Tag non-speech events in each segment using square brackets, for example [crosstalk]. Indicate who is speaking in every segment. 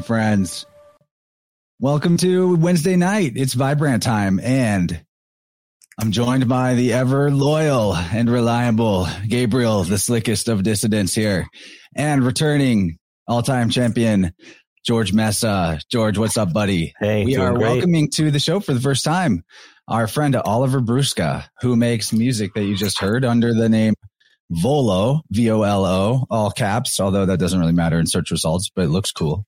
Speaker 1: my friends. Welcome to Wednesday night. It's Vibrant time, and I'm joined by the ever loyal and reliable Gabriel, the slickest of dissidents here, and returning all-time champion George Mesa. George, what's up, buddy?
Speaker 2: Hey,
Speaker 1: we are
Speaker 2: great.
Speaker 1: welcoming to the show for the first time our friend Oliver Brusca, who makes music that you just heard under the name Volo, V O L O, all caps, although that doesn't really matter in search results, but it looks cool.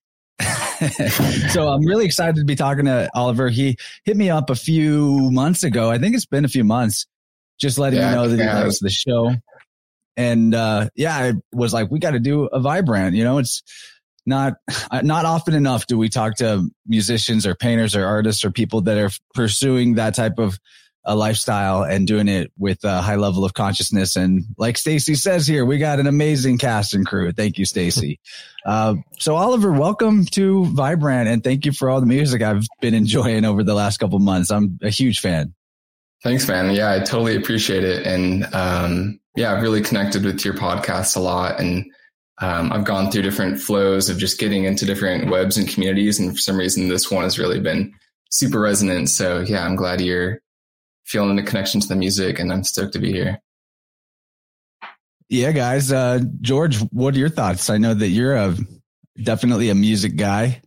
Speaker 1: [laughs] so I'm really excited to be talking to Oliver. He hit me up a few months ago. I think it's been a few months, just letting
Speaker 3: Yeah,
Speaker 1: me know that he
Speaker 3: yeah.
Speaker 1: likes the show. And uh, yeah, I was like, we got to do a vibrant. You know, it's not not often enough do we talk to musicians or painters or artists or people that are pursuing that type of a lifestyle and doing it with a high level of consciousness. And like Stacy says here, we got an amazing cast and crew. Thank you, Stacy. [laughs] uh, so Oliver, welcome to Vibrant and thank you for all the music I've been enjoying over the last couple months. I'm a huge fan.
Speaker 3: Thanks, man. Yeah, I totally appreciate it. And um, yeah, I've really connected with your podcast a lot. And um, I've gone through different flows of just getting into different webs and communities. And for some reason, this one has really been super resonant. So yeah, I'm glad you're feeling the connection to the music and I'm stoked to be here.
Speaker 1: Yeah, guys. Uh, George, what are your thoughts? I know that you're a definitely a music guy.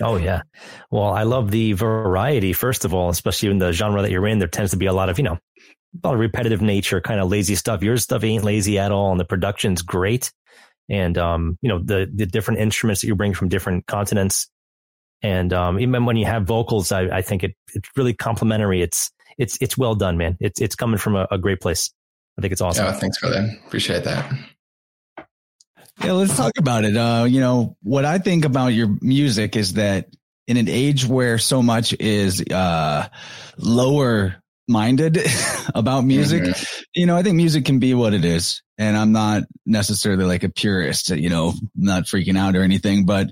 Speaker 2: Oh yeah. Well, I love the variety. First of all, especially in the genre that you're in, there tends to be a lot of you know, a lot of repetitive nature, kind of lazy stuff. Your stuff ain't lazy at all, and the production's great. And um, you know, the the different instruments that you bring from different continents, and um, even when you have vocals, I, I think it it's really complimentary. It's it's it's well done, man. It's it's coming from a, a great place. I think it's awesome.
Speaker 3: Yeah, thanks, that. Appreciate that.
Speaker 1: Yeah, let's talk about it. Uh, you know, what I think about your music is that in an age where so much is uh, lower minded [laughs] about music,
Speaker 3: Mhm.
Speaker 1: you know, I think music can be what it is. And I'm not necessarily like a purist, you know, not freaking out or anything, but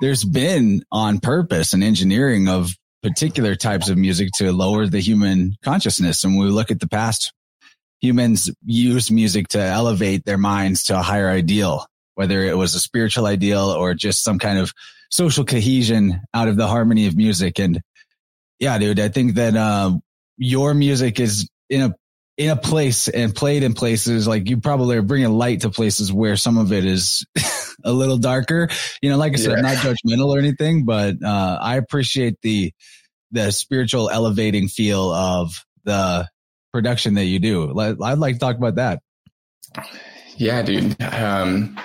Speaker 1: there's been on purpose an engineering of particular types of music to lower the human consciousness. And when we look at the past, humans use music to elevate their minds to a higher ideal, whether it was a spiritual ideal or just some kind of social cohesion out of the harmony of music. And yeah, dude, I think that, uh, your music is in a, in a place and played in places like you probably are bringing light to places where some of it is [laughs] a little darker. You know, like I said,
Speaker 3: Yeah.
Speaker 1: not [laughs] judgmental or anything, but, uh, I appreciate the, the spiritual elevating feel of the production that you do. I'd like to talk about that.
Speaker 3: Yeah, dude. Um,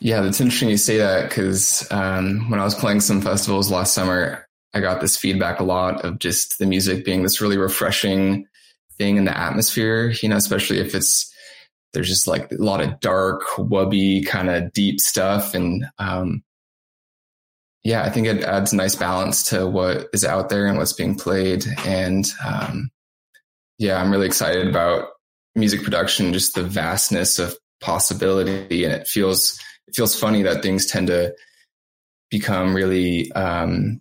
Speaker 3: yeah, that's interesting you say that because um, when I was playing some festivals last summer, I got this feedback a lot of just the music being this really refreshing thing in the atmosphere, you know, especially if it's, there's just like a lot of dark, wubby kind of deep stuff. And um, yeah, I think it adds a nice balance to what is out there and what's being played. And um, yeah, I'm really excited about music production, just the vastness of possibility. And it feels, it feels funny that things tend to become really um,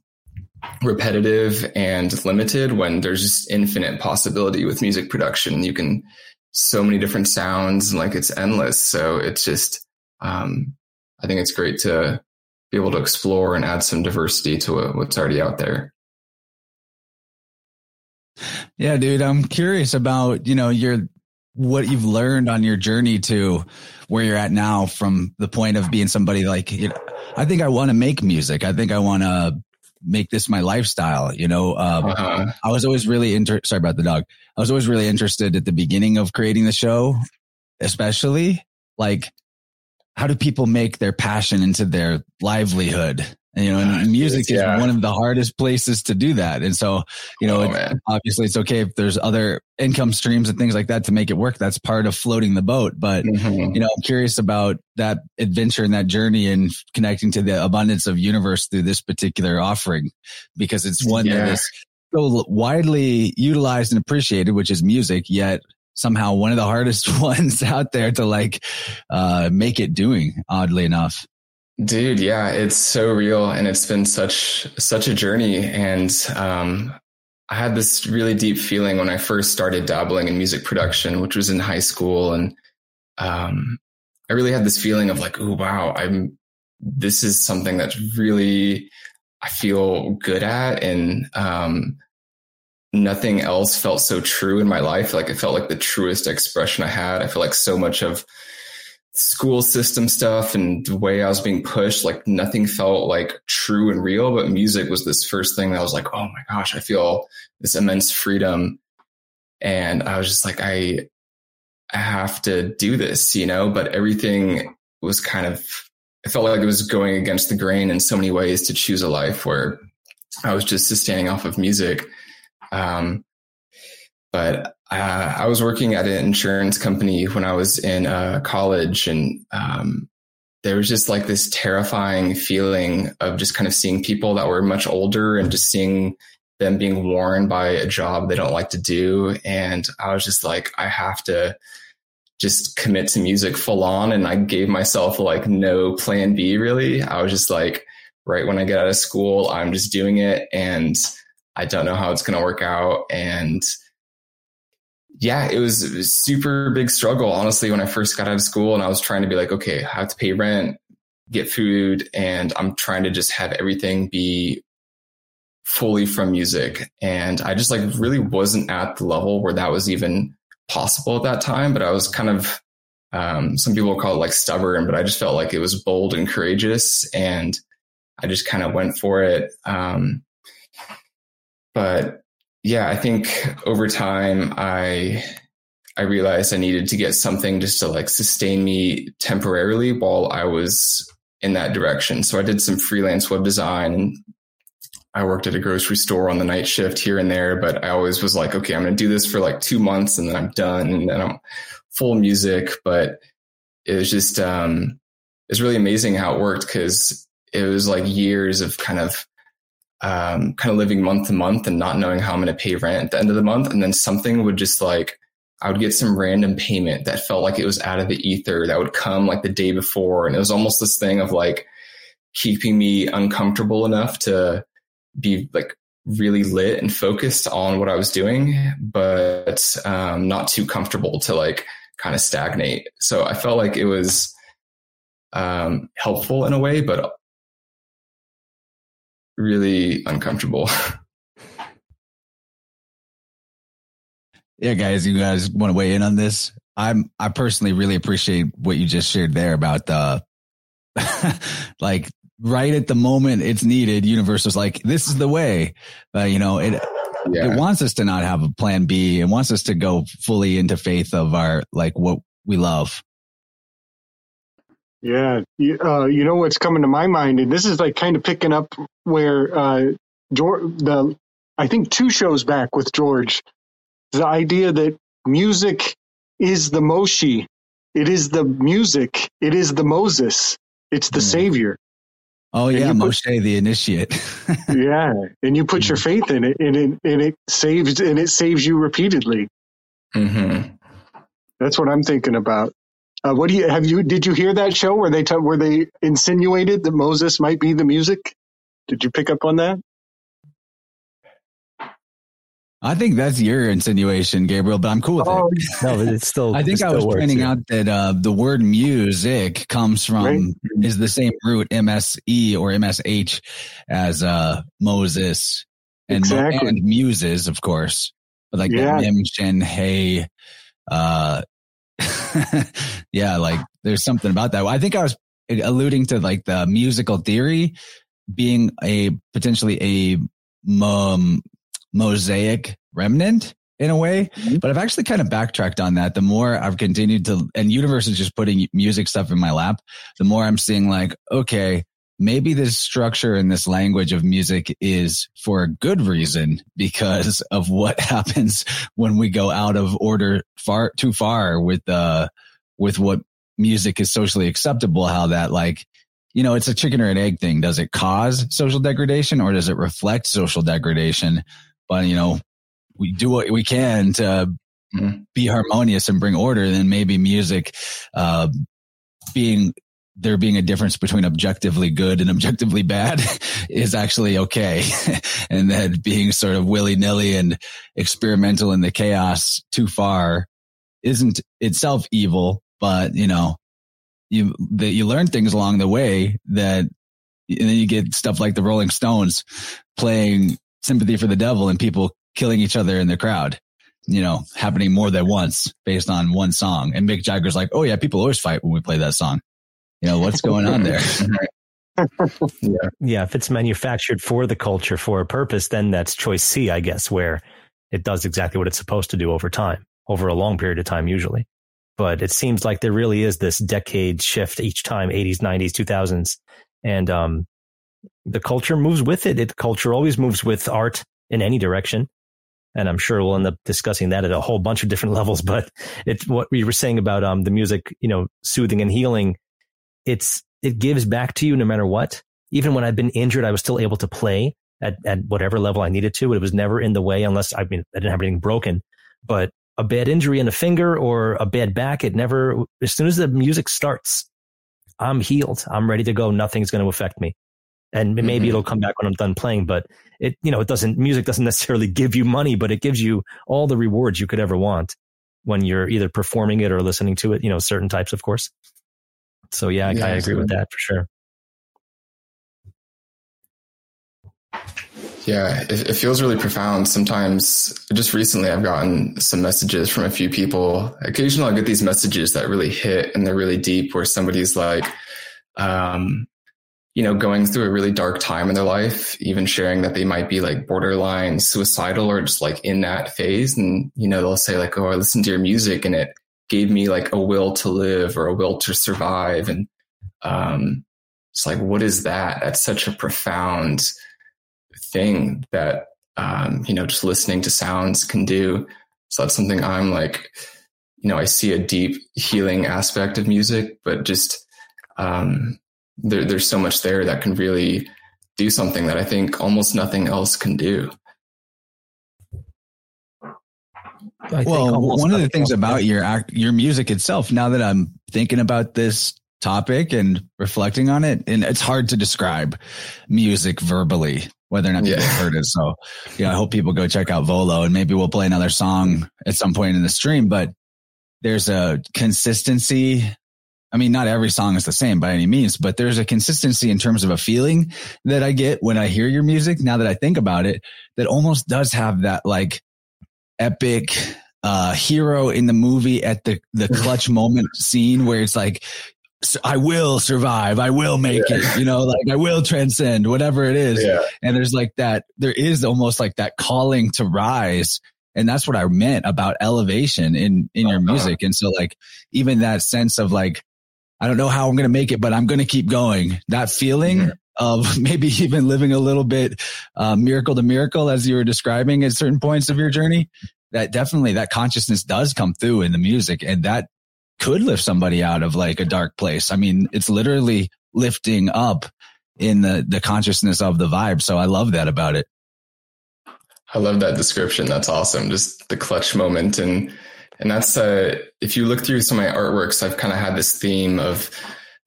Speaker 3: repetitive and limited when there's just infinite possibility with music production. You can so many different sounds and like it's endless. So it's just, um, I think it's great to be able to explore and add some diversity to what's already out there.
Speaker 1: Yeah, dude, I'm curious about, you know, your what you've learned on your journey to where you're at now from the point of being somebody like, you know, I think I want to make music. I think I want to make this my lifestyle, you know. Um,
Speaker 3: Uh-huh.
Speaker 1: I was always really inter sorry about the dog. I was always really interested at the beginning of creating the show, especially like how do people make their passion into their livelihood? And, you know, and music
Speaker 3: Yeah.
Speaker 1: is one of the hardest places to do that. And so, you know,
Speaker 3: Oh,
Speaker 1: it-
Speaker 3: man.
Speaker 1: obviously it's okay if there's other income streams and things like that to make it work. That's part of floating the boat. But
Speaker 3: Mhm.
Speaker 1: you know, I'm curious about that adventure and that journey and connecting to the abundance of universe through this particular offering because it's one that
Speaker 3: Yeah.
Speaker 1: is so widely utilized and appreciated, which is music, yet somehow one of the hardest [laughs] ones out there to like, uh, make it doing oddly enough.
Speaker 3: Dude, yeah, it's so real and it's been such such a journey and um I had this really deep feeling when I first started dabbling in music production, which was in high school and um I really had this feeling of like, oh wow, I'm this is something that's really I feel good at and um, nothing else felt so true in my life. Like it felt like the truest expression I had. I feel like so much of school system stuff and the way I was being pushed, like nothing felt like true and real, but music was this first thing that I was like, oh my gosh, I feel this immense freedom. And I was just like, I, I have to do this, you know, but everything was kind of, I felt like it was going against the grain in so many ways to choose a life where I was just sustaining off of music. Um, but uh, I was working at an insurance company when I was in uh, college, and um, there was just like this terrifying feeling of just kind of seeing people that were much older and just seeing them being worn by a job they don't like to do. And I was just like, I have to just commit to music full on. And I gave myself like no plan B really. I was just like, right when I get out of school, I'm just doing it. And I don't know how it's going to work out. And yeah, it was, it was super big struggle, honestly, when I first got out of school and I was trying to be like, okay, I have to pay rent, get food, and I'm trying to just have everything be fully from music. And I just like really wasn't at the level where that was even possible at that time, but I was kind of, um, some people call it like stubborn, but I just felt like it was bold and courageous. And I just kind of went for it. Um, but yeah, I think over time I I realized I needed to get something just to like sustain me temporarily while I was in that direction. So I did some freelance web design and I worked at a grocery store on the night shift here and there, but I always was like, okay, I'm going to do this for like two months and then I'm done and then I'm full music. But it was just, um, it's really amazing how it worked because it was like years of kind of um, kind of living month to month and not knowing how I'm going to pay rent at the end of the month. And then something would just like, I would get some random payment that felt like it was out of the ether that would come like the day before. And it was almost this thing of like keeping me uncomfortable enough to be like really lit and focused on what I was doing, but um, not too comfortable to like kind of stagnate. So I felt like it was um, helpful in a way, but really uncomfortable. [laughs]
Speaker 1: yeah, guys, you guys want to weigh in on this? I'm I personally really appreciate what you just shared there about the [laughs] like right at the moment it's needed. Universal's like this is the way. Uh, you know it. Yeah. It wants us to not have a plan B. It wants us to go fully into faith of our like what we love.
Speaker 4: Yeah, you, uh, you know what's coming to my mind, and this is like kind of picking up where uh, George, the I think two shows back with George, the idea that music is the Moshe, it is the music, it is the Moses, it's the mm. Savior.
Speaker 1: Oh yeah, Moshe the initiate. [laughs]
Speaker 4: yeah, and you put your hmm. faith in it, and it and it saves and it saves you repeatedly. Mm-hmm. That's what I'm thinking about. Uh, what do you have you did you hear that show where they t- where they insinuated that Moses might be the music? Did you pick up on that?
Speaker 1: I think that's your insinuation, Gabriel, but I'm cool with oh, it.
Speaker 2: No, it's still. [laughs]
Speaker 1: I think
Speaker 2: I
Speaker 1: was pointing out that uh, the word music comes from right. is the same root MSE or MSH as uh, Moses and, exactly. and muses, of course, but like yeah. Mim, Shen, Hey, uh, [laughs] yeah, like there's something about that. I think I was alluding to like the musical theory being a potentially a um, mosaic remnant in a way, mm-hmm. but I've actually kind of backtracked on that. The more I've continued to, and universe is just putting music stuff in my lap, the more I'm seeing like, okay, maybe this structure and this language of music is for a good reason because [laughs] of what [laughs] happens when we go out of order far too far with uh with what music is socially acceptable how that like you know it's a chicken or an egg thing does it cause social degradation or does it reflect social degradation but you know we do what we can to be harmonious and bring order then maybe music uh being there being a difference between objectively good and objectively bad [laughs] is actually okay. [laughs] and that being sort of willy nilly and experimental in the chaos too far isn't itself evil, but you know, you that you learn things along the way that and then you get stuff like the Rolling Stones playing sympathy for the devil and people killing each other in the crowd, you know, happening more than once based on one song. And Mick Jagger's like, Oh yeah, people always fight when we play that song. You know, what's going on there? [laughs] [laughs]
Speaker 2: yeah. Yeah. If it's manufactured for the culture for a purpose, then that's choice C, I guess, where it does exactly what it's supposed to do over time, over a long period of time, usually. But it seems like there really is this decade shift each time, 80s, 90s, 2000s. And, um, the culture moves with it. It culture always moves with art in any direction. And I'm sure we'll end up discussing that at a whole bunch of different [laughs] levels. But it's what we were saying about, um, the music, you know, soothing and healing. It's, it gives back to you no matter what. Even when I've been injured, I was still able to play at, at whatever level I needed to. It was never in the way unless I mean, I didn't have anything broken, but a bad injury in a finger or a bad back, it never, as soon as the music starts, I'm healed. I'm ready to go. Nothing's going to affect me. And maybe mm-hmm. it'll come back when I'm done playing, but it, you know, it doesn't, music doesn't necessarily [laughs] give you money, but it gives you all the rewards you could ever want when you're either performing it or listening to it, you know, certain types, of course. So yeah, I, yeah, I agree with that for sure.
Speaker 3: Yeah, it, it, feels really profound. Sometimes, just recently, I've gotten some messages from a few people. Occasionally, I get these messages that really hit and they're really deep, where somebody's like, um, you know, going through a really dark time in their life, even sharing that they might be like borderline suicidal or just like in that phase. And, you know, they'll say like, Oh, I listened to your music and it gave me like a will to live or a will to survive. And, um, it's like, what is that? That's such a profound thing that, um, you know, just listening to sounds can do. So that's something I'm like, you know, I see a deep healing aspect of music, but just, um, there, there's so much there that can really do something that I think almost nothing else can do.
Speaker 1: well, one of the things about your act, your music itself, now that I'm thinking about this topic and reflecting on it, and it's hard to describe music verbally, whether or not people yeah. have heard it. So, yeah, I hope people go check out Volo, and maybe we'll play another song at some point in the stream. But there's a consistency I mean, not every song is the same by any means, but there's a consistency in terms of a feeling that I get when I hear your music. Now that I think about it, that almost does have that like epic, uh, hero in the movie at the, the [laughs] clutch moment scene where it's like, I will survive. I will make yeah. it, you know, like I will transcend whatever it is. Yeah. And there's like that, there is almost like that calling to rise and that's what I meant about elevation in in your uh-huh. music. And so like even that sense of like I don't know how I'm going to make it, but I'm going to keep going. That feeling of [laughs] maybe even living a little bit uh, miracle to miracle as you were describing at certain points of your journey. That definitely that consciousness does come through in the music, and that could lift somebody out of like a dark place. I mean, it's literally lifting up in the the consciousness of the vibe. So I love that about it.
Speaker 3: I love that description. That's awesome. Just the clutch moment and and that's uh, if you look through some of my artworks, I've kind of had this theme of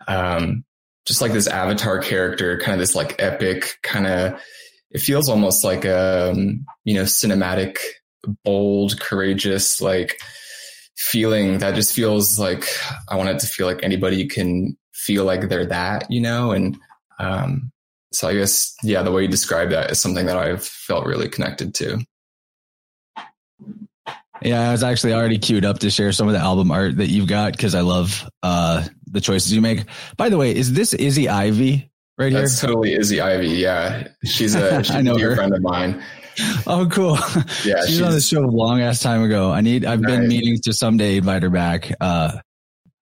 Speaker 3: um, just like this avatar character, kind of this like epic kind of. It feels almost like um, you know cinematic, bold, courageous like feeling that just feels like I want it to feel like anybody can feel like they're that, you know, and um, so I guess yeah, the way you describe that is something that I've felt really connected to.
Speaker 1: Yeah, I was actually already queued up to share some of the album art that you've got because I love uh, the choices you make. By the way, is this Izzy Ivy right here?
Speaker 3: That's totally Izzy Ivy. Yeah, she's a, [laughs] she's I know a dear her. friend of mine. [laughs]
Speaker 1: Oh, cool. Yeah, she's, she's, on the show a long ass time ago. I need. I've nice. been meaning to someday invite her back. Uh,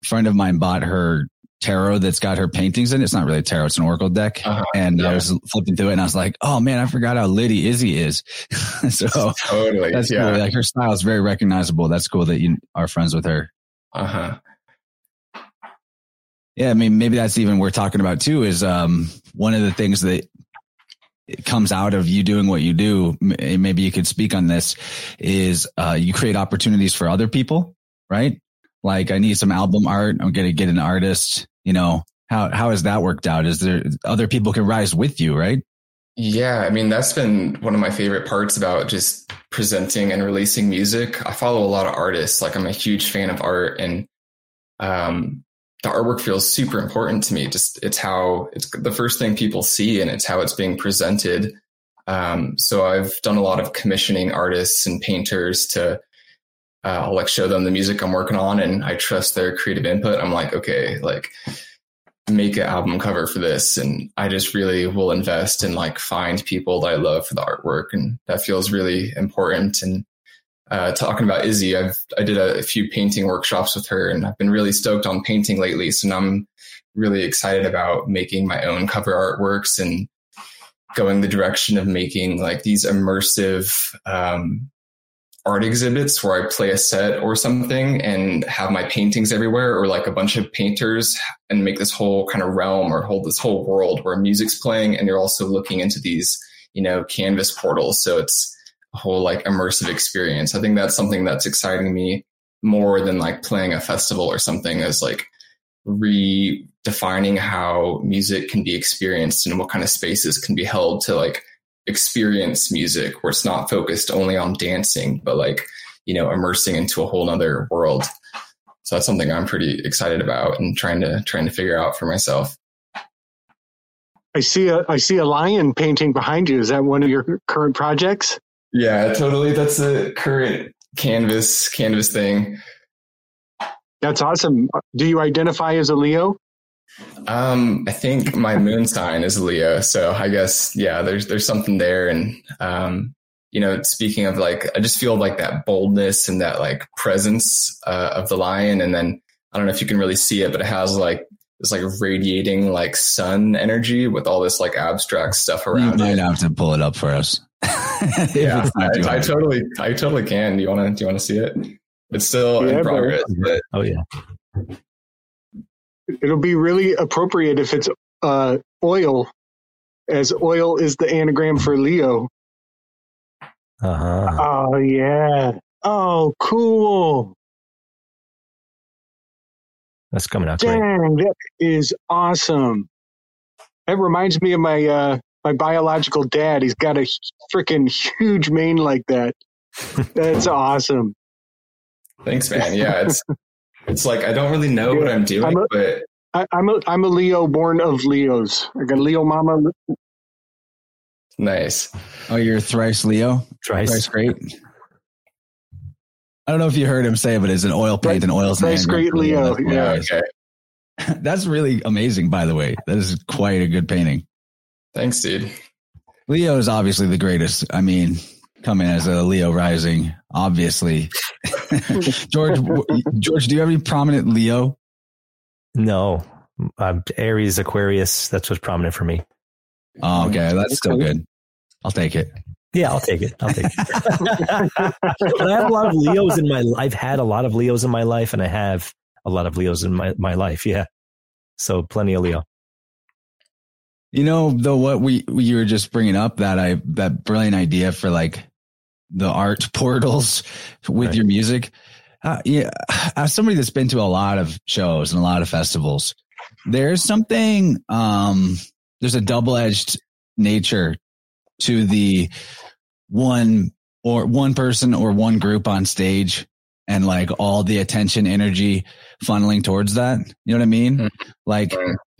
Speaker 1: friend of mine bought her tarot that's got her paintings in it. It's not really tarot; it's an oracle deck. Uh-huh, and yeah. I was flipping through it, and I was like, "Oh man, I forgot how Liddy Izzy is." [laughs] so totally, that's yeah. cool. Like her style is very recognizable. That's cool that you are friends with her. Uh huh. Yeah, I mean, maybe that's even we're talking about too. Is um one of the things that comes out of you doing what you do. Maybe you could speak on this. Is uh, you create opportunities for other people, right? Like I need some album art. I'm going to get an artist you know, how, how has that worked out? Is there other people can rise with you, right?
Speaker 3: Yeah. I mean, that's been one of my favorite parts about just presenting and releasing music. I follow a lot of artists. Like I'm a huge fan of art and, um, the artwork feels super important to me. Just it's how it's the first thing people see and it's how it's being presented. Um, so I've done a lot of commissioning artists and painters to uh, I'll like show them the music I'm working on and I trust their creative input. I'm like, okay, like make an album cover for this. And I just really will invest and like find people that I love for the artwork. And that feels really important. And uh, talking about Izzy, I've I did a, a, few painting workshops with her, and I've been really stoked on painting lately. So now I'm really excited about making my own cover artworks and going the direction of making like these immersive um, art exhibits where I play a set or something and have my paintings everywhere, or like a bunch of painters and make this whole kind of realm or hold this whole world where music's playing and you're also looking into these you know canvas portals. So it's whole like immersive experience. I think that's something that's exciting me more than like playing a festival or something is like redefining how music can be experienced and what kind of spaces can be held to like experience music where it's not focused only on dancing, but like, you know, immersing into a whole nother world. So that's something I'm pretty excited about and trying to trying to figure out for myself.
Speaker 4: I see a I see a lion painting behind you. Is that one of your current projects?
Speaker 3: Yeah, totally. That's a current canvas canvas thing.
Speaker 4: That's awesome. Do you identify as a Leo?
Speaker 3: Um, I think my moon sign is Leo, so I guess yeah, there's there's something there, and um, you know, speaking of like, I just feel like that boldness and that like presence uh, of the lion, and then I don't know if you can really see it, but it has like this like radiating like sun energy with all this like abstract stuff around.
Speaker 1: You might
Speaker 3: it.
Speaker 1: have to pull it up for us. [laughs]
Speaker 3: yeah, I, I, totally, I totally can. Do you want to? Do you want to see it? It's still yeah, in progress. But,
Speaker 2: oh yeah.
Speaker 4: It'll be really appropriate if it's uh, oil, as oil is the anagram for Leo.
Speaker 2: Uh-huh.
Speaker 4: Oh yeah. Oh, cool.
Speaker 2: That's coming out
Speaker 4: Dang,
Speaker 2: great.
Speaker 4: that is awesome. That reminds me of my uh, my biological dad. He's got a freaking huge mane like that. [laughs] That's awesome.
Speaker 3: Thanks, man. Yeah, it's [laughs] it's like I don't really know what I'm doing, I'm a, but
Speaker 4: I, I'm a I'm a Leo born of Leos. I got Leo mama.
Speaker 3: Nice.
Speaker 1: Oh, you're thrice Leo.
Speaker 2: Thrice,
Speaker 1: thrice great. I don't know if you heard him say, but it's an oil paint and oil.
Speaker 4: Thrice great Leo. Yeah.
Speaker 3: Okay. [laughs]
Speaker 1: That's really amazing, by the way. That is quite a good painting.
Speaker 3: Thanks, dude.
Speaker 1: Leo is obviously the greatest. I mean, coming as a Leo rising, obviously. [laughs] George, George, do you have any prominent Leo?
Speaker 2: No, I'm Aries, Aquarius. That's what's prominent for me.
Speaker 1: Oh, okay, that's still good. I'll take it.
Speaker 2: Yeah, I'll take it. I'll take it. [laughs] but I have a lot of Leos in my. Life. I've had a lot of Leos in my life, and I have a lot of Leos in my my life. Yeah, so plenty of Leo.
Speaker 1: You know, though, what we, we you were just bringing up that I that brilliant idea for like the art [laughs] portals with right. your music. Uh, yeah, as somebody that's been to a lot of shows and a lot of festivals, there's something. Um, there's a double edged nature to the one or one person or one group on stage and like all the attention energy funneling towards that. You know what I mean? Mm-hmm. Like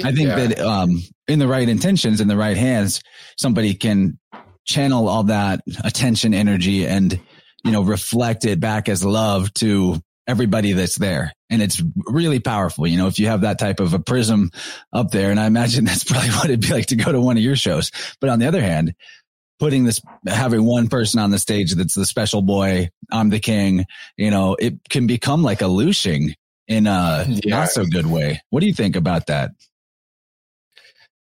Speaker 1: I think yeah. that um in the right intentions in the right hands, somebody can channel all that attention energy and you know reflect it back as love to everybody that's there. And it's really powerful. You know, if you have that type of a prism up there, and I imagine [laughs] that's probably what it'd be like to go to one of your shows. But on the other hand, putting this, having one person on the stage that's the special boy, I'm the king, you know, it can become like a looshing in a yeah. not so good way. What do you think about that?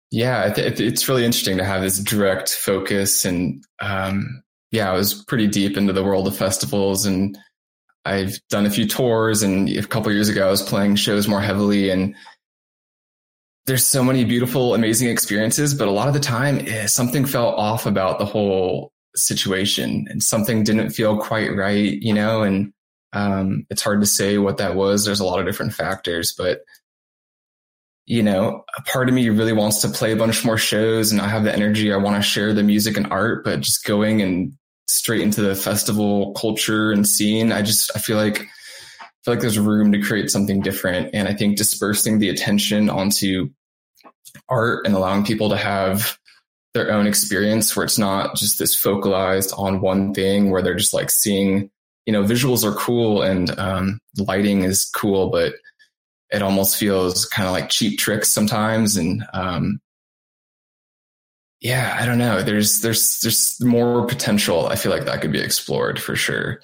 Speaker 3: Yeah, it's really interesting to have this direct focus. And um, yeah, I was pretty deep into the world of festivals and I've done a few tours. And a couple years ago, I was playing shows more heavily. And there's so many beautiful, amazing experiences, but a lot of the time eh, something felt off about the whole situation and something didn't feel quite right, you know, and um, it's hard to say what that was. There's a lot of different factors, but you know, a part of me really wants to play a bunch more shows and I have the energy. I want to share the music and art, but just going and straight into the festival culture and scene, I just, I feel like I feel like there's room to create something different. And I think dispersing the attention onto art and allowing people to have their own experience where it's not just this focalized on one thing where they're just like seeing, you know, visuals are cool and um, lighting is cool, but it almost feels kind of like cheap tricks sometimes. And um, yeah, I don't know. There's there's there's more potential. I feel like that could be explored for sure.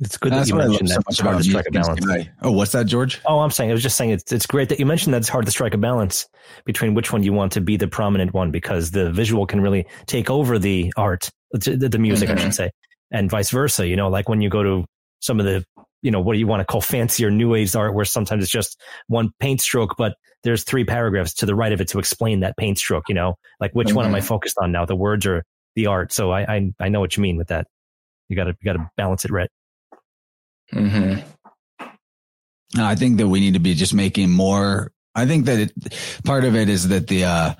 Speaker 2: It's good that you mentioned that it's hard to strike a balance.
Speaker 1: Oh, what's that, George?
Speaker 2: Oh, I'm saying I was just saying it's it's great that you mentioned that it's hard to strike a balance between which one you want to be the prominent one because the visual can really take over the art, the, the music, mm-hmm. I should say, and vice versa. You know, like when you go to some of the, you know, what do you want to call fancier new age art, where sometimes it's just one paint stroke, but there's three paragraphs to the right of it to explain that paint stroke. You know, like which mm-hmm. one am I mm-hmm. focused on now, the words or the art? So I I, I know what you mean with that. You got to you got to balance it right.
Speaker 1: Mm-hmm. I think that we need to be just making more. I think that it, part of it is that the uh,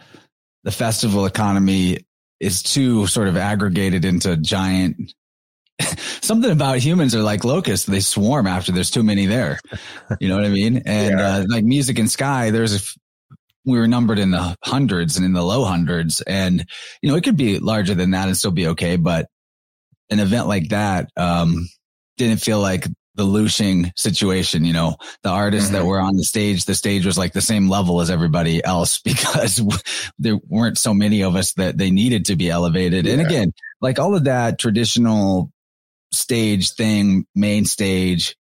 Speaker 1: the festival economy is too sort of aggregated into giant. [laughs] Something about humans are like locusts; they swarm after there's too many there. You know what I mean? [laughs] And yeah. uh, like music and sky, there's a we were numbered in the hundreds and in the low hundreds, and you know it could be larger than that and still be okay. But an event like that, um, didn't feel like the Lushing situation, you know, the artists mm-hmm. that were on the stage, the stage was like the same level as everybody else [laughs] because there weren't so many of us that they needed to be elevated. Yeah. And again, like all of that traditional stage thing, main stage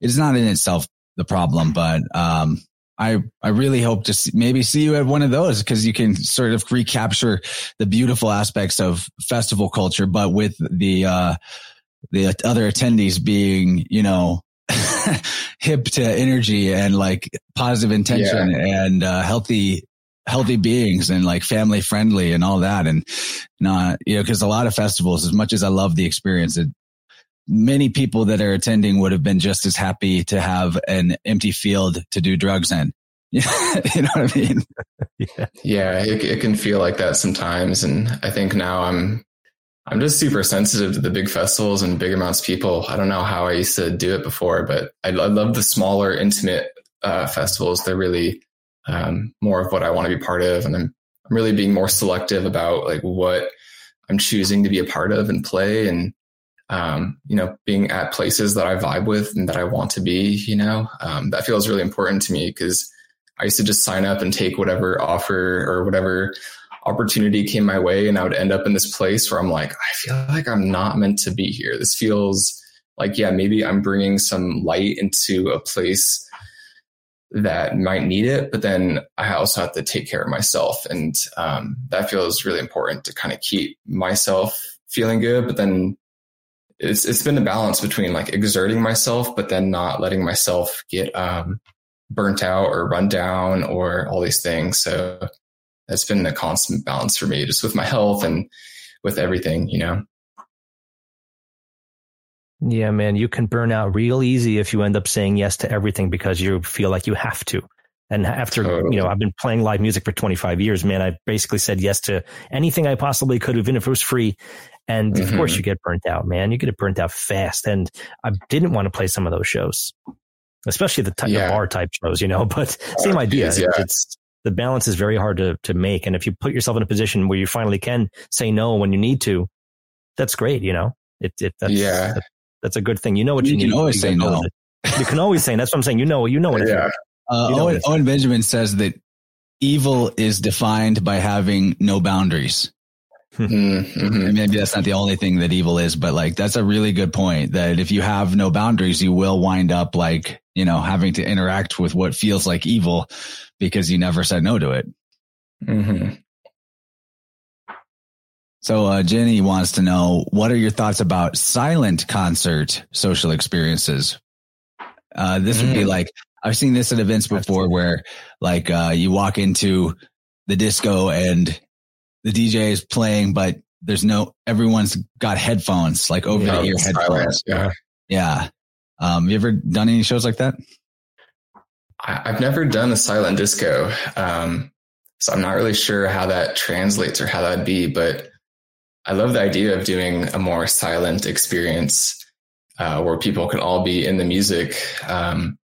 Speaker 1: is not in itself the problem, but, um, I, I really hope to see, maybe see you at one of those because you can sort of recapture the beautiful aspects of festival culture, but with the, uh, the other attendees being, you know, [laughs] hip to energy and like positive intention yeah. and uh, healthy healthy beings and like family friendly and all that and not you know because a lot of festivals as much as i love the experience it, many people that are attending would have been just as happy to have an empty field to do drugs in [laughs] you know what i mean
Speaker 3: yeah, [laughs] yeah it, it can feel like that sometimes and i think now i'm I'm just super sensitive to the big festivals and big amounts of people. I don't know how I used to do it before, but I, I love the smaller, intimate uh, festivals. They're really um, more of what I want to be part of, and I'm, I'm really being more selective about like what I'm choosing to be a part of and play, and um, you know, being at places that I vibe with and that I want to be. You know, um, that feels really important to me because I used to just sign up and take whatever offer or whatever opportunity came my way and I would end up in this place where I'm like, I feel like I'm not meant to be here. This feels like, yeah, maybe I'm bringing some light into a place that might need it, but then I also have to take care of myself. And um, that feels really important to kind of keep myself feeling good. But then it's, it's been a balance between like exerting myself, but then not letting myself get um, burnt out or run down or all these things. So that's been a constant balance for me, just with my health and with everything, you know.
Speaker 2: Yeah, man, you can burn out real easy if you end up saying yes to everything because you feel like you have to. And after, totally. you know, I've been playing live music for 25 years, man, I basically said yes to anything I possibly could, even if it was free. And mm-hmm. of course mm-hmm. you get burnt out, man. You get burnt out fast. And I didn't want to play some of those shows, especially the, type, yeah. the bar type shows, you know, [laughs] but same idea. yeah. It's, the balance is very hard to, to make. And if you put yourself in a position where you finally can say no when you need to, that's great. You know, it, it that's,
Speaker 3: yeah.
Speaker 2: That, that's a good thing. You know what you,
Speaker 1: you
Speaker 2: need.
Speaker 1: can always say no.
Speaker 2: You can always say, that's what I'm saying. You know, you know what
Speaker 3: yeah.
Speaker 1: Uh, you know Owen, Owen Benjamin says that evil is defined by having no boundaries. Mm-hmm. maybe that's not the only thing that evil is, but like that's a really good point that if you have no boundaries, you will wind up like, you know, having to interact with what feels like evil because you never said no to it. Mm-hmm. So, uh, Jenny wants to know what are your thoughts about silent concert social experiences? Uh, this mm. would be mm. like, I've seen this at events before where like, uh, you walk into the disco and the DJ is playing, but there's no, everyone's got headphones, like over the ear headphones.
Speaker 3: Yeah.
Speaker 1: Yeah. Um, you ever done any shows like that?
Speaker 3: I, have never done a silent disco. Um, so I'm not really sure how that translates or how that'd be, but I love the idea of doing a more silent experience. uh, where people can all be in the music. Um,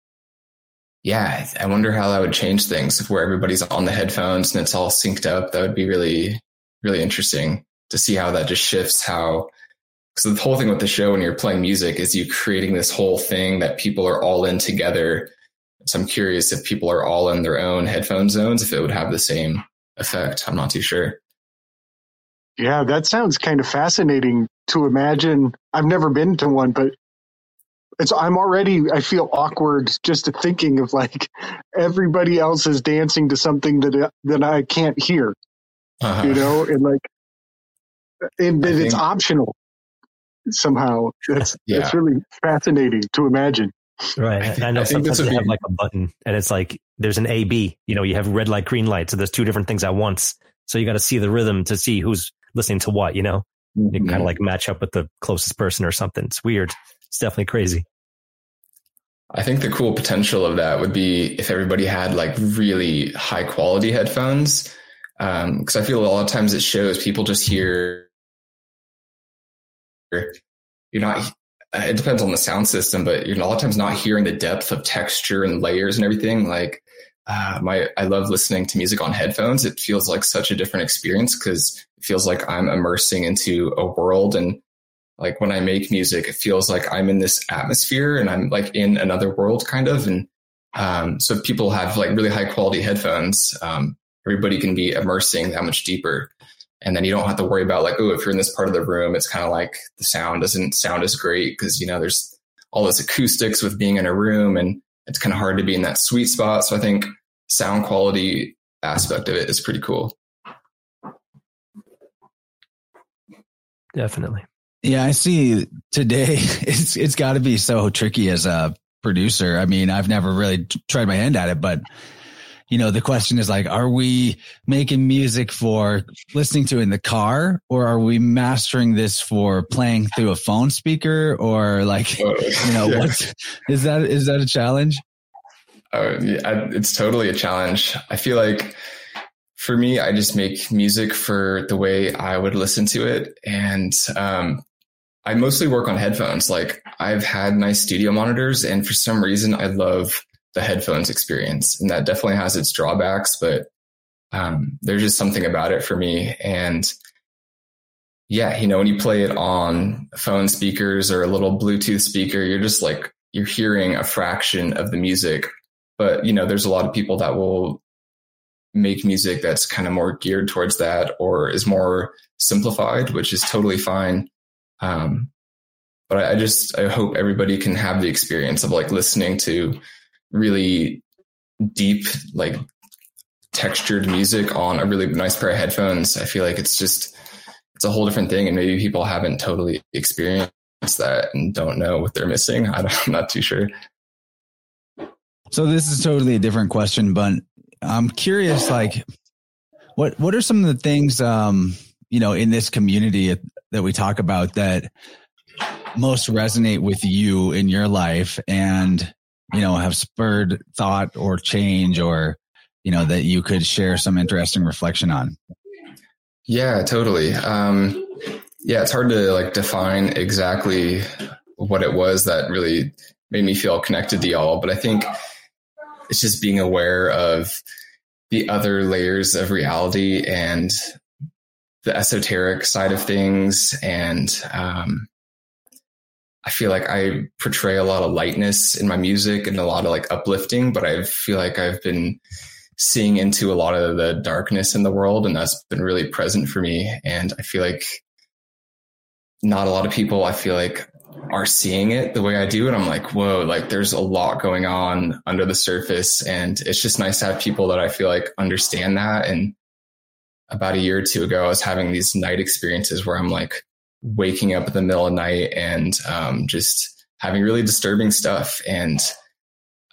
Speaker 3: yeah, I wonder how that would change things where everybody's on the headphones and it's all synced up. That would be really, really interesting to see how that just shifts how. Because the whole thing with the show when you're playing music is you creating this whole thing that people are all in together. So I'm curious if people are all in their own headphone zones, if it would have the same effect. I'm not too sure.
Speaker 4: Yeah, that sounds kind of fascinating to imagine. I've never been to one, but it's I'm already I feel awkward just thinking of like everybody else is dancing to something that that I can't hear. Uh-huh. You know, and like and that it's optional somehow. That's yeah. that's really fascinating to imagine.
Speaker 2: Right. I, think, I know I sometimes they be... have like a button and it's like there's an A B, you know, you have red light, green light. So there's two different things at once. So you got to see the rhythm to see who's listening to what, you know? Mm-hmm. You kind of like match up with the closest person or something. It's weird. It's definitely crazy.
Speaker 3: I think the cool potential of that would be if everybody had like really high quality headphones. Because um, I feel a lot of times it shows people just hear. You're not. It depends on the sound system, but you're a lot of times not hearing the depth of texture and layers and everything. Like uh, my, I love listening to music on headphones. It feels like such a different experience because it feels like I'm immersing into a world and like when I make music, it feels like I'm in this atmosphere and I'm like in another world kind of. And um, so people have like really high quality headphones, um, everybody can be immersing that much deeper. And then you don't have to worry about like, oh, if you're in this part of the room, it's kind of like the sound doesn't sound as great because, you know, there's all this acoustics with being in a room and it's kind of hard to be in that sweet spot. So I think sound quality aspect of it is pretty cool.
Speaker 2: Definitely.
Speaker 1: Yeah, I see today [laughs] it's it's got to be so tricky as a producer. I mean, I've never really tried my hand at it, but you know, the question is like, are we making music for listening to in the car or are we mastering this for playing through a phone speaker or like, [laughs] you know, yeah. what is that, is that a challenge?
Speaker 3: Uh, yeah, it's totally a challenge. I feel like for me, I just make music for the way I would listen to it. And, um, I mostly work on headphones. Like I've had nice studio monitors and for some reason I love the headphones experience and that definitely has its drawbacks, but um, there's just something about it for me. And yeah, you know, when you play it on phone speakers or a little Bluetooth speaker, you're just like, you're hearing a fraction of the music. But, you know, there's a lot of people that will make music that's kind of more geared towards that or is more simplified, which is totally fine. Um, but I, I just I hope everybody can have the experience of like listening to really deep like textured music on a really nice pair of headphones. I feel like it's just it's a whole different thing, and maybe people haven't totally experienced that and don't know what they're missing. [laughs] I am not too sure.
Speaker 1: So this is totally a different question, but I'm curious, like, what what are some of the things, um, you know, in this community that we talk about that most resonate with you in your life and you know have spurred thought or change or you know that you could share some interesting reflection on?
Speaker 3: Yeah totally. Um yeah it's hard to like define exactly what it was that really made me feel connected to y'all but i think it's just being aware of the other layers of reality and the esoteric side of things and um, I feel like I portray a lot of lightness in my music and a lot of like uplifting, but I feel like I've been seeing into a lot of the darkness in the world and that's been really present for me. And I feel like not a lot of people I feel like are seeing it the way I do. And I'm like, whoa, like there's a lot going on under the surface. And it's just nice to have people that I feel like understand that and about a year or two ago, I was having these night experiences where I'm like waking up in the middle of the night and um, just having really disturbing stuff. And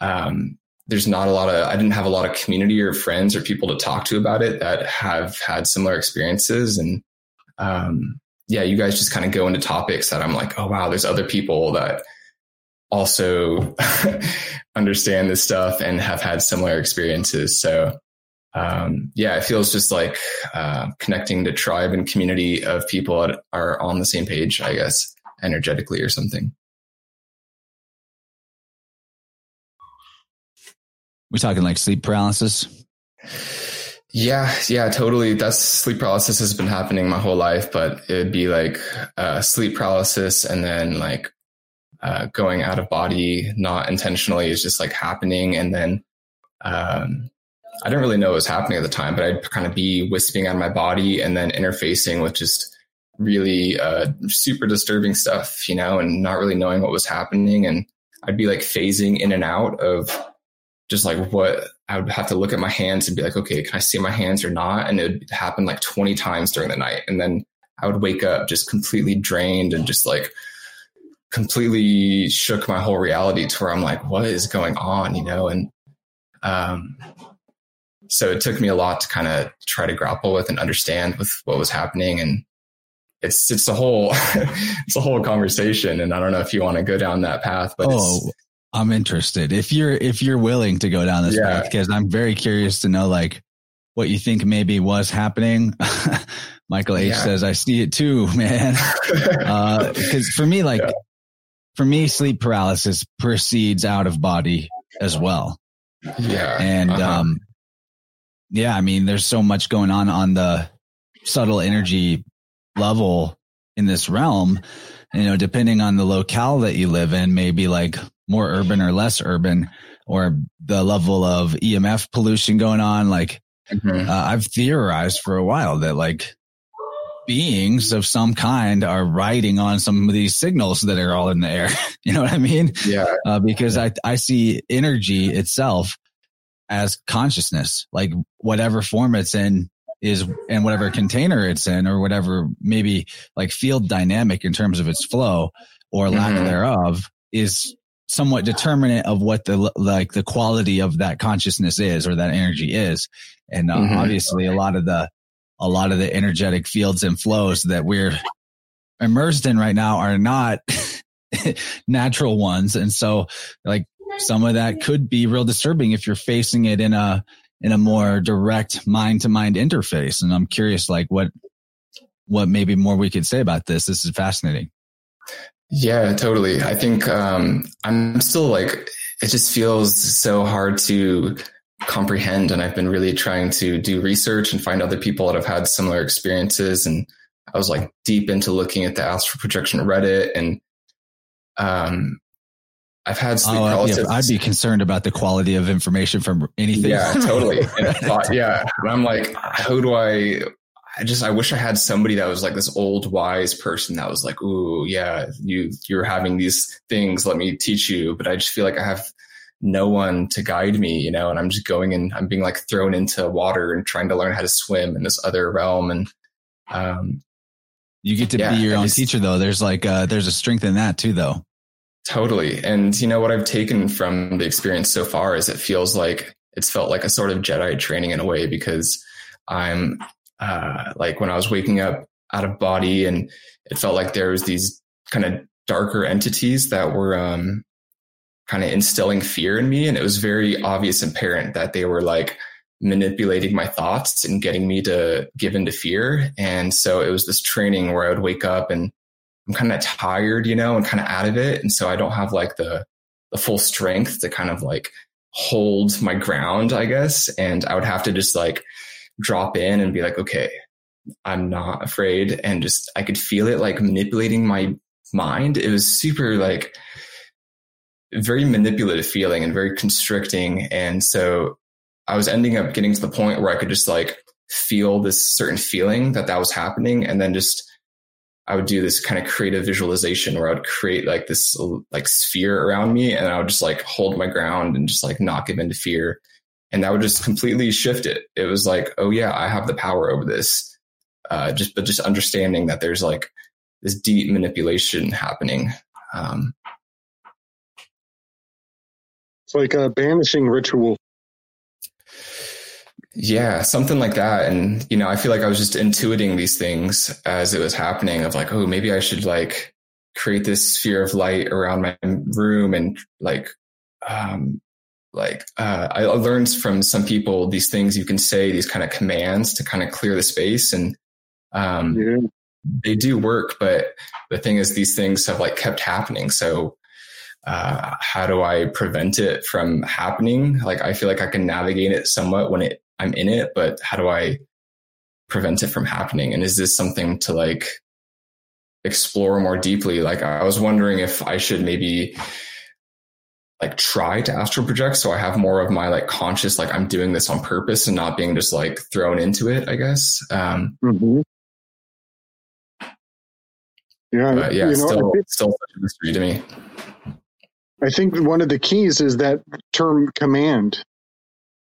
Speaker 3: um, there's not a lot of, I didn't have a lot of community or friends or people to talk to about it that have had similar experiences. And um, yeah, you guys just kind of go into topics that I'm like, oh, wow, there's other people that also [laughs] understand this stuff and have had similar experiences. So um, yeah, it feels just like uh, connecting to tribe and community of people that are on the same page, I guess, energetically or something.
Speaker 1: We're talking like sleep paralysis.
Speaker 3: Yeah, yeah, totally. That's sleep paralysis has been happening my whole life, but it'd be like uh, sleep paralysis and then like uh, going out of body, not intentionally, is just like happening. And then um, I didn't really know what was happening at the time, but I'd kind of be wisping on my body and then interfacing with just really uh, super disturbing stuff, you know, and not really knowing what was happening. And I'd be like phasing in and out of just like what I would have to look at my hands and be like, okay, can I see my hands or not? And it would happen like 20 times during the night. And then I would wake up just completely drained and just like completely shook my whole reality to where I'm like, what is going on? You know? And, um, so it took me a lot to kind of try to grapple with and understand with what was happening. And it's, it's a whole, [laughs] it's a whole conversation. And I don't know if you want to go down that path, but
Speaker 1: oh, I'm interested if you're, if you're willing to go down this yeah. path, because I'm very curious to know like what you think maybe was happening. [laughs] Michael H yeah. says, I see it too, man. [laughs] uh, cause for me, like, yeah. for me, sleep paralysis proceeds out of body as well.
Speaker 3: Yeah.
Speaker 1: And, uh-huh. um, yeah, I mean, there's so much going on on the subtle energy level in this realm. You know, depending on the locale that you live in, maybe like more urban or less urban, or the level of EMF pollution going on. Like, mm-hmm. uh, I've theorized for a while that like beings of some kind are riding on some of these signals that are all in the air. [laughs] you know what I mean?
Speaker 3: Yeah.
Speaker 1: Uh, because I, I see energy itself as consciousness, like whatever form it's in is and whatever container it's in or whatever maybe like field dynamic in terms of its flow or lack mm-hmm. thereof is somewhat determinate of what the like the quality of that consciousness is or that energy is and uh, mm-hmm. obviously a lot of the a lot of the energetic fields and flows that we're immersed in right now are not [laughs] natural ones and so like some of that could be real disturbing if you're facing it in a in a more direct mind to mind interface. And I'm curious, like what what maybe more we could say about this. This is fascinating.
Speaker 3: Yeah, totally. I think um, I'm still like it just feels so hard to comprehend, and I've been really trying to do research and find other people that have had similar experiences. And I was like deep into looking at the astral projection Reddit and um, I've had sleep oh,
Speaker 1: paralysis. Yeah, I'd be concerned about the quality of information from anything.
Speaker 3: Yeah, totally. [laughs] And thought, yeah. And I'm like, how do I, I just, I wish I had somebody that was like this old wise person that was like, Ooh, yeah, you, you're having these things. Let me teach you. But I just feel like I have no one to guide me, you know, and I'm just going and I'm being like thrown into water and trying to learn how to swim in this other realm. And, um,
Speaker 1: you get to yeah, be your own just, teacher though. There's like, uh, there's a strength in that too, though.
Speaker 3: Totally. And you know what I've taken from the experience so far is it feels like it's felt like a sort of Jedi training in a way because I'm uh, like when I was waking up out of body and it felt like there was these kind of darker entities that were um, kind of instilling fear in me. And it was very obvious and apparent that they were like manipulating my thoughts and getting me to give into fear. And so it was this training where I would wake up and I'm kind of tired, you know, and kind of out of it. And so I don't have like the, the full strength to kind of like hold my ground, I guess. And I would have to just like drop in and be like, okay, I'm not afraid. And just, I could feel it like manipulating my mind. It was super like very manipulative feeling and very constricting. And so I was ending up getting to the point where I could just like feel this certain feeling that that was happening and then just I would do this kind of creative visualization where I would create like this like sphere around me and I would just like hold my ground and just like not give into fear. And that would just completely shift it. It was like, oh yeah, I have the power over this. Uh, just, but just understanding that there's like this deep manipulation happening. Um,
Speaker 4: it's like a banishing ritual.
Speaker 3: Yeah, something like that. And, you know, I feel like I was just intuiting these things as it was happening of like, oh, maybe I should like create this sphere of light around my room and like, um, like, uh, I learned from some people these things you can say, these kind of commands to kind of clear the space. And, um, yeah. they do work, but the thing is, these things have like kept happening. So uh, how do I prevent it from happening? Like, I feel like I can navigate it somewhat when it, I'm in it, but how do I prevent it from happening? And is this something to like explore more deeply? Like, I was wondering if I should maybe like try to astral project so I have more of my like conscious, like I'm doing this on purpose and not being just like thrown into it, I guess. Um, mm-hmm.
Speaker 4: Yeah,
Speaker 3: but yeah, know, still, think, still such a mystery to me.
Speaker 4: I think one of the keys is that term command.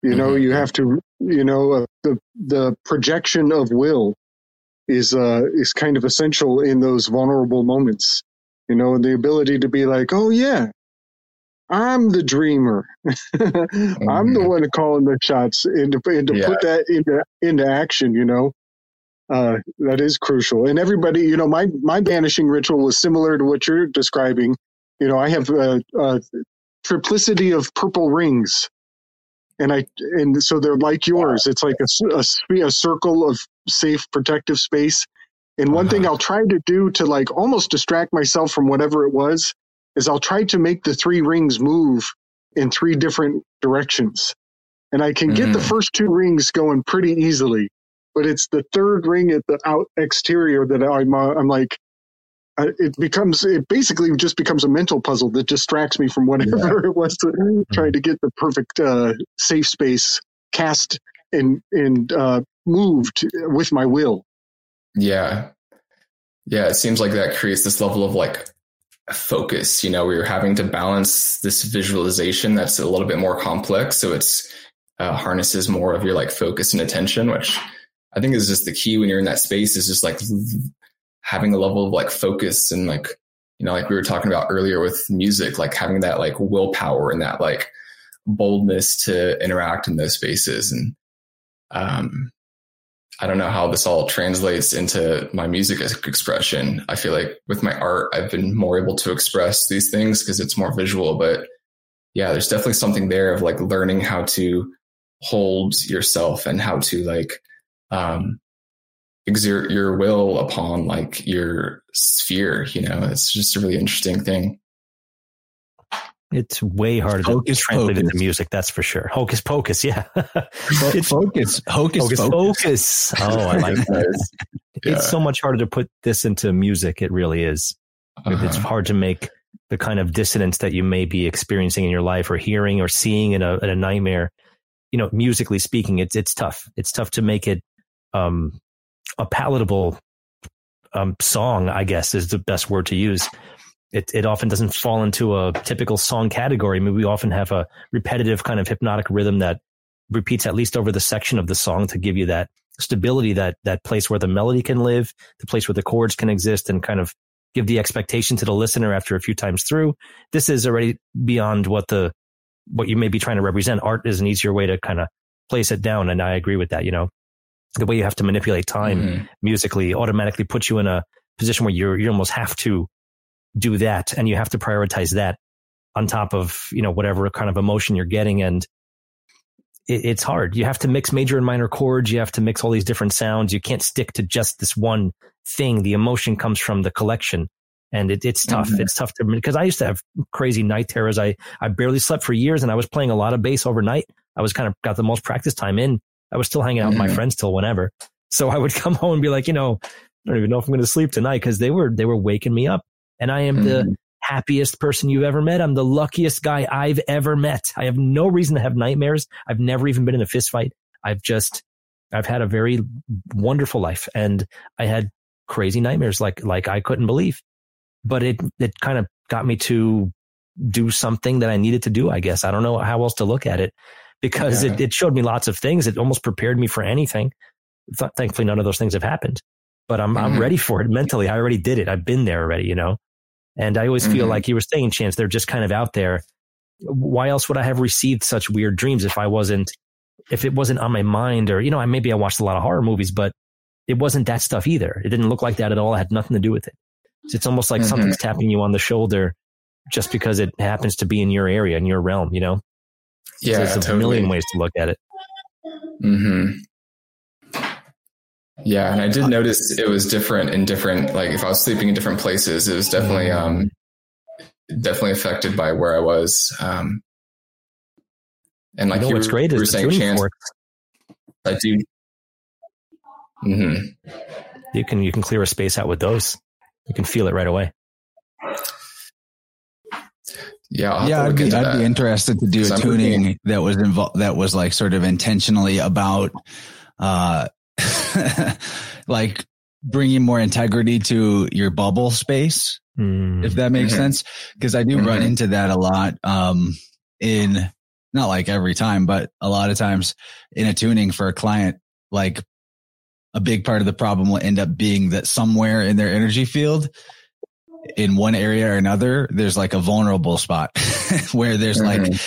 Speaker 4: You know, mm-hmm. you have to, you know, uh, the the projection of will is uh is kind of essential in those vulnerable moments. You know, the ability to be like, oh yeah, I'm the dreamer. [laughs] I'm the mm-hmm. one calling the shots, and to, and to yeah. put that into into action, you know, uh, that is crucial. And everybody, you know, my my banishing ritual was similar to what you're describing. You know, I have a, a triplicity of purple rings, and I and so they're like yours. It's like a, a, a circle of safe, protective space. And one uh-huh. thing I'll try to do to like almost distract myself from whatever it was is I'll try to make the three rings move in three different directions. And I can get mm. the first two rings going pretty easily, but it's the third ring at the out exterior that I'm, uh, I'm like, it becomes, it basically just becomes a mental puzzle that distracts me from whatever yeah. [laughs] it was to mm. try to get the perfect uh, safe space cast and, and uh, moved with my will.
Speaker 3: Yeah. Yeah. It seems like that creates this level of like focus. You know, we are having to balance this visualization that's a little bit more complex. So it's uh, harnesses more of your like focus and attention, which I think is just the key when you're in that space is just like having a level of like focus and like, you know, like we were talking about earlier with music, like having that like willpower and that like boldness to interact in those spaces. And, um, I don't know how this all translates into my music expression. I feel like with my art, I've been more able to express these things because it's more visual. But yeah, there's definitely something there of like learning how to hold yourself and how to like um, exert your will upon like your sphere. You know, it's just a really interesting thing.
Speaker 2: It's way harder hocus to translate pocus. into music, that's for sure. Hocus pocus, yeah. [laughs]
Speaker 1: it's focus, hocus, hocus
Speaker 2: focus. Oh, I like that. yeah. It's so much harder to put this into music. It really is. Uh-huh. It's hard to make the kind of dissonance that you may be experiencing in your life or hearing or seeing in a, in a nightmare. You know, musically speaking, it's it's tough. It's tough to make it um, a palatable um, song. I guess is the best word to use it, it often doesn't fall into a typical song category. I mean, we often have a repetitive kind of hypnotic rhythm that repeats at least over the section of the song to give you that stability, that, that place where the melody can live, the place where the chords can exist and kind of give the expectation to the listener after a few times through. This is already beyond what the, what you may be trying to represent. Art is an easier way to kind of place it down. And I agree with that, you know, the way you have to manipulate time mm-hmm. musically automatically puts you in a position where you're, you almost have to do that and you have to prioritize that on top of, you know, whatever kind of emotion you're getting. And it, it's hard. You have to mix major and minor chords. You have to mix all these different sounds. You can't stick to just this one thing. The emotion comes from the collection and it, it's tough. Mm-hmm. It's tough to, because I used to have crazy night terrors. I, I barely slept for years and I was playing a lot of bass overnight. I was kind of got the most practice time in. I was still hanging out mm-hmm. with my mm-hmm. friends till whenever. So I would [laughs] come home and be like, you know, I don't even know if I'm going to sleep tonight because they were, they were waking me up and I am mm-hmm. the happiest person you've ever met. I'm the luckiest guy I've ever met. I have no reason to have nightmares. I've never even been in a fist fight. I've just, I've had a very wonderful life and I had crazy nightmares like, like I couldn't believe, but it, it kind of got me to do something that I needed to do. I guess I don't know how else to look at it because yeah. it, it showed me lots of things. It almost prepared me for anything. Thankfully, none of those things have happened, but I'm, mm-hmm. I'm ready for it mentally. I already did it. I've been there already, you know? And I always mm-hmm. feel like you were saying, Chance, they're just kind of out there. Why else would I have received such weird dreams if I wasn't, if it wasn't on my mind or, you know, I, maybe I watched a lot of horror movies, but it wasn't that stuff either. It didn't look like that at all. It had nothing to do with it. It's almost like mm-hmm. something's tapping you on the shoulder just because it happens to be in your area, in your realm, you know?
Speaker 3: Yeah.
Speaker 2: There's
Speaker 3: totally.
Speaker 2: a million ways to look at it.
Speaker 3: Hmm. Yeah, and I did notice it was different in different. Like if I was sleeping in different places, it was definitely. Mm-hmm. um definitely affected by where I was. Um, and like
Speaker 2: you know, what's great is the tuning chance, forks.
Speaker 3: I do.
Speaker 2: Mm-hmm. You can you can clear a space out with those. You can feel it right away.
Speaker 3: Yeah,
Speaker 1: yeah, I'd, be, I'd be, interested to do a tuning that was involved that was like sort of intentionally about, uh, [laughs] like bringing more integrity to your bubble space, mm. if that makes mm-hmm. sense. Because I do mm-hmm. run into that a lot, um, in not like every time, but a lot of times in a tuning for a client, like a big part of the problem will end up being that somewhere in their energy field in one area or another, there's like a vulnerable spot [laughs] where there's mm-hmm. like,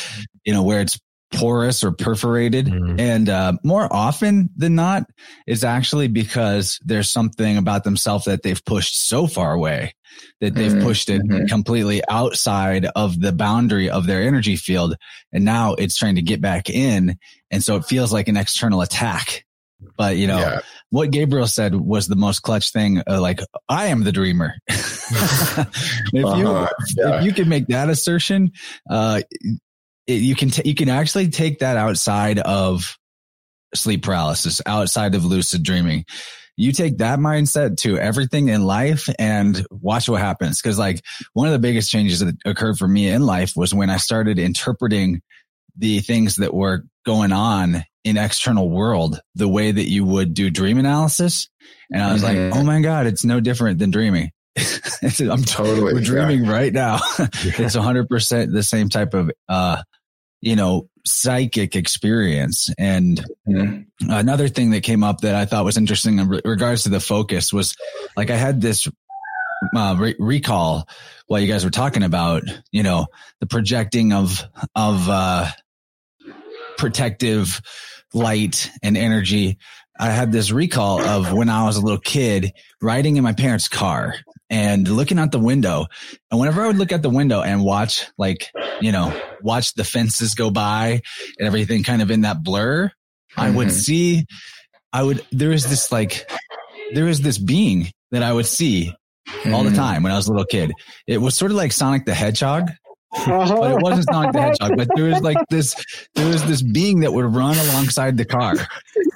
Speaker 1: you know, where it's porous or perforated. Mm-hmm. And uh, more often than not, it's actually because there's something about themselves that they've pushed so far away that they've mm-hmm. pushed it mm-hmm. completely outside of the boundary of their energy field. And now it's trying to get back in. And so it feels like an external attack. But you know, yeah. what Gabriel said was the most clutch thing. Uh, like, I am the dreamer. [laughs] if you uh-huh. yeah. if you can make that assertion, uh, it, you can t- you can actually take that outside of sleep paralysis, outside of lucid dreaming. You take that mindset to everything in life and watch what happens. Cause like one of the biggest changes that occurred for me in life was when I started interpreting the things that were going on in external world the way that you would do dream analysis. And I was mm-hmm. like, oh my God, it's no different than dreaming. [laughs] I'm totally we're dreaming yeah. right now. [laughs] it's hundred percent the same type of, uh, you know, psychic experience. And mm-hmm. another thing that came up that I thought was interesting in regards to the focus was like I had this uh, re- recall while you guys were talking about, you know, the projecting of of uh, protective light and energy. I had this recall of when I was a little kid riding in my parents' car and looking out the window. And whenever I would look out the window and watch, like, you know, watch the fences go by and everything kind of in that blur, mm-hmm. I would mm-hmm. see, I would, there was this like, there was this being that I would see all the mm-hmm. time when I was a little kid. It was sort of like Sonic the Hedgehog but it wasn't uh-huh. Sonic the Hedgehog. But there was like [laughs] this, there was this being that would run alongside the car,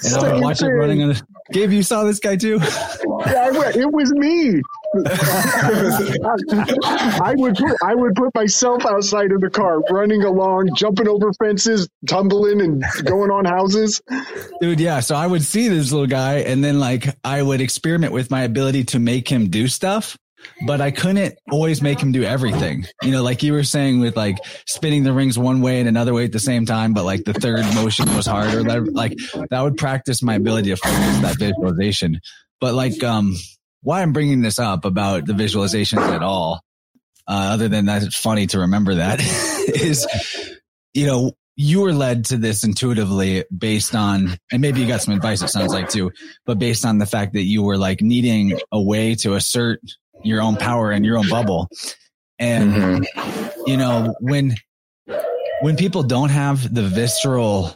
Speaker 1: and I would watch it running on. The, Gabe, you saw this guy too?
Speaker 4: Yeah, it was me. [laughs] I would put, I would put myself outside of the car, running along, jumping over fences, tumbling, and going on houses.
Speaker 1: Dude, yeah. So I would see this little guy, and then like I would experiment with my ability to make him do stuff but I couldn't always make him do everything. You know, like you were saying with like spinning the rings one way and another way at the same time, but like the third motion was harder. That like that would practice my ability to focus that visualization. But like, um, why I'm bringing this up about the visualizations at all, uh, other than that, it's funny to remember that [laughs] is, you know, you were led to this intuitively based on, and maybe you got some advice, it sounds like too, but based on the fact that you were like needing a way to assert your own power and your own bubble. And, mm-hmm. you know, when, when people don't have the visceral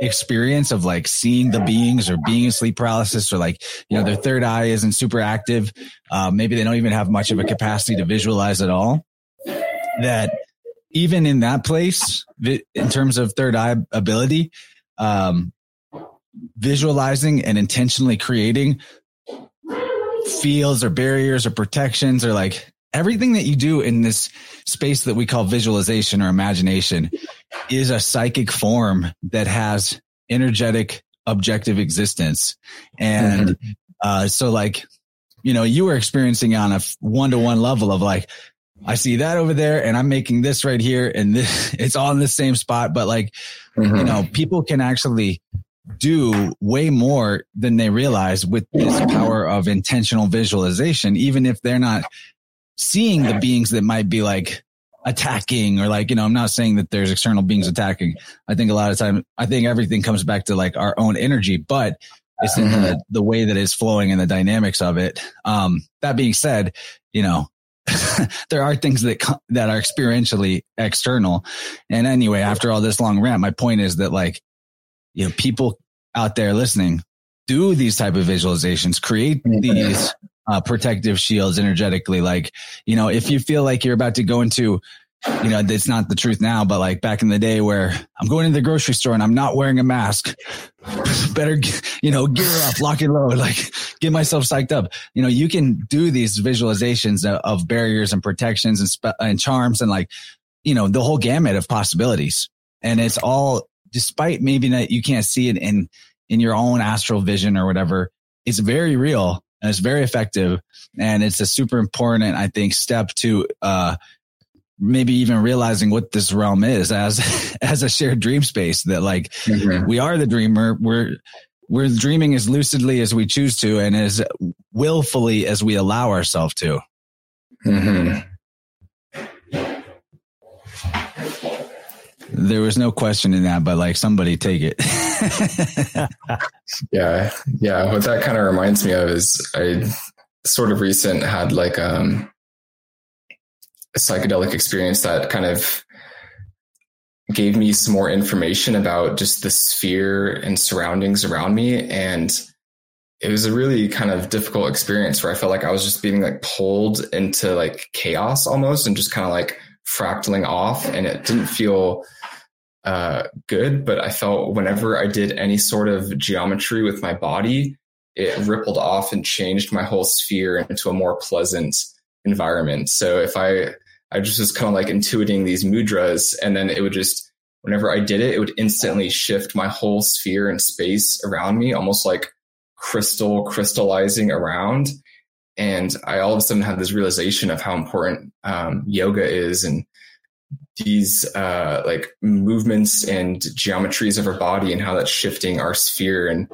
Speaker 1: experience of like seeing the beings or being in sleep paralysis or like, you know, their third eye isn't super active. Uh, maybe they don't even have much of a capacity to visualize at all. That even in that place, in terms of third eye ability, um, visualizing and intentionally creating fields or barriers or protections or like everything that you do in this space that we call visualization or imagination is a psychic form that has energetic objective existence. And, mm-hmm. uh, so like, you know, you were experiencing on a one to one level of like, I see that over there and I'm making this right here and this, [laughs] it's all in the same spot. But like, mm-hmm. you know, people can actually do way more than they realize with this power of intentional visualization, even if they're not seeing the beings that might be like attacking or like, you know, I'm not saying that there's external beings attacking. I think a lot of time, I think everything comes back to like our own energy, but it's in the, the way that it's flowing and the dynamics of it. Um, that being said, you know, [laughs] there are things that that are experientially external. And anyway, after all this long rant, my point is that like you know, people out there listening, do these type of visualizations, create these uh, protective shields energetically. Like, you know, if you feel like you're about to go into, you know, it's not the truth now, but like back in the day where I'm going to the grocery store and I'm not wearing a mask, [laughs] better, you know, gear up, lock and load, like get myself psyched up. You know, you can do these visualizations of, of barriers and protections and, spe- and charms and like, you know, the whole gamut of possibilities. And it's all, despite maybe that you can't see it in, in your own astral vision or whatever, it's very real and it's very effective. And it's a super important, I think, step to, uh, maybe even realizing what this realm is as, [laughs] as a shared dream space that like mm-hmm. we are the dreamer. We're, we're dreaming as lucidly as we choose to and as willfully as we allow ourselves to. Mm-hmm. There was no question in that, but like somebody take it. [laughs]
Speaker 3: yeah. Yeah. What that kind of reminds me of is I sort of recent had like um, a psychedelic experience that kind of gave me some more information about just the sphere and surroundings around me. And it was a really kind of difficult experience where I felt like I was just being like pulled into like chaos almost and just kind of like fractaling off. And it didn't feel uh, good, but I felt whenever I did any sort of geometry with my body, it rippled off and changed my whole sphere into a more pleasant environment. So if I, I just was kind of like intuiting these mudras and then it would just, whenever I did it, it would instantly shift my whole sphere and space around me, almost like crystal crystallizing around. And I all of a sudden had this realization of how important um, yoga is and these uh, like movements and geometries of our body and how that's shifting our sphere. And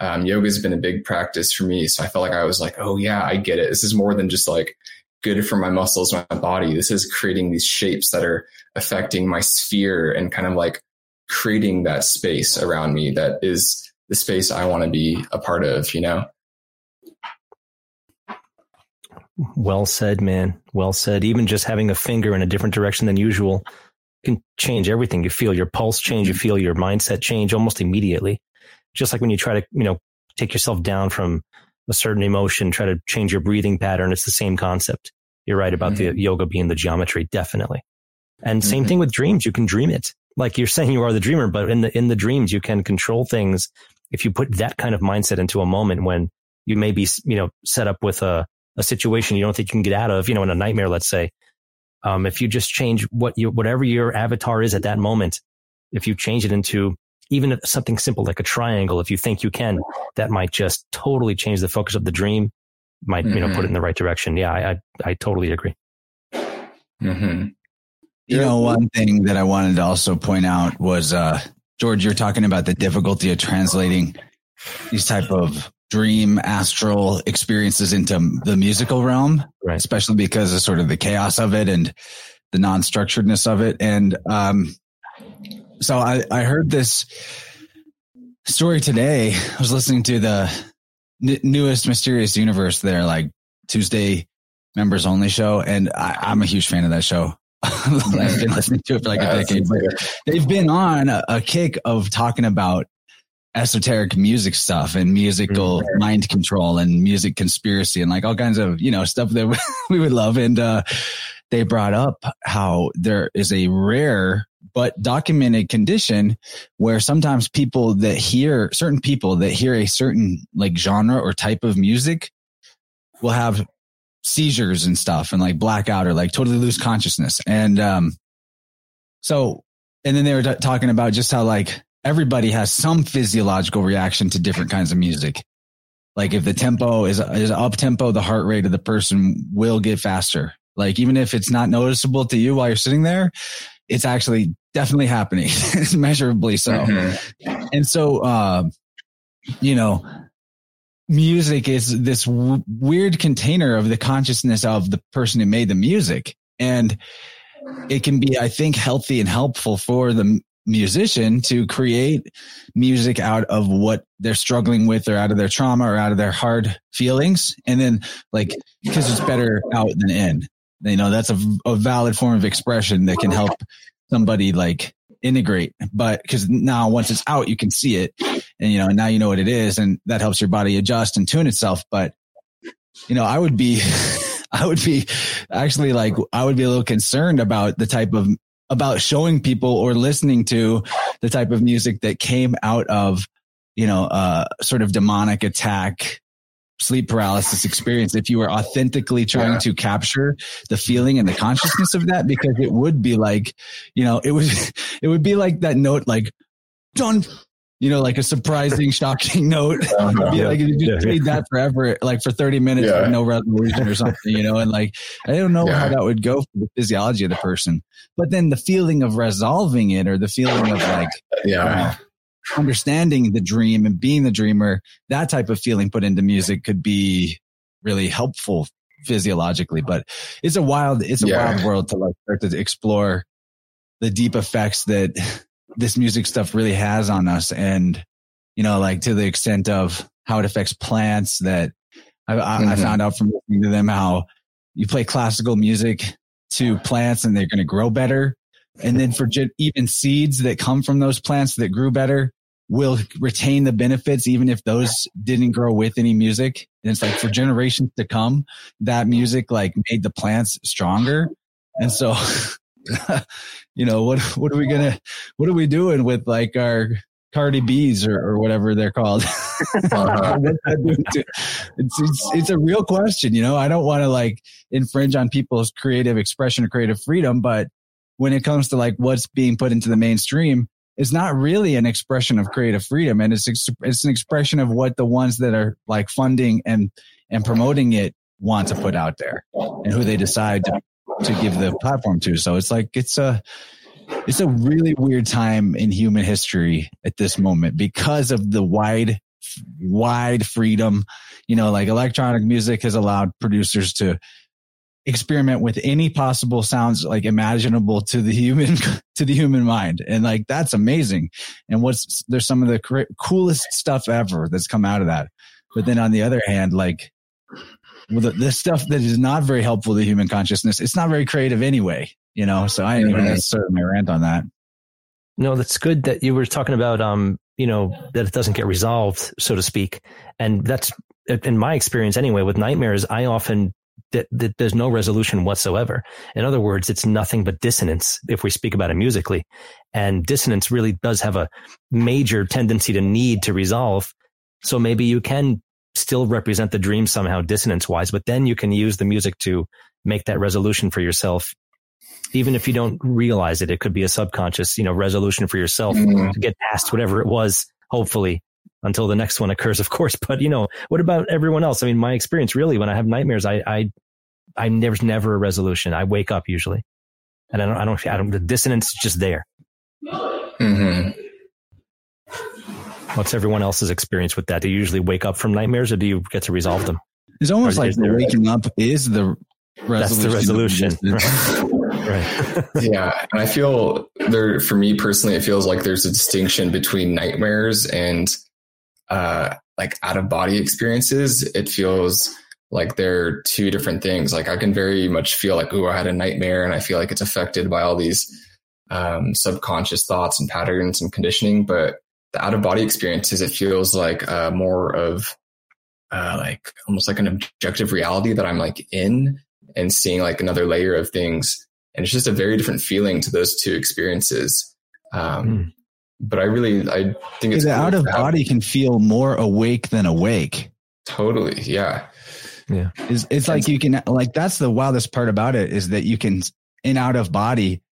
Speaker 3: um, yoga has been a big practice for me. So I felt like I was like, oh yeah, I get it. This is more than just like good for my muscles, my body. This is creating these shapes that are affecting my sphere and kind of like creating that space around me that is the space I want to be a part of, you know?
Speaker 2: Well said, man. Well said. Even just having a finger in a different direction than usual can change everything. You feel your pulse change. You feel your mindset change almost immediately. Just like when you try to, you know, take yourself down from a certain emotion, try to change your breathing pattern. It's the same concept. You're right about mm-hmm. the yoga being the geometry. Definitely. And same mm-hmm. thing with dreams. You can dream it. Like you're saying you are the dreamer, but in the, in the dreams, you can control things. If you put that kind of mindset into a moment when you may be, you know, set up with a, a situation you don't think you can get out of, you know, in a nightmare, let's say. Um, if you just change what you, whatever your avatar is at that moment, if you change it into even something simple like a triangle, if you think you can, that might just totally change the focus of the dream, might, mm-hmm. you know, put it in the right direction. Yeah, I, I, I totally agree.
Speaker 1: Mm-hmm. You know, one thing that I wanted to also point out was, uh, George, you're talking about the difficulty of translating these type of dream astral experiences into the musical realm, right. especially because of sort of the chaos of it and the non-structuredness of it. And, um, so I, I heard this story today. I was listening to the n- newest mysterious universe there, like Tuesday members only show. And I, am a huge fan of that show. [laughs] I've been listening to it for like a [laughs] decade, but they've been on a, a kick of talking about esoteric music stuff and musical mm-hmm. mind control and music conspiracy and like all kinds of, you know, stuff that [laughs] we would love. And, uh, they brought up how there is a rare but documented condition where sometimes people that hear certain people that hear a certain like genre or type of music will have seizures and stuff and like blackout or like totally lose consciousness. And, um, so, and then they were t- talking about just how like everybody has some physiological reaction to different kinds of music. Like if the tempo is, is up tempo, the heart rate of the person will get faster. Like even if it's not noticeable to you while you're sitting there, it's actually definitely happening. it's [laughs] measurably so. Mm-hmm. And so, uh, you know, music is this w- weird container of the consciousness of the person who made the music. And it can be, I think, healthy and helpful for the musician to create music out of what they're struggling with or out of their trauma or out of their hard feelings. And then like, because it's better out than in, you know, that's a, a valid form of expression that can help somebody like integrate. But because now once it's out, you can see it and, you know, now you know what it is and that helps your body adjust and tune itself. But you know, I would be, [laughs] I would be actually like, I would be a little concerned about the type of, about showing people or listening to the type of music that came out of, you know, uh, sort of demonic attack sleep paralysis experience if you were authentically trying yeah. to capture the feeling and the consciousness of that because it would be like you know it would [laughs] it would be like that note like done you know like a surprising [laughs] shocking note [laughs] uh-huh. yeah, like you just yeah, that forever like for 30 minutes with no resolution or something you know and like i don't know how that would go for the physiology of the person but then the feeling of resolving it or the feeling of like [laughs]
Speaker 3: yeah
Speaker 1: understanding the dream and being the dreamer, that type of feeling put into music could be really helpful physiologically. But it's a wild, it's a yeah. wild world to like start to explore the deep effects that this music stuff really has on us. And, you know, like to the extent of how it affects plants that I, mm-hmm. I found out from listening to them how you play classical music to plants and they're going to grow better and then for even seeds that come from those plants that grew better will retain the benefits, even if those didn't grow with any music. And it's like for generations to come, that music like made the plants stronger. And so, [laughs] [laughs] you know, what, what are we gonna, what are we doing with like our Cardi B's or, or whatever they're called? [laughs] uh-huh. it's, it's, it's a real question, you know, I don't want to like infringe on people's creative expression or creative freedom, but when it comes to like what's being put into the mainstream is not really an expression of creative freedom and it's it's an expression of what the ones that are like funding and and promoting it want to put out there and who they decide to, to give the platform to. So it's like it's a it's a really weird time in human history at this moment because of the wide wide freedom. You know like electronic music has allowed producers to experiment with any possible sounds like imaginable to the human [laughs] to the human mind. And like that's amazing. And what's there's some of the cr- coolest stuff ever that's come out of that. But then on the other hand like well, the, stuff that is not very helpful to human consciousness it's not very creative anyway you know so i ain't even necessarily my rant on that
Speaker 2: no that's good that you were talking about um you know that it doesn't get resolved so to speak and that's in my experience anyway with nightmares i often that, that there's no resolution whatsoever. In other words, it's nothing but dissonance if we speak about it musically. And dissonance really does have a major tendency to need to resolve. So maybe you can still represent the dream somehow dissonance wise, but then you can use the music to make that resolution for yourself. Even if you don't realize it, it could be a subconscious, you know, resolution for yourself mm-hmm. to get past whatever it was, hopefully until the next one occurs, of course. [laughs] But you know, what about everyone else? I mean, my experience really, when I have nightmares, I, I, I there's never a resolution. I wake up usually, and I don't, I don't, I don't the dissonance is just there. Mm-hmm. What's everyone else's experience with that? Do you usually wake up from nightmares, or do you get to resolve them?
Speaker 1: It's almost like the waking up is the
Speaker 2: resolution. That's the resolution. [laughs]
Speaker 3: right. [laughs] yeah. And I feel there, for me personally, it feels like there's a distinction between nightmares and uh, like out of body experiences, it feels like they're two different things. Like I can very much feel like, oh, I had a nightmare and I feel like it's affected by all these um, subconscious thoughts and patterns and conditioning. But the out of body experiences, it feels like uh, more of uh, like almost like an objective reality that I'm like in and seeing like another layer of things. And it's just a very different feeling to those two experiences. Um, mm but I really I think it's
Speaker 1: the cool out of body can feel more awake than awake.
Speaker 3: Totally, yeah,
Speaker 1: yeah. It's, it's like you can like that's the wildest part about it is that you can in out of body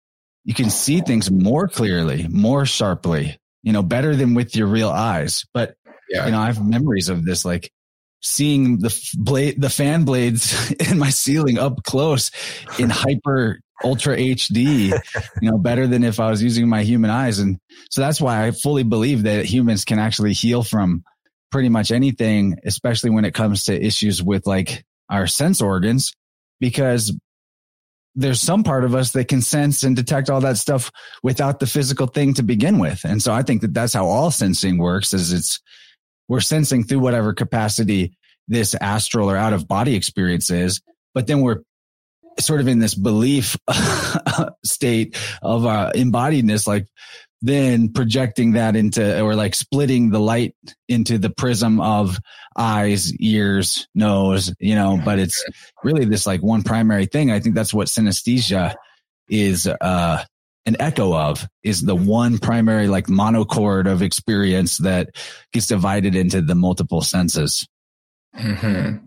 Speaker 1: you can see things more clearly, more sharply, you know, better than with your real eyes. But yeah. you know, I have memories of this like seeing the blade, the fan blades [laughs] in my ceiling up close in [laughs] hyper ultra HD, you know, better than if I was using my human eyes. And so that's why I fully believe that humans can actually heal from pretty much anything, especially when it comes to issues with like our sense organs, because there's some part of us that can sense and detect all that stuff without the physical thing to begin with. And so I think that that's how all sensing works is it's, we're sensing through whatever capacity this astral or out of body experience is, but then we're sort of in this belief [laughs] state of uh, embodiedness, like then projecting that into or like splitting the light into the prism of eyes, ears, nose, you know, but it's really this like one primary thing. I think that's what synesthesia is uh an echo of is the one primary like monochord of experience that gets divided into the multiple senses.
Speaker 3: Mm-hmm.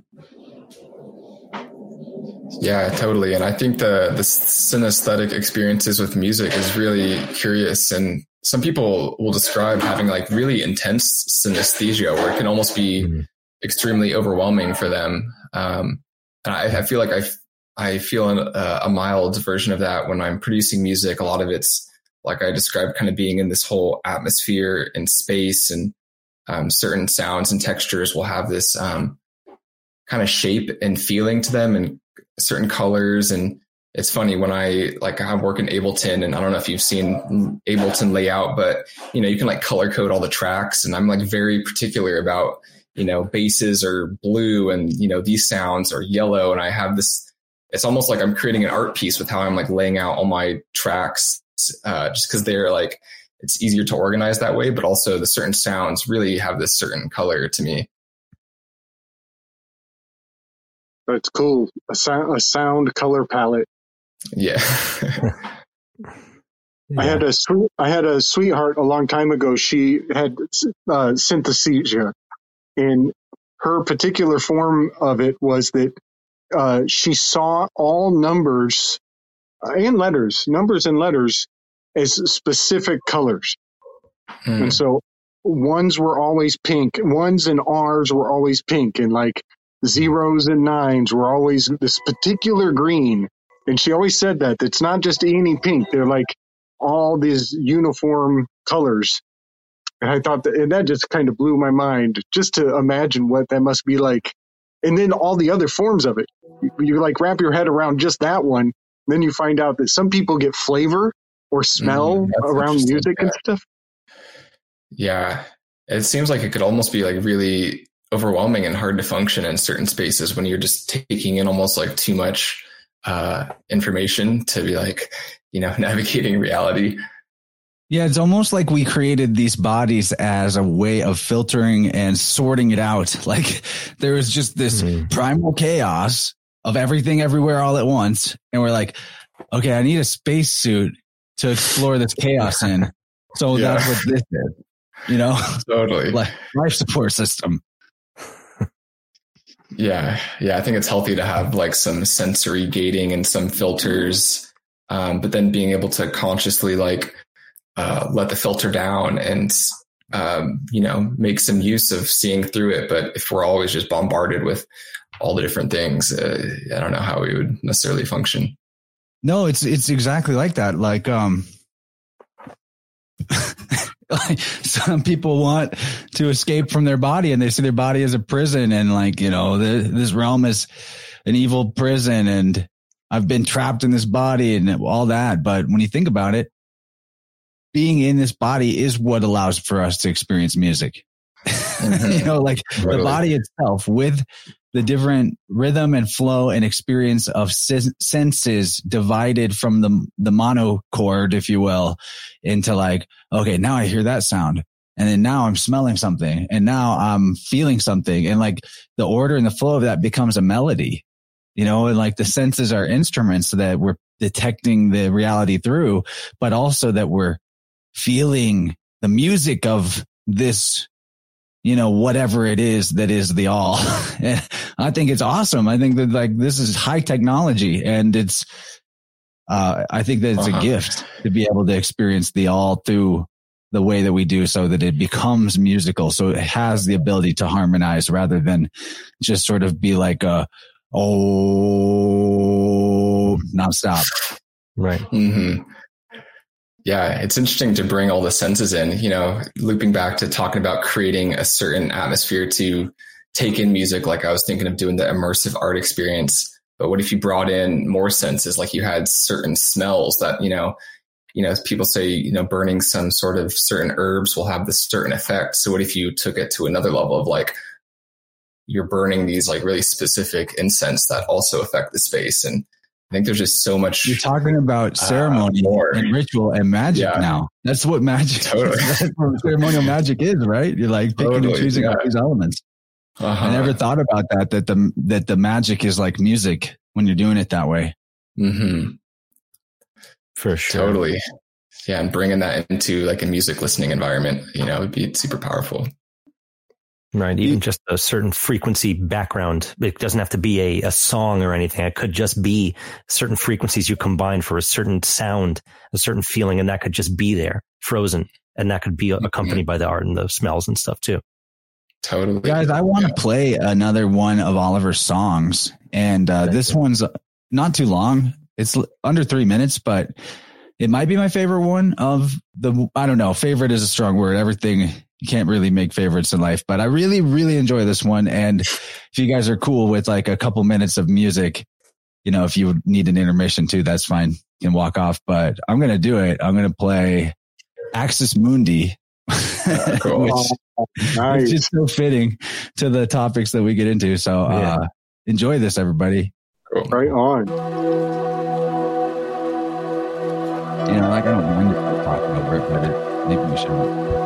Speaker 3: Yeah, totally. And I think the the synesthetic experiences with music is really curious. And some people will describe having like really intense synesthesia, where it can almost be mm-hmm. extremely overwhelming for them. Um, and I, I, feel like I I feel an, uh, a mild version of that when I'm producing music. A lot of it's like I described, kind of being in this whole atmosphere and space, and um, certain sounds and textures will have this um, kind of shape and feeling to them, and certain colors and it's funny when I like I work in Ableton and I don't know if you've seen Ableton layout, but you know, you can like color code all the tracks and I'm like very particular about, you know, basses are blue and you know, these sounds are yellow. And I have this it's almost like I'm creating an art piece with how I'm like laying out all my tracks, uh, just because they're like it's easier to organize that way, but also the certain sounds really have this certain color to me.
Speaker 4: It's cool. A sound, a sound color palette.
Speaker 3: Yeah.
Speaker 4: yeah. [laughs] I had a I had a sweetheart a long time ago. She had uh, synesthesia, and her particular form of it was that uh, she saw all numbers uh, and letters, numbers and letters, as specific colors, hmm. and so ones were always pink, ones and R's were always pink, and like zeros and nines were always this particular green. And she always said that it's not just any pink. They're like all these uniform colors. And I thought that, and that just kind of blew my mind just to imagine what that must be like. And then all the other forms of it. You like wrap your head around just that one. Then you find out that some people get flavor or smell mm, around music yeah. and stuff.
Speaker 3: Yeah. It seems like it could almost be like really overwhelming and hard to function in certain spaces when you're just taking in almost like too much uh, information to be like, you know, [laughs] navigating reality.
Speaker 1: Yeah, it's almost like we created these bodies as a way of filtering and sorting it out. [laughs] Like there was just this mm-hmm. primal chaos of everything everywhere all at once. And we're like, okay, I need a spacesuit to explore this chaos in. So [laughs] yeah. that's what this is, you know?
Speaker 3: Totally.
Speaker 1: like life support system.
Speaker 3: Yeah, yeah, I think it's healthy to have like some sensory gating and some filters, um, but then being able to consciously like uh, let the filter down and um, you know make some use of seeing through it. But if we're always just bombarded with all the different things, uh, I don't know how we would necessarily function.
Speaker 1: No, it's it's exactly like that. Like um [laughs] [laughs] some people want to escape from their body and they see their body as a prison and like, you know, the, this realm is an evil prison and I've been trapped in this body and all that. But when you think about it, being in this body is what allows for us to experience music. [laughs] Mm-hmm. you know, like the body itself with the different rhythm and flow and experience of senses divided from the, the monochord, if you will, into like, okay, now I hear that sound. And then now I'm smelling something and now I'm feeling something. And like the order and the flow of that becomes a melody, you know, and like the senses are instruments that we're detecting the reality through, but also that we're feeling the music of this you know, whatever it is that is the all. [laughs] I think it's awesome. I think that like this is high technology and it's, uh, I think that it's uh-huh. a gift to be able to experience the all through the way that we do so that it becomes musical. So it has the ability to harmonize rather than just sort of be like a, oh, nonstop.
Speaker 2: Right.
Speaker 3: Mm-hmm. Yeah, it's interesting to bring all the senses in, you know, looping back to talking about creating a certain atmosphere to take in music. Like I was thinking of doing the immersive art experience. But what if you brought in more senses? Like you had certain smells that, you know, you know, people say, you know, burning some sort of certain herbs will have this certain effect. So what if you took it to another level of like, you're burning these like really specific incense that also affect the space and I think there's just so much.
Speaker 1: You're talking about uh, ceremony uh, and ritual and magic yeah. now. That's what magic. Totally. [laughs] That's what ceremonial magic is, right? You're like picking totally, and choosing yeah. these elements. Uh-huh. I never thought about that. That the that the magic is like music when you're doing it that way.
Speaker 3: Mm-hmm.
Speaker 2: For sure.
Speaker 3: Totally. Yeah, and bringing that into like a music listening environment, you know, would be super powerful.
Speaker 2: Right. Even just a certain frequency background. It doesn't have to be a, a song or anything. It could just be certain frequencies you combine for a certain sound, a certain feeling, and that could just be there, frozen. And that could be mm-hmm. accompanied by the art and the smells and stuff too.
Speaker 3: Totally.
Speaker 1: Guys, I want to yeah. play another one of Oliver's songs. And uh, this one's not too long. It's under three minutes, but it might be my favorite one of the, I don't know, favorite is a strong word. Everything you can't really make favorites in life, but I really, really enjoy this one. And if you guys are cool with like a couple minutes of music, you know, if you need an intermission too, that's fine. You can walk off, but I'm going to do it. I'm going to play Axis Mundi, [laughs] cool. which, [laughs] nice. which is so fitting to the topics that we get into. So, uh, enjoy this, everybody.
Speaker 4: Cool. Right on.
Speaker 1: You know, like I don't mind talking over it, but it, maybe we should.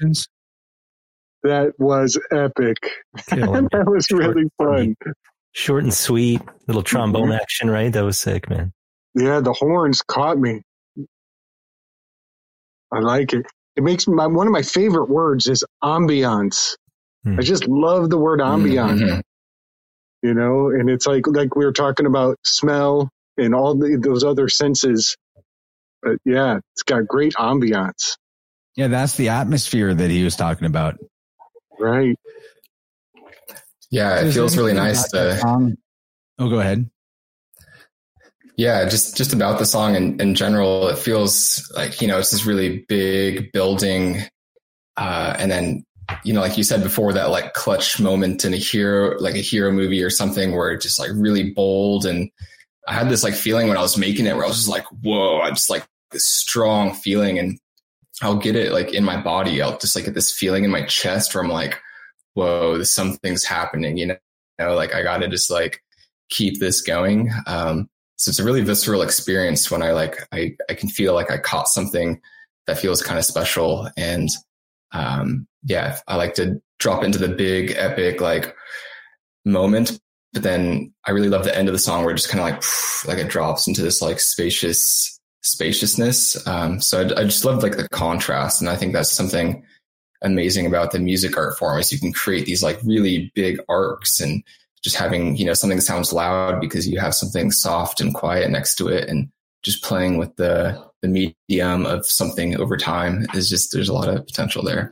Speaker 1: Reactions?
Speaker 4: That was epic. [laughs] that was really fun.
Speaker 2: Short and sweet, little trombone mm-hmm. action, right? That was sick, man.
Speaker 4: Yeah, the horns caught me. I like it. It makes my one of my favorite words is ambiance. Hmm. I just love the word ambiance. Mm-hmm. You know, and it's like like we were talking about smell and all the, those other senses. But yeah, it's got great ambiance.
Speaker 1: Yeah, that's the atmosphere that he was talking about.
Speaker 4: Right.
Speaker 3: Yeah, it feels really nice to.
Speaker 1: Oh, go ahead.
Speaker 3: Yeah, just just about the song in, in general, it feels like you know it's this really big building, uh, and then you know, like you said before, that like clutch moment in a hero, like a hero movie or something, where it's just like really bold. And I had this like feeling when I was making it, where I was just like, "Whoa!" I just like this strong feeling, and I'll get it like in my body. I'll just like get this feeling in my chest where I'm like, whoa, something's happening, you know? You know, like I gotta just like keep this going. Um, so it's a really visceral experience when I like, I, I can feel like I caught something that feels kind of special. And, um, yeah, I like to drop into the big epic, like moment. But then I really love the end of the song where it just kind of like, like it drops into this like spacious spaciousness. Um, so I, I just love like the contrast. And I think that's something amazing about the music art form is you can create these like really big arcs and just having, you know, something that sounds loud because you have something soft and quiet next to it and just playing with the the medium of something over time is just there's a lot of potential there.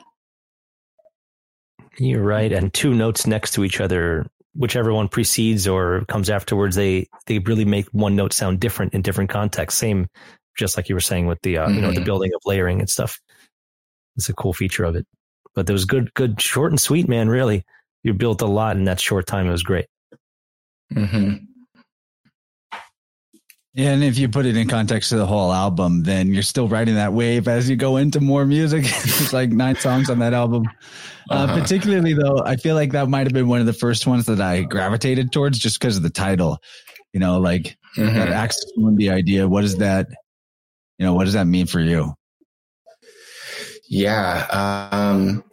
Speaker 2: You're right. And two notes next to each other, whichever one precedes or comes afterwards, they they really make one note sound different in different contexts. Same, just like you were saying with the uh, mm-hmm. you know the mm-hmm. building of layering and stuff. It's a cool feature of it. But there was good, good, short and sweet, man. Really, you built a lot in that short time. It was great.
Speaker 3: Mm-hmm.
Speaker 1: And if you put it in context to the whole album, then you're still riding that wave as you go into more music. [laughs] It's like nine songs on that album. Uh, uh-huh. particularly though, I feel like that might have been one of the first ones that I gravitated towards just because of the title. You know, like mm-hmm. that Axis Mundi idea. What is that, you know, what does that mean for you?
Speaker 3: Yeah. Um,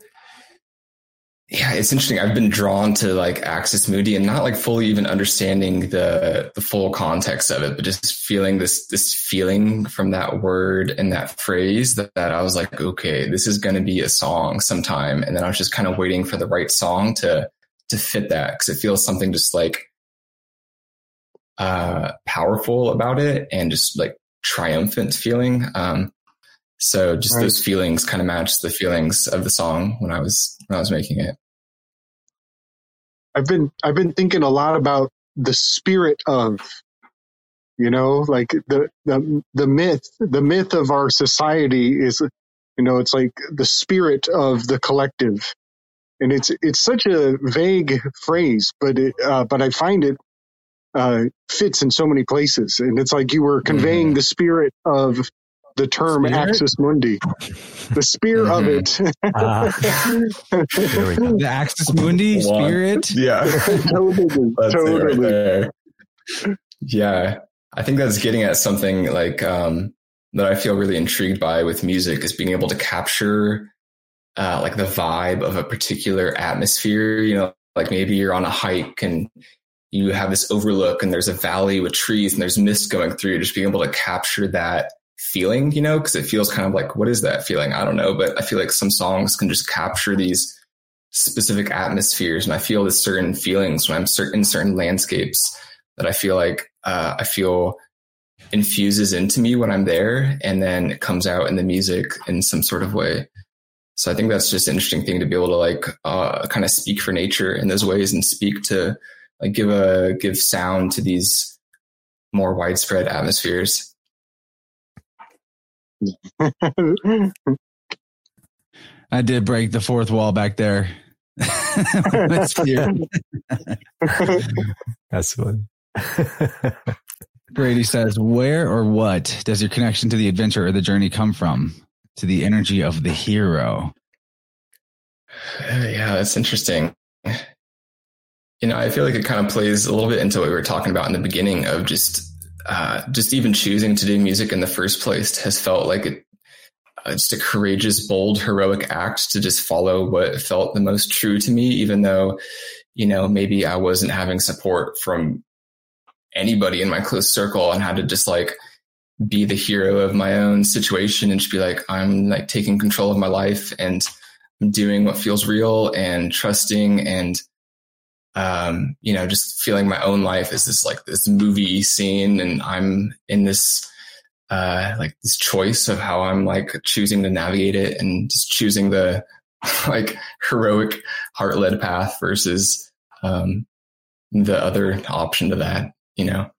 Speaker 3: yeah, it's interesting. I've been drawn to like Axis Mundi and not like fully even understanding the the full context of it, but just feeling this this feeling from that word and that phrase that, that I was like, okay, this is going to be a song sometime, and then I was just kind of waiting for the right song to to fit that because it feels something just like uh powerful about it and just like triumphant feeling. Um, so just right. those feelings kind of matched the feelings of the song when I was when I was making it.
Speaker 4: I've been I've been thinking a lot about the spirit of you know like the the the myth the myth of our society is you know it's like the spirit of the collective and it's it's such a vague phrase but it uh, but I find it uh, fits in so many places and it's like you were conveying mm. the spirit of the term Spirit? Axis Mundi. The spear mm-hmm. of it. uh,
Speaker 1: the Axis Mundi spirit.
Speaker 3: Yeah. [laughs] totally. totally. Right yeah. I think that's getting at something like um, that I feel really intrigued by with music is being able to capture uh, like the vibe of a particular atmosphere. You know, like maybe you're on a hike and you have this overlook and there's a valley with trees and there's mist going through. Just being able to capture that feeling, you know, because it feels kind of like, what is that feeling? I don't know. But I feel like some songs can just capture these specific atmospheres. And I feel this certain feelings when I'm in certain landscapes that I feel like, uh, I feel infuses into me when I'm there. And then it comes out in the music in some sort of way. So I think that's just an interesting thing to be able to like, uh, kind of speak for nature in those ways and speak to like give a, give sound to these more widespread atmospheres. [laughs]
Speaker 1: I did break the fourth wall back there. [laughs]
Speaker 2: That's [laughs] That's funny.
Speaker 1: Brady says, Where or what does your connection to the adventure or the journey come from? To the energy of the hero? [sighs]
Speaker 3: Yeah, that's interesting. You know, I feel like it kind of plays a little bit into what we were talking about in the beginning of just uh, just even choosing to do music in the first place has felt like a, uh, just a courageous, bold, heroic act to just follow what felt the most true to me, even though, you know, maybe I wasn't having support from anybody in my close circle and had to just like be the hero of my own situation and just be like, I'm like taking control of my life and I'm doing what feels real and trusting and um, you know, just feeling my own life is this like this movie scene and I'm in this uh like this choice of how I'm like choosing to navigate it and just choosing the [laughs] like heroic heart led path versus um the other option to that, you know.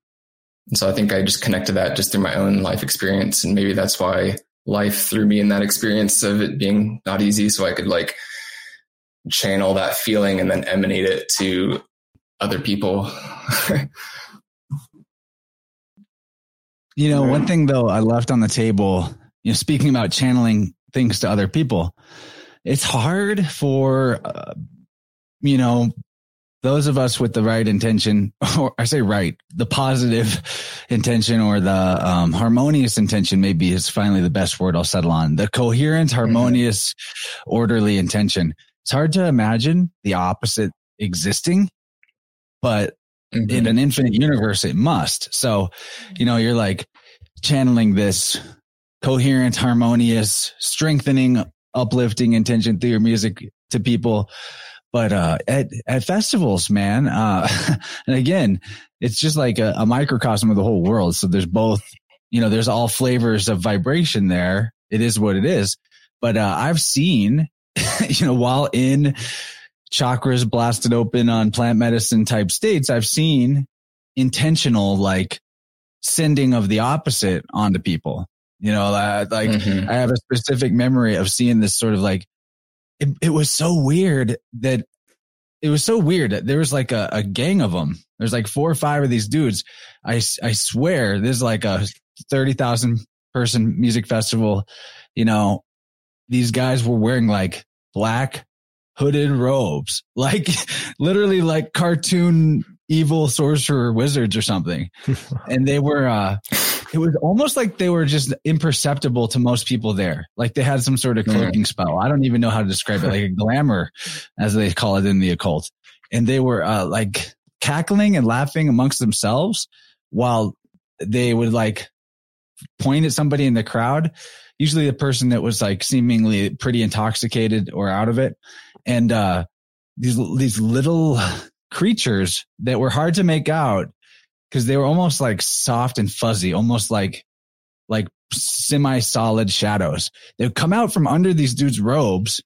Speaker 3: And so I think I just connected that just through my own life experience and maybe that's why life threw me in that experience of it being not easy so I could like channel that feeling and then emanate it to other people.
Speaker 1: you know, one thing though I left on the table, you know, speaking about channeling things to other people, it's hard for, uh, you know, those of us with the right intention, [laughs] or I say right, the positive [laughs] intention or the um, harmonious intention, maybe is finally the best word I'll settle on. The coherent, mm-hmm. harmonious, mm-hmm. orderly intention. It's hard to imagine the opposite existing, but mm-hmm. in an infinite universe, it must. So, you know, you're like channeling this coherent, harmonious, strengthening, uplifting intention through your music to people but uh, at at festivals, man, uh, [laughs] and again, it's just like a, a, microcosm of the whole world. So there's both, you know, there's all flavors of vibration there. It is what it is. But uh, I've seen, [laughs] you know, while in chakras blasted open on plant medicine type states, I've seen intentional like sending of the opposite onto people. You know, uh, like mm-hmm. I have a specific memory of seeing this sort of like it, it was so weird that it was so weird. There was like a, a gang of them. There's like four or five of these dudes. I, I swear there's like a 30,000 person music festival. You know, these guys were wearing like black hooded robes, [laughs] like literally like cartoon evil sorcerer wizards or something. [laughs] and they were, uh, it was almost like they were just imperceptible to most people there. Like they had some sort of cloaking mm. spell. I don't even know how to describe it, like a glamour, as they call it in the occult. And they were uh, like cackling and laughing amongst themselves while they would like point at somebody in the crowd. Usually the person that was like seemingly pretty intoxicated or out of it. And, uh, these, these little creatures that were hard to make out because they were almost like soft and fuzzy, almost like like semi-solid shadows. They would come out from under these dudes' robes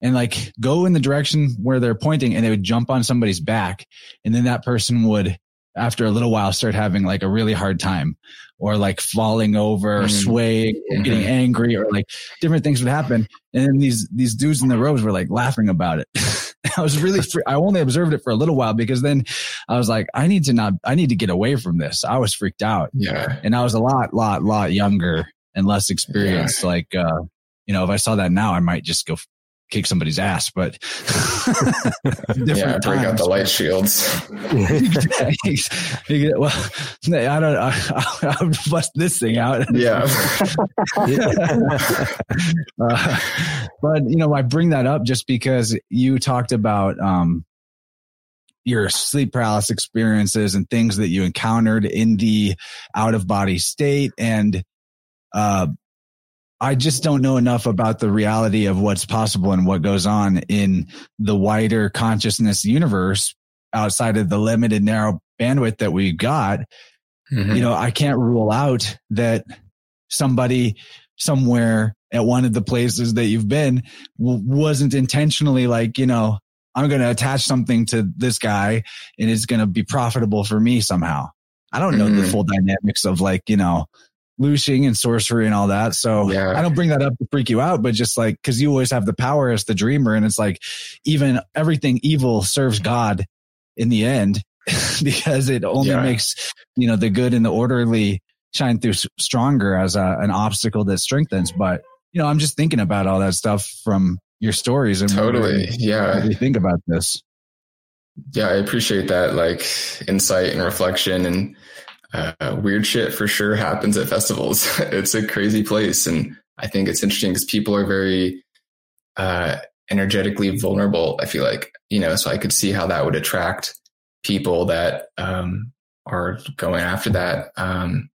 Speaker 1: and like go in the direction where they're pointing and they would jump on somebody's back. And then that person would, after a little while, start having like a really hard time or like falling over, mm. swaying, mm-hmm. getting angry, or like different things would happen. And then these, these dudes in the robes were like laughing about it. [laughs] I was really, free. I only observed it for a little while because then I was like, I need to not, I need to get away from this. I was freaked out.
Speaker 3: Yeah.
Speaker 1: And I was a lot, lot, lot younger and less experienced. Yeah. Like, uh, you know, if I saw that now, I might just go kick somebody's ass, but [laughs]
Speaker 3: yeah, break out the light shields. [laughs]
Speaker 1: well, I don't. I, I'll bust this thing out. [laughs]
Speaker 3: Yeah.
Speaker 1: uh, but you know, I bring that up just because you talked about um, your sleep paralysis experiences and things that you encountered in the out of body state and uh, I just don't know enough about the reality of what's possible and what goes on in the wider consciousness universe outside of the limited narrow bandwidth that we've got. Mm-hmm. You know, I can't rule out that somebody somewhere at one of the places that you've been wasn't intentionally like, you know, I'm going to attach something to this guy and it's going to be profitable for me somehow. I don't know mm-hmm. the full dynamics of like, you know, looshing and sorcery and all that. So yeah. I don't bring that up to freak you out, but just like, cause you always have the power as the dreamer. And it's like, even everything evil serves God in the end [laughs] because it only yeah. makes, you know, the good and the orderly shine through stronger as a, an obstacle that strengthens. But, you know, I'm just thinking about all that stuff from your stories and
Speaker 3: totally. yeah.
Speaker 1: What you think about this?
Speaker 3: Yeah. I appreciate that like insight and reflection and, uh, weird shit for sure happens at festivals. [laughs] it's a crazy place. And I think it's interesting because people are very uh, energetically vulnerable, I feel like, you know, so I could see how that would attract people that um, are going after that. Um,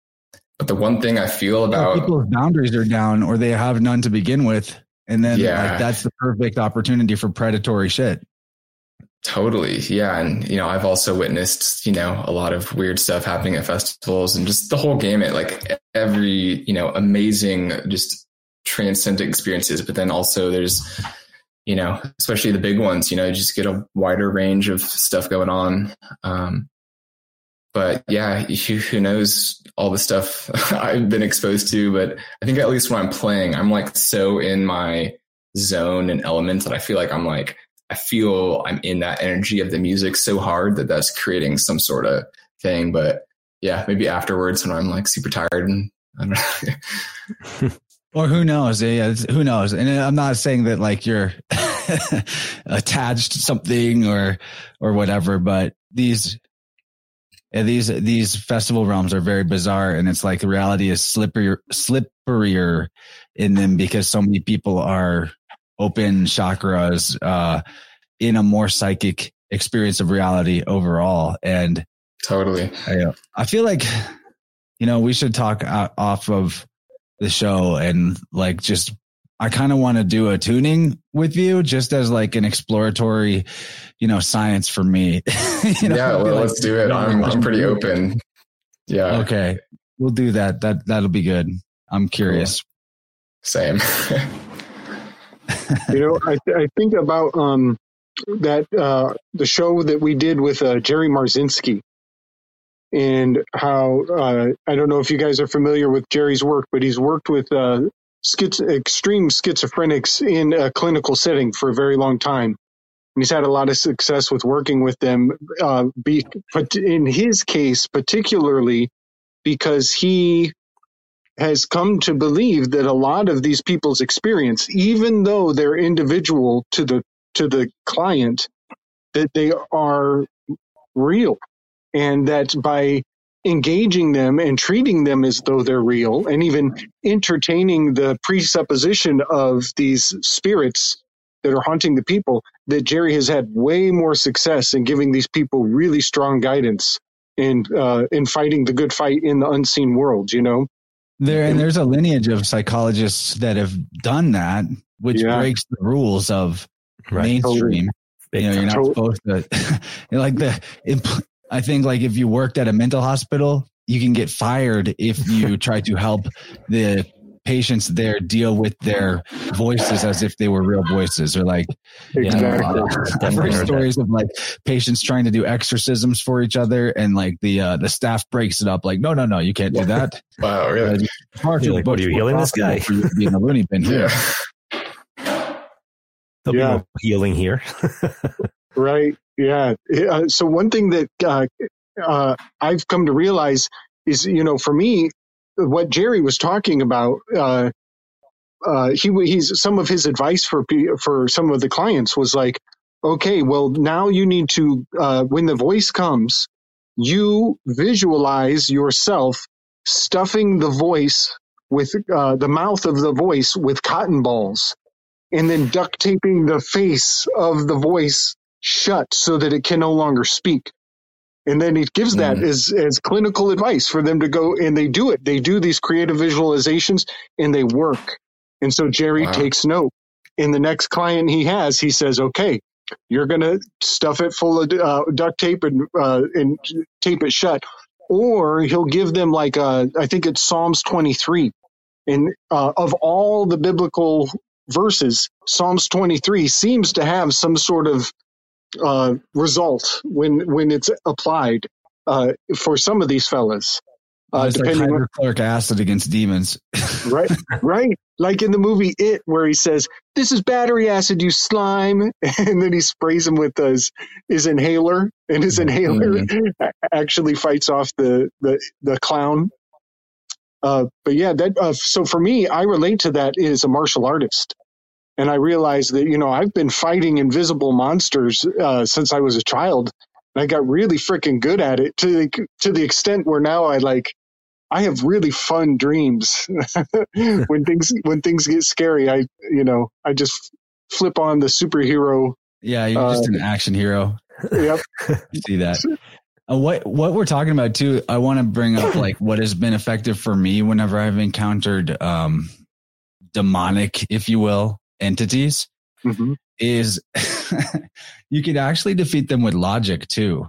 Speaker 3: but the one thing I feel about
Speaker 1: people's boundaries are down or they have none to begin with. And then yeah. like, that's the perfect opportunity for predatory shit.
Speaker 3: Totally. Yeah. And, you know, I've also witnessed, you know, a lot of weird stuff happening at festivals and just the whole gamut, like every, you know, amazing, just transcendent experiences. But then also there's, you know, especially the big ones, you know, you just get a wider range of stuff going on. Um, but yeah, who knows all the stuff [laughs] I've been exposed to, but I think at least when I'm playing, I'm like so in my zone and element that I feel like I'm like, I feel I'm in that energy of the music so hard that that's creating some sort of thing. But yeah, maybe afterwards when I'm like super tired and [laughs] I don't
Speaker 1: know. [laughs] or who knows? Yeah, who knows? And uh, I'm not saying that like you're [laughs] attached to something or or whatever. But these these these festival realms are very bizarre, and it's like the reality is slipperier slipperier in them because so many people are open chakras uh, in a more psychic experience of reality overall. And
Speaker 3: totally,
Speaker 1: I, I feel like you know we should talk off of the show and like just I kind of want to do a tuning with you just as like an exploratory, you know, science for me. [laughs]
Speaker 3: you know, yeah, well, like, let's do it. I'm, I'm pretty open. Yeah.
Speaker 1: Okay. We'll do that. That, that'll be good. I'm curious. Cool.
Speaker 3: Same. [laughs]
Speaker 4: you know, I, I think about, um, that, uh, the show that we did with, uh, Jerry Marzinsky and how, uh, I don't know if you guys are familiar with Jerry's work, but he's worked with, uh, extreme schizophrenics in a clinical setting for a very long time. And he's had a lot of success with working with them. Uh, be, but in his case, particularly because he has come to believe that a lot of these people's experience, even though they're individual to the to the client, that they are real, and that by engaging them and treating them as though they're real and even entertaining the presupposition of these spirits that are haunting the people that Jerry has had way more success in giving these people really strong guidance in uh, in fighting the good fight in the unseen world you know
Speaker 1: there and there's a lineage of psychologists that have done that which yeah. breaks the rules of right. mainstream totally. you know you're not supposed to [laughs] like the I think like if you worked at a mental hospital, you can get fired if you [laughs] try to help the patients there deal with their voices as if they were real voices or like exactly. you know, I've [laughs] heard stories of like patients trying to do exorcisms for each other and like the uh, the staff breaks it up like no no no you can't do that [laughs]
Speaker 3: wow really
Speaker 2: uh, like, what are you healing this guy
Speaker 1: being a loony bin here
Speaker 2: yeah. There'll yeah. be no healing here [laughs]
Speaker 4: right yeah. Uh, so one thing that uh, uh, I've come to realize is, you know, for me, what Jerry was talking about, uh, uh, he he's some of his advice for for some of the clients was like, okay, well now you need to uh, when the voice comes, you visualize yourself stuffing the voice with the mouth of the voice with cotton balls and then duct taping the face of the voice shut so that it can no longer speak. And then he gives that mm. as, as clinical advice for them to go and they do it. They do these creative visualizations and they work. And so Jerry wow. takes note. In the next client he has, he says, okay, you're going to stuff it full of uh, duct tape and, uh, and tape it shut. Or he'll give them like, uh, I think it's Psalms 23. And uh, of all the biblical verses, Psalms 23 seems to have some sort of uh, result when when it's applied uh, for some of these fellas.
Speaker 1: Uh, depending like hydrochloric on, acid against demons. [laughs]
Speaker 4: right, right. Like in the movie It, where he says, "This is battery acid, you slime," [laughs] and then he sprays him with his his inhaler, and his inhaler mm-hmm. actually fights off the the the clown. Uh, but yeah, that uh, so for me, I relate to that as a martial artist and I realized that you know I've been fighting invisible monsters uh, since I was a child, and I got really freaking good at it to the, to the extent where now I like I have really fun dreams [laughs] when things when things get scary. I you know I just flip on the superhero.
Speaker 1: Yeah, you're uh, just an action hero.
Speaker 4: Yep, [laughs]
Speaker 1: see that. Uh, what what we're talking about too, I want to bring up like what has been effective for me whenever I've encountered um demonic, if you will, entities mm-hmm. is [laughs] you can actually defeat them with logic too.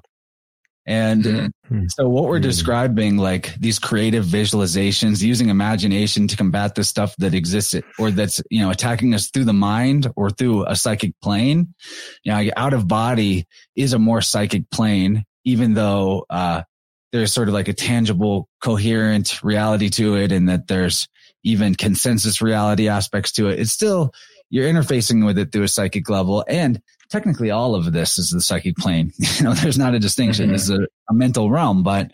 Speaker 1: And mm-hmm. so what we're mm-hmm. describing, like these creative visualizations, using imagination to combat the stuff that exists or that's, you know, attacking us through the mind or through a psychic plane. You know, out of body is a more psychic plane, even though, uh, there's sort of like a tangible, coherent reality to it and that there's even consensus reality aspects to it. It's still, you're interfacing with it through a psychic level. And technically all of this is the psychic plane. [laughs] you know, there's not a distinction. Mm-hmm. This is a, a, mental realm. But,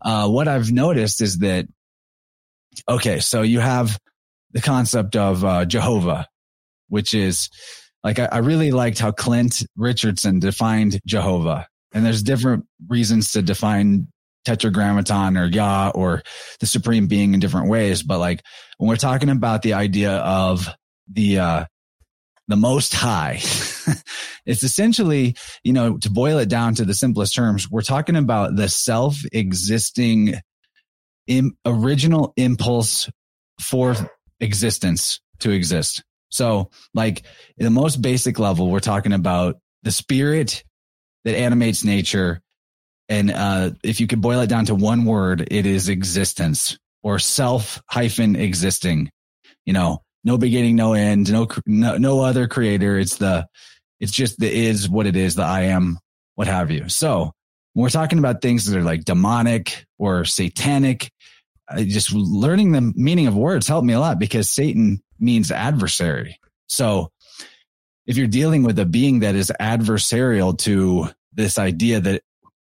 Speaker 1: uh, what I've noticed is that, okay, so you have the concept of, uh, Jehovah, which is, like I, I really liked how Clint Richardson defined Jehovah. And there's different reasons to define tetragrammaton or Yah or the supreme being in different ways. But like when we're talking about the idea of the, uh, the most high, [laughs] it's essentially, you know, to boil it down to the simplest terms, we're talking about the self existing Im- original impulse for existence to exist. So like the most basic level, we're talking about the spirit that animates nature. And, uh, if you could boil it down to one word, it is existence or self hyphen existing, you know, no beginning, no end, no, no, no other creator. It's the, it's just the is what it is, the I am, what have you. So when we're talking about things that are like demonic or satanic, just learning the meaning of words helped me a lot because Satan means adversary. So if you're dealing with a being that is adversarial to this idea that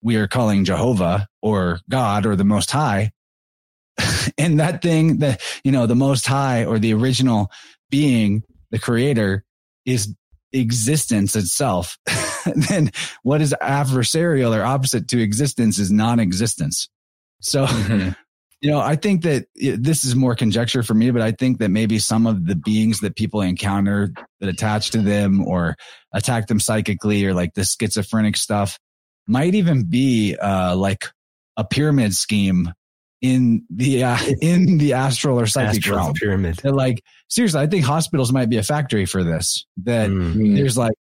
Speaker 1: we are calling Jehovah or God or the most high, [laughs] and that thing that, you know, the most high or the original being, the creator is existence itself, [laughs] then what is adversarial or opposite to existence is non-existence. So mm-hmm [laughs] you know, I think that it, this is more conjecture for me, but I think that maybe some of the beings that people encounter that attach to them or attack them psychically or like the schizophrenic stuff might even be, uh, like a pyramid scheme in the, uh, [laughs] in the astral or psychic astral realm.
Speaker 2: Pyramid.
Speaker 1: That like, seriously, I think hospitals might be a factory for this, that mm. there's like,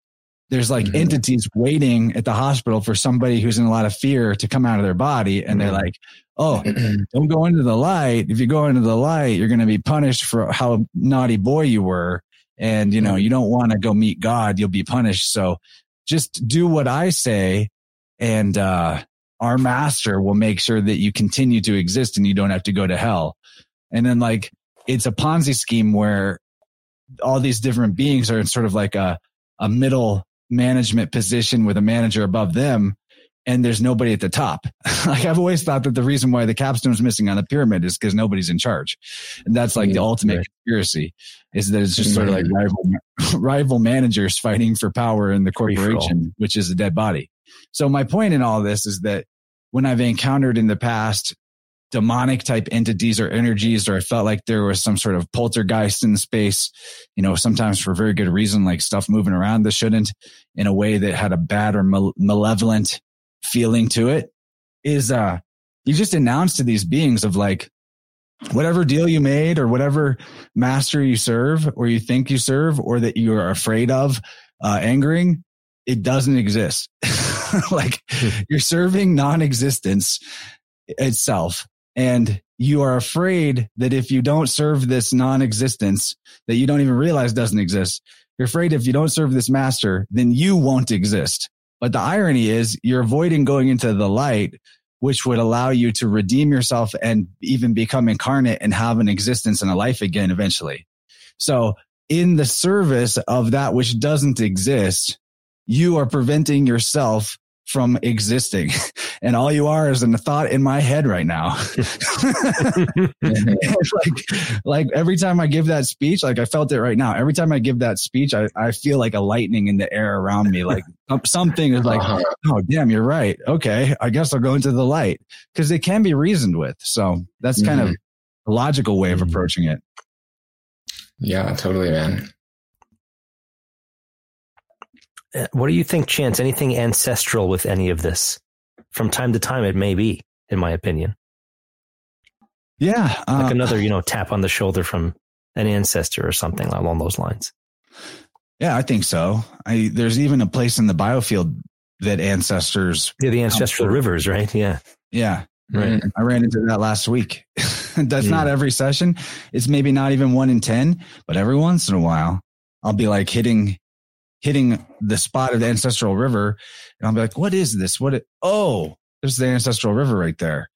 Speaker 1: there's like mm-hmm. entities waiting at the hospital for somebody who's in a lot of fear to come out of their body. And mm-hmm. they're like, Oh, [clears throat] don't go into the light. If you go into the light, you're going to be punished for how naughty boy you were. And, you know, you don't want to go meet God. You'll be punished. So just do what I say. And, uh, our master will make sure that you continue to exist and you don't have to go to hell. And then like, it's a Ponzi scheme where all these different beings are in sort of like a, a middle management position with a manager above them and there's nobody at the top. [laughs] like I've always thought that the reason why the capstone is missing on the pyramid is because nobody's in charge. And that's like the ultimate right. conspiracy is that it's just sort of like rival, [laughs] rival managers fighting for power in the corporation, which is a dead body. So my point in all this is that when I've encountered in the past demonic type entities or energies, or I felt like there was some sort of poltergeist in the space, you know, sometimes for very good reason, like stuff moving around that shouldn't in a way that had a bad or malevolent feeling to it is, uh, you just announce to these beings of like, whatever deal you made or whatever master you serve or you think you serve or that you are afraid of, uh, angering, it doesn't exist. [laughs] [laughs] like hmm. you're serving non-existence itself and you are afraid that if you don't serve this non-existence that you don't even realize doesn't exist, you're afraid if you don't serve this master, then you won't exist. But the irony is you're avoiding going into the light, which would allow you to redeem yourself and even become incarnate and have an existence and a life again eventually. So in the service of that which doesn't exist, you are preventing yourself from existing. [laughs] And all you are is a thought in my head right now. [laughs] [laughs] like, like every time I give that speech, like I felt it right now. Every time I give that speech, I, I feel like a lightning in the air around me. Like something is like, uh-huh. oh, damn, you're right. Okay. I guess I'll go into the light because it can be reasoned with. So that's kind mm-hmm. of a logical way of mm-hmm. approaching it.
Speaker 3: Yeah, totally, man.
Speaker 2: What do you think, Chance? Anything ancestral with any of this? From time to time, it may be, in my opinion.
Speaker 1: Yeah,
Speaker 2: uh, like another, you know, tap on the shoulder from an ancestor or something along those lines.
Speaker 1: Yeah, I think so. I there's even a place in the biofield that ancestors.
Speaker 2: Yeah, the ancestral rivers, right? Yeah,
Speaker 1: yeah, right. Mm-hmm. I ran into that last week. [laughs] That's mm. not every session. It's maybe not even one in ten, but every once in a while, I'll be like hitting hitting the spot of the ancestral river. And I'll be like, what is this? What? It, oh, there's the ancestral river right there.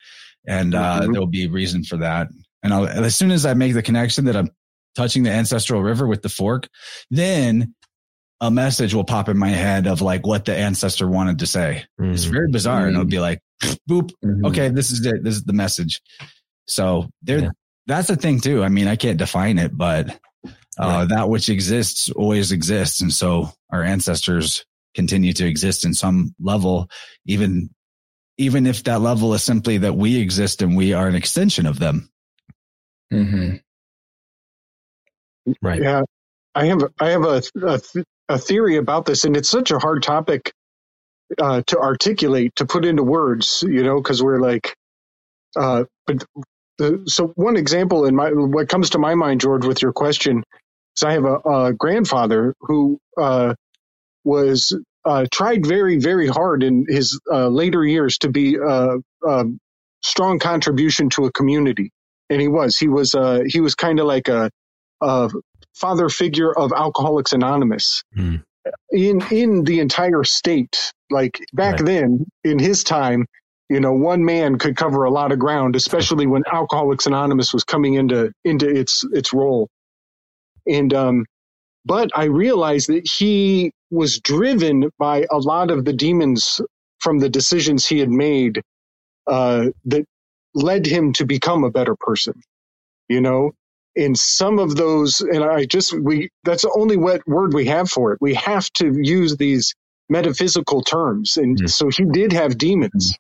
Speaker 1: And, uh, mm-hmm. there'll be a reason for that. And I'll, as soon as I make the connection that I'm touching the ancestral river with the fork, then a message will pop in my head of like what the ancestor wanted to say. Mm-hmm. It's very bizarre. Mm-hmm. And it'll be like, boop. Mm-hmm. Okay. This is it. This is the message. So there, yeah. that's the thing too. I mean, I can't define it, but uh, that which exists always exists. And so our ancestors continue to exist in some level, even, even if that level is simply that we exist and we are an extension of them.
Speaker 3: Mm-hmm.
Speaker 2: Right.
Speaker 4: Yeah, I have I have a a, a theory about this, and it's such a hard topic uh, to articulate to put into words. You know, because we're like, uh, but the, so one example in my what comes to my mind, George, with your question, is I have a, a grandfather who uh, was uh, tried very very hard in his uh, later years to be a, a strong contribution to a community, and he was he was uh, he was kind of like a uh, father figure of Alcoholics Anonymous
Speaker 2: Hmm.
Speaker 4: in in the entire state. Like back
Speaker 2: Right.
Speaker 4: then, in his time, you know, one man could cover a lot of ground, especially when Alcoholics Anonymous was coming into into its its role. And um, but I realized that he was driven by a lot of the demons from the decisions he had made uh, that led him to become a better person. You know, in some of those and i just we that's the only wet word we have for it we have to use these metaphysical terms and
Speaker 2: Mm.
Speaker 4: so he did have demons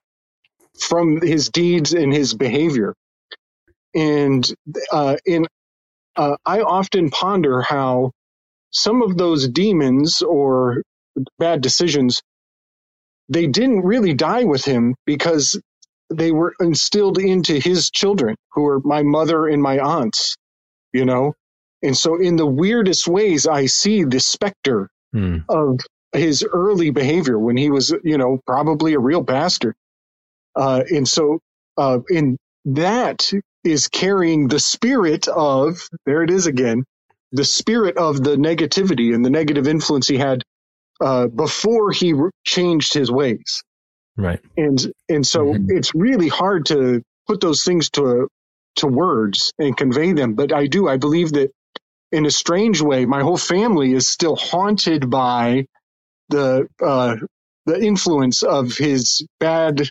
Speaker 4: from his deeds and his behavior and uh in uh, i often ponder how some of those demons or bad decisions they didn't really die with him because they were instilled into his children who are my mother and my aunts you know and so in the weirdest ways i see the specter
Speaker 2: Hmm.
Speaker 4: of his early behavior when he was you know probably a real bastard uh and so uh in that is carrying the spirit of there it is again the spirit of the negativity and the negative influence he had uh before he re- changed his ways
Speaker 2: Right.
Speaker 4: and and so
Speaker 3: Mhm.
Speaker 4: it's really hard to put those things to to words and convey them but i do i believe that in a strange way my whole family is still haunted by the uh the influence of his bad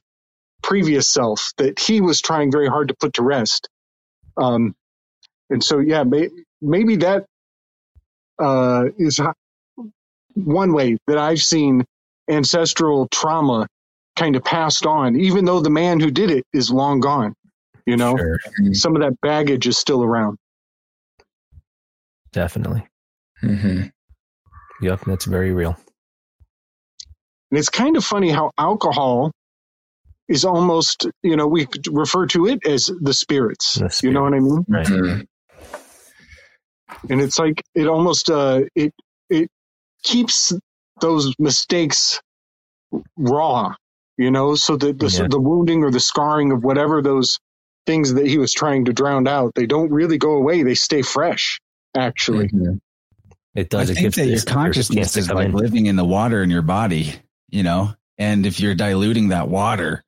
Speaker 4: previous self that he was trying very hard to put to rest um and so yeah may, maybe that uh is one way that i've seen ancestral trauma kind of passed on, even though the man who did it is long gone. You know,
Speaker 2: Sure.
Speaker 4: some of that baggage is still around.
Speaker 2: Definitely.
Speaker 3: Mm-hmm.
Speaker 2: Yep. That's very real.
Speaker 4: And it's kind of funny how alcohol is almost, you know, we could refer to it as the spirits.
Speaker 2: The
Speaker 4: You know what I mean?
Speaker 2: Right.
Speaker 3: Mm-hmm.
Speaker 4: And it's like it almost uh it it keeps those mistakes raw, you know, so that the
Speaker 2: Yeah.
Speaker 4: the wounding or the scarring of whatever those things that he was trying to drown out, they don't really go away. They stay fresh, actually.
Speaker 3: Mm-hmm.
Speaker 2: It
Speaker 1: I
Speaker 2: does. It
Speaker 1: think
Speaker 2: gives
Speaker 1: that your
Speaker 2: there's a chance
Speaker 1: consciousness is like
Speaker 2: in.
Speaker 1: living in the water in your body, you know? And if you're diluting that water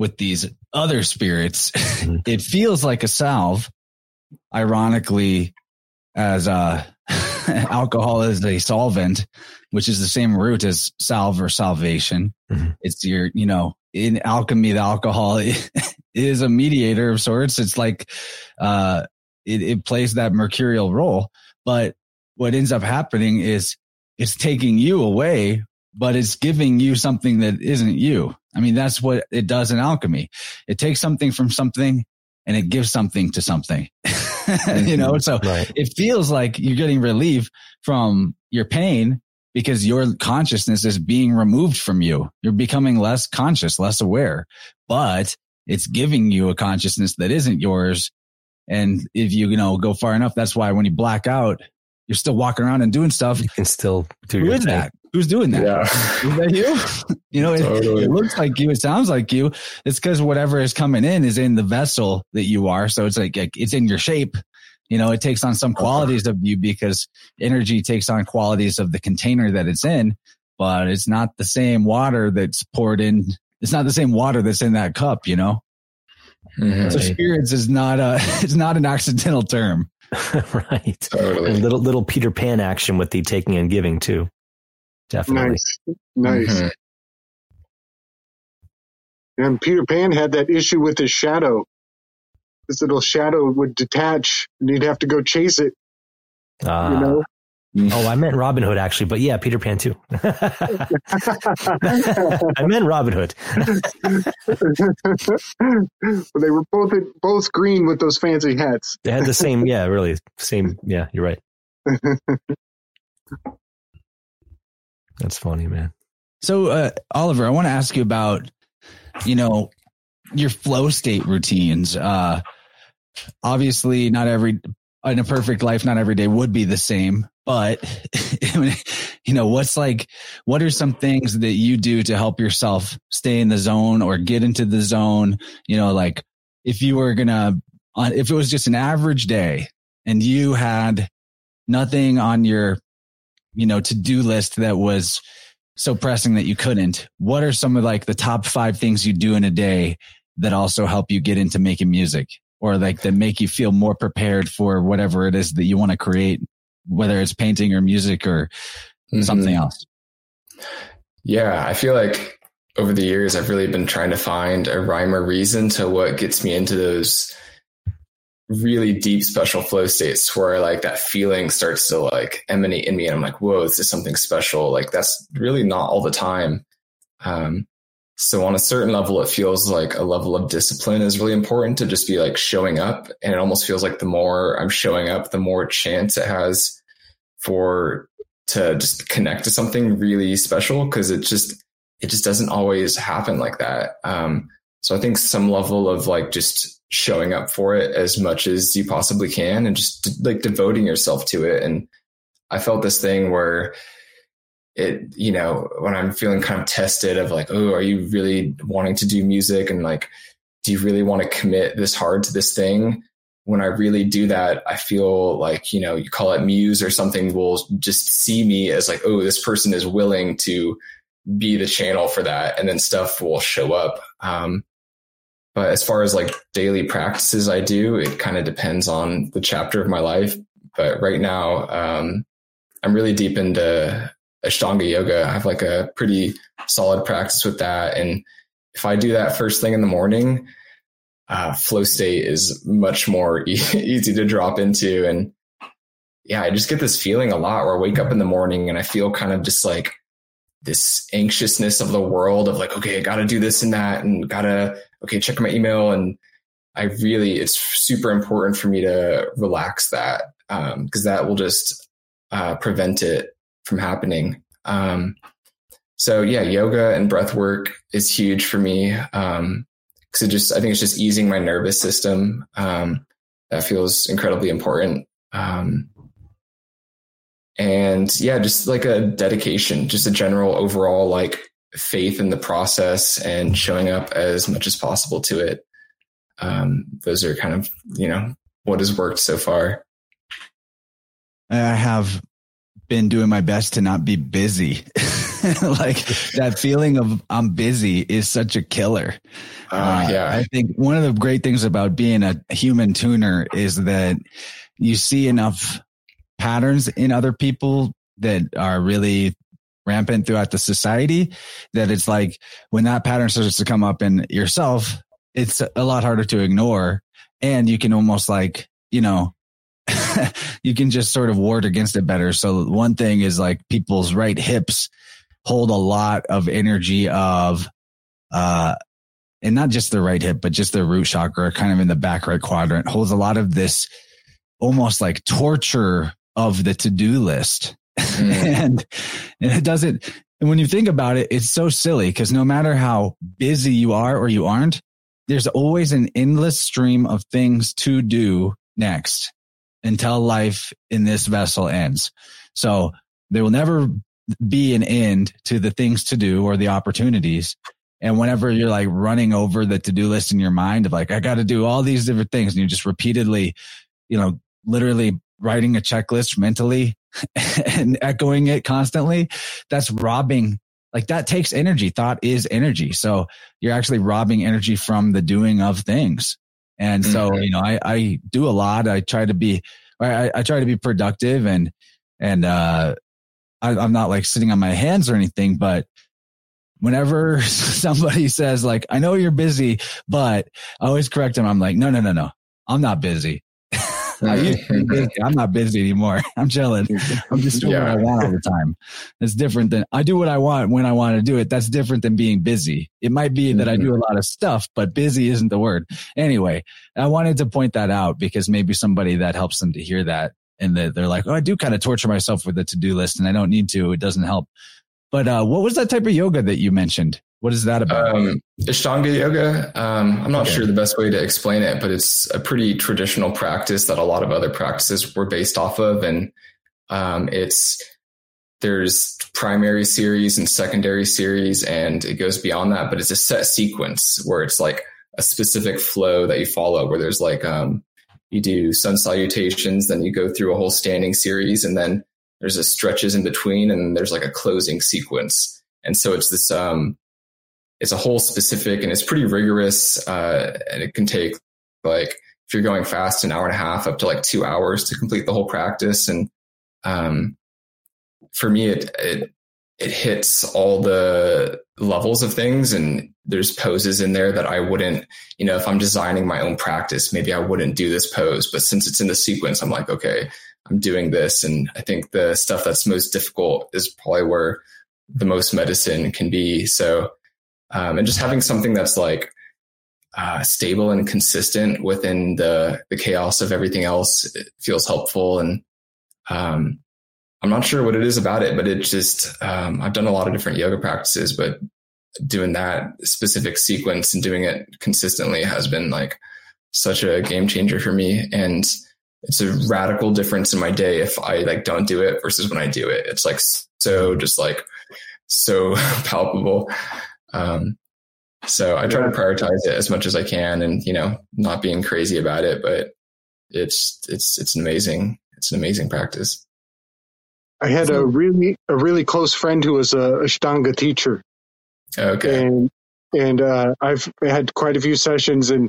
Speaker 1: with these other spirits,
Speaker 2: Mhm. [laughs]
Speaker 1: it feels like a salve. Ironically, as uh, [laughs] alcohol is a solvent, which is the same root as salve or salvation.
Speaker 2: Mhm.
Speaker 1: It's your, you know, in alchemy, the alcohol [laughs] is a mediator of sorts. It's like, uh, it, it plays that mercurial role. But what ends up happening is it's taking you away, but it's giving you something that isn't you. I mean, that's what it does in alchemy. It takes something from something and it gives something to something, [laughs] you know? Mm-hmm. So
Speaker 2: Right.
Speaker 1: it feels like you're getting relief from your pain because your consciousness is being removed from you. You're becoming less conscious, less aware, but it's giving you a consciousness that isn't yours. And if you, you know, go far enough, that's why when you black out, you're still walking around and doing stuff.
Speaker 2: You can still do
Speaker 1: Who
Speaker 2: your
Speaker 1: is
Speaker 2: thing.
Speaker 1: that? Who's doing that?
Speaker 3: Yeah.
Speaker 1: Is that you? [laughs] you know, it,
Speaker 3: Totally.
Speaker 1: it looks like you. It sounds like you. It's because whatever is coming in is in the vessel that you are. So it's like, like, it's in your shape. You know, it takes on some qualities of you because energy takes on qualities of the container that it's in, but it's not the same water that's poured in. It's not the same water that's in that cup, you know?
Speaker 3: Mhm.
Speaker 1: So spirits is not a, [laughs] it's not an accidental term. [laughs]
Speaker 2: right.
Speaker 3: Totally.
Speaker 2: And little little Peter Pan action with the taking and giving too. Definitely.
Speaker 4: Nice. Nice.
Speaker 3: Mhm.
Speaker 4: And Peter Pan had that issue with his shadow. His little shadow would detach and he'd have to go chase it.
Speaker 2: Uh, you know? Oh, I meant Robin Hood actually, but yeah, Peter Pan too. [laughs] I meant Robin Hood. [laughs]
Speaker 4: they were both both green with those fancy hats.
Speaker 2: They had the same, yeah, really same. Yeah, you're right. [laughs] That's funny, man.
Speaker 1: So, uh, Oliver, I want to ask you about, you know, your flow state routines. Uh, obviously, not every in a perfect life, not every day would be the same. But [laughs] you know, what's like? What are some things that you do to help yourself stay in the zone or get into the zone? You know, like if you were gonna, if it was just an average day and you had nothing on your, you know, to do list that was so pressing that you couldn't, what are some of like the top five things you do in a day that also help you get into making music or like that make you feel more prepared for whatever it is that you want to create, whether it's painting or music or mm-hmm. something else?
Speaker 3: Yeah, I feel like over the years, I've really been trying to find a rhyme or reason to what gets me into those really deep special flow states where like that feeling starts to like emanate in me and I'm like, whoa, this is something special. Like that's really not all the time. Um, so on a certain level, it feels like a level of discipline is really important to just be like showing up. And it almost feels like the more I'm showing up, the more chance it has for to just connect to something really special. Cause it just, it just doesn't always happen like that. Um, so I think some level of like just showing up for it as much as you possibly can and just like devoting yourself to it. And I felt this thing where it, you know, when I'm feeling kind of tested of like, oh, are you really wanting to do music? And like, do you really want to commit this hard to this thing? When I really do that, I feel like, you know, you call it muse or something will just see me as like, oh, this person is willing to be the channel for that. And then stuff will show up. Um, but as far as like daily practices I do, it kind of depends on the chapter of my life. But right now, um, I'm really deep into Ashtanga yoga. I have like a pretty solid practice with that. And if I do that first thing in the morning, uh, flow state is much more [laughs] e- easy to drop into. And yeah, I just get this feeling a lot where I wake up in the morning and I feel kind of just like this anxiousness of the world of like, okay, I got to do this and that and got to, okay, check my email. And I really, it's super important for me to relax that because um, that will just uh, prevent it from happening. Um, so yeah, yoga and breath work is huge for me. Um, cause it just, I think it's just easing my nervous system. Um, that feels incredibly important. Um, and yeah, just like a dedication, just a general overall like faith in the process and showing up as much as possible to it. Um, those are kind of, you know, what has worked so far.
Speaker 1: I have been doing my best to not be busy. [laughs] like that feeling of I'm busy is such a killer. Uh, uh, yeah. I think one of the great things about being a human tuner is that you see enough patterns in other people that are really rampant throughout the society that it's like when that pattern starts to come up in yourself, it's a lot harder to ignore. And you can almost like, you know, [laughs] you can just sort of ward against it better. So one thing is like people's right hips hold a lot of energy of, uh, and not just the right hip, but just the root chakra kind of in the back right quadrant holds a lot of this almost like torture of the to-do list. Mm. [laughs] and, and it doesn't, and when you think about it, it's so silly because no matter how busy you are or you aren't, there's always an endless stream of things to do next until life in this vessel ends. So there will never be an end to the things to do or the opportunities. And whenever you're like running over the to do list in your mind of like, I got to do all these different things and you just repeatedly, you know, literally writing a checklist mentally [laughs] and echoing it constantly, that's robbing like that takes energy. Thought is energy. So you're actually robbing energy from the doing of things. And so, mm-hmm. you know, I, I do a lot. I try to be, I, I try to be productive and, and, uh, I, I'm not like sitting on my hands or anything, but whenever [laughs] somebody says like, I know you're busy, but I always correct them. I'm like, no, no, no, no, I'm not busy. I used to be busy. I'm not busy anymore. [laughs] I'm chilling. I'm just doing
Speaker 3: Yeah.
Speaker 1: what I want all the time. It's different than I do what I want when I want to do it. That's different than being busy. It might be that I do a lot of stuff, but busy isn't the word. Anyway, I wanted to point that out because maybe somebody that helps them to hear that and that they're like, oh, I do kind of torture myself with the to do list and I don't need to. It doesn't help. But uh, what was that type of yoga that you mentioned? What is that about?
Speaker 3: Um, Ashtanga yoga. Um, I'm not
Speaker 1: Okay.
Speaker 3: sure the best way to explain it, but it's a pretty traditional practice that a lot of other practices were based off of, and um, it's there's primary series and secondary series, and it goes beyond that. But it's a set sequence where it's like a specific flow that you follow, where there's like um, you do sun salutations, then you go through a whole standing series, and then there's a stretches in between, and there's like a closing sequence. And so it's this um, it's a whole specific and it's pretty rigorous uh, and it can take like if you're going fast an hour and a half up to like two hours to complete the whole practice. And um, for me it, it it hits all the levels of things and there's poses in there that I wouldn't you know if I'm designing my own practice maybe I wouldn't do this pose but since it's in the sequence I'm like okay I'm doing this. And I think the stuff that's most difficult is probably where the most medicine can be. So um, and just having something that's like uh, stable and consistent within the the chaos of everything else feels helpful. And um, i'm not sure what it is about it but it just um, i've done a lot of different yoga practices but doing that specific sequence and doing it consistently has been like such a game changer for me. And it's a radical difference in my day if i like don't do it versus when i do it. It's like so just like so [laughs] palpable um, so I try to prioritize it as much as I can, and you know, not being crazy about it. But it's it's it's an amazing it's an amazing practice.
Speaker 4: I had a really a really close friend who was a Ashtanga teacher,
Speaker 3: Okay.
Speaker 4: and and uh, I've had quite a few sessions, and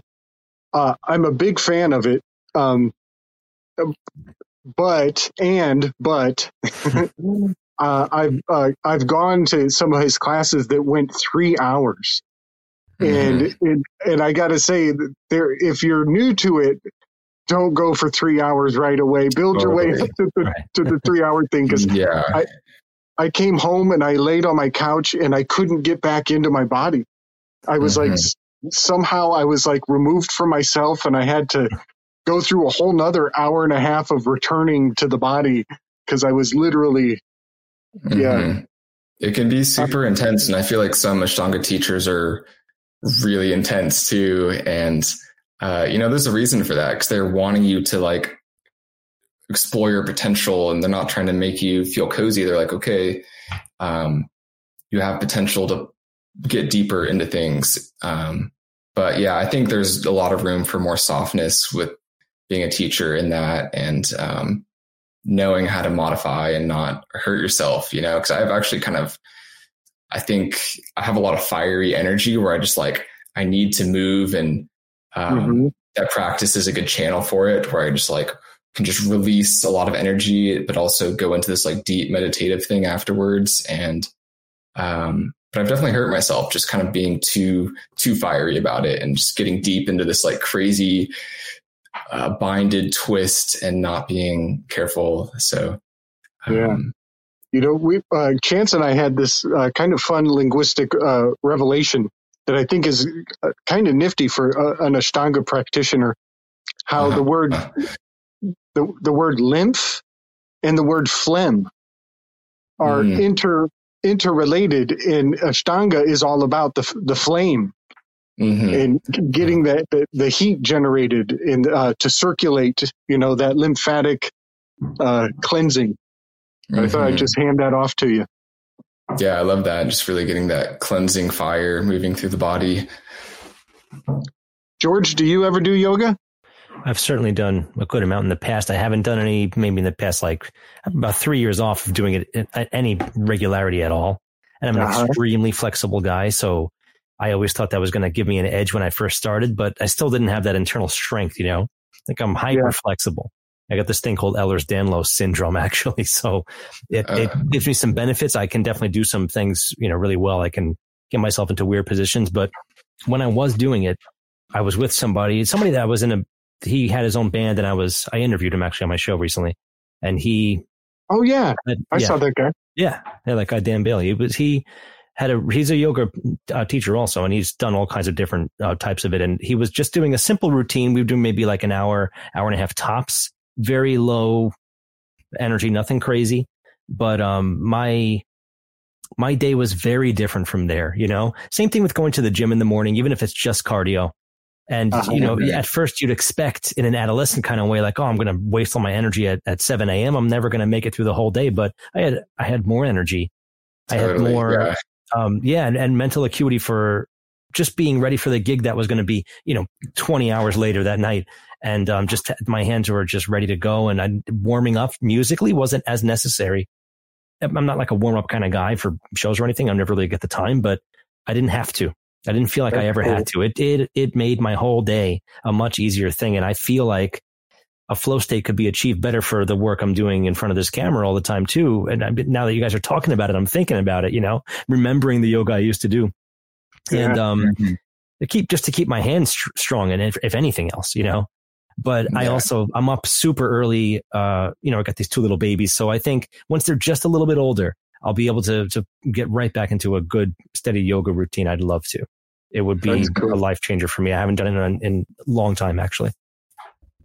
Speaker 4: uh, I'm a big fan of it. Um, but and but [laughs] [laughs] uh, I've uh, I've gone to some of his classes that went three hours, and and, and I got to say that there if you're new to it. Don't go for three hours right away. Build your way to the,
Speaker 2: Right.
Speaker 4: to the [laughs] three hour thing because
Speaker 3: yeah.
Speaker 4: I came home and I laid on my couch and I couldn't get back into my body. I was like,
Speaker 3: Mhm.
Speaker 4: s- somehow I was like removed from myself and I had to go through a whole nother hour and a half of returning to the body because I was literally, yeah.
Speaker 3: Mhm. It can be super intense, and I feel like some Ashtanga teachers are really intense too. And uh, you know, there's a reason for that because they're wanting you to like explore your potential, and they're not trying to make you feel cozy. They're like, okay, um, you have potential to get deeper into things. Um, but yeah, I think there's a lot of room for more softness with being a teacher in that, and um, knowing how to modify and not hurt yourself, you know, because I've actually kind of, I think I have a lot of fiery energy where I just like, I need to move and um,
Speaker 4: Mhm.
Speaker 3: that practice is a good channel for it where I just like can just release a lot of energy, but also go into this like deep meditative thing afterwards. And, um, but I've definitely hurt myself just kind of being too, too fiery about it and just getting deep into this like crazy, uh, binded twist and not being careful. So,
Speaker 4: Yeah. You know, we uh, Chance and I had this uh, kind of fun linguistic uh, revelation that I think is uh, kind of nifty for uh, an Ashtanga practitioner. How
Speaker 3: Uh-huh.
Speaker 4: the word
Speaker 3: Uh-huh.
Speaker 4: the the word lymph and the word phlegm are
Speaker 3: Mm.
Speaker 4: inter interrelated, and Ashtanga is all about the the flame
Speaker 3: Mhm.
Speaker 4: and getting that the, the heat generated and uh, to circulate. You know that lymphatic uh, cleansing. I thought I'd
Speaker 3: Mhm.
Speaker 4: just hand that off to you.
Speaker 3: Yeah, I love that. Just really getting that cleansing fire moving through the body.
Speaker 4: George, do you ever do yoga?
Speaker 2: I've certainly done a good amount in the past. I haven't done any, maybe in the past, like about three years off of doing it at any regularity at all. And I'm an
Speaker 4: Uh-huh.
Speaker 2: extremely flexible guy. So I always thought that was going to give me an edge when I first started, but I still didn't have that internal strength, you know, like I'm hyper
Speaker 4: Yeah.
Speaker 2: flexible. I got this thing called Ehlers-Danlos syndrome, [laughs] actually. So it, it
Speaker 3: Uh.
Speaker 2: gives me some benefits. I can definitely do some things, you know, really well. I can get myself into weird positions. But when I was doing it, I was with somebody, somebody that was in a he had his own band, and I was I interviewed him actually on my show recently, and he.
Speaker 4: Oh yeah,
Speaker 2: had,
Speaker 4: I
Speaker 2: yeah,
Speaker 4: saw that guy.
Speaker 2: Yeah, yeah, that guy Dan Bailey. He was he had a he's a yoga uh, teacher also, and he's done all kinds of different uh, types of it. And he was just doing a simple routine. We were doing maybe like an hour, hour and a half tops, very low energy, nothing crazy. But um, my my day was very different from there. You know, same thing with going to the gym in the morning, even if it's just cardio. And uh-huh. you know, at first you'd expect in an adolescent kind of way, like, oh, I'm going to waste all my energy at, at 7 a.m. I'm never going to make it through the whole day. But I had I had more energy. Totally, I had more, yeah, um, yeah and, and mental acuity for just being ready for the gig that was going to be, you know, 20 hours later that night. And um, just my hands were just ready to go. And I, warming up musically wasn't as necessary. I'm not like a warm up kind of guy for shows or anything. I never really get the time, but I didn't have to. I didn't feel like That's I ever cool. had to. It did. It made my whole day a much easier thing. And I feel like a flow state could be achieved better for the work I'm doing in front of this camera all the time too. And I, now that you guys are talking about it, I'm thinking about it, you know, remembering the yoga I used to do. Yeah. And, um, mm-hmm. to keep, just to keep my hands strong and if, if, anything else, you know, but yeah. I also, I'm up super early. Uh, you know, I got these two little babies. So I think once they're just a little bit older, I'll be able to, to get right back into a good, steady yoga routine. I'd love to. It would be cool. a life changer for me. I haven't done it in, in a long time, actually.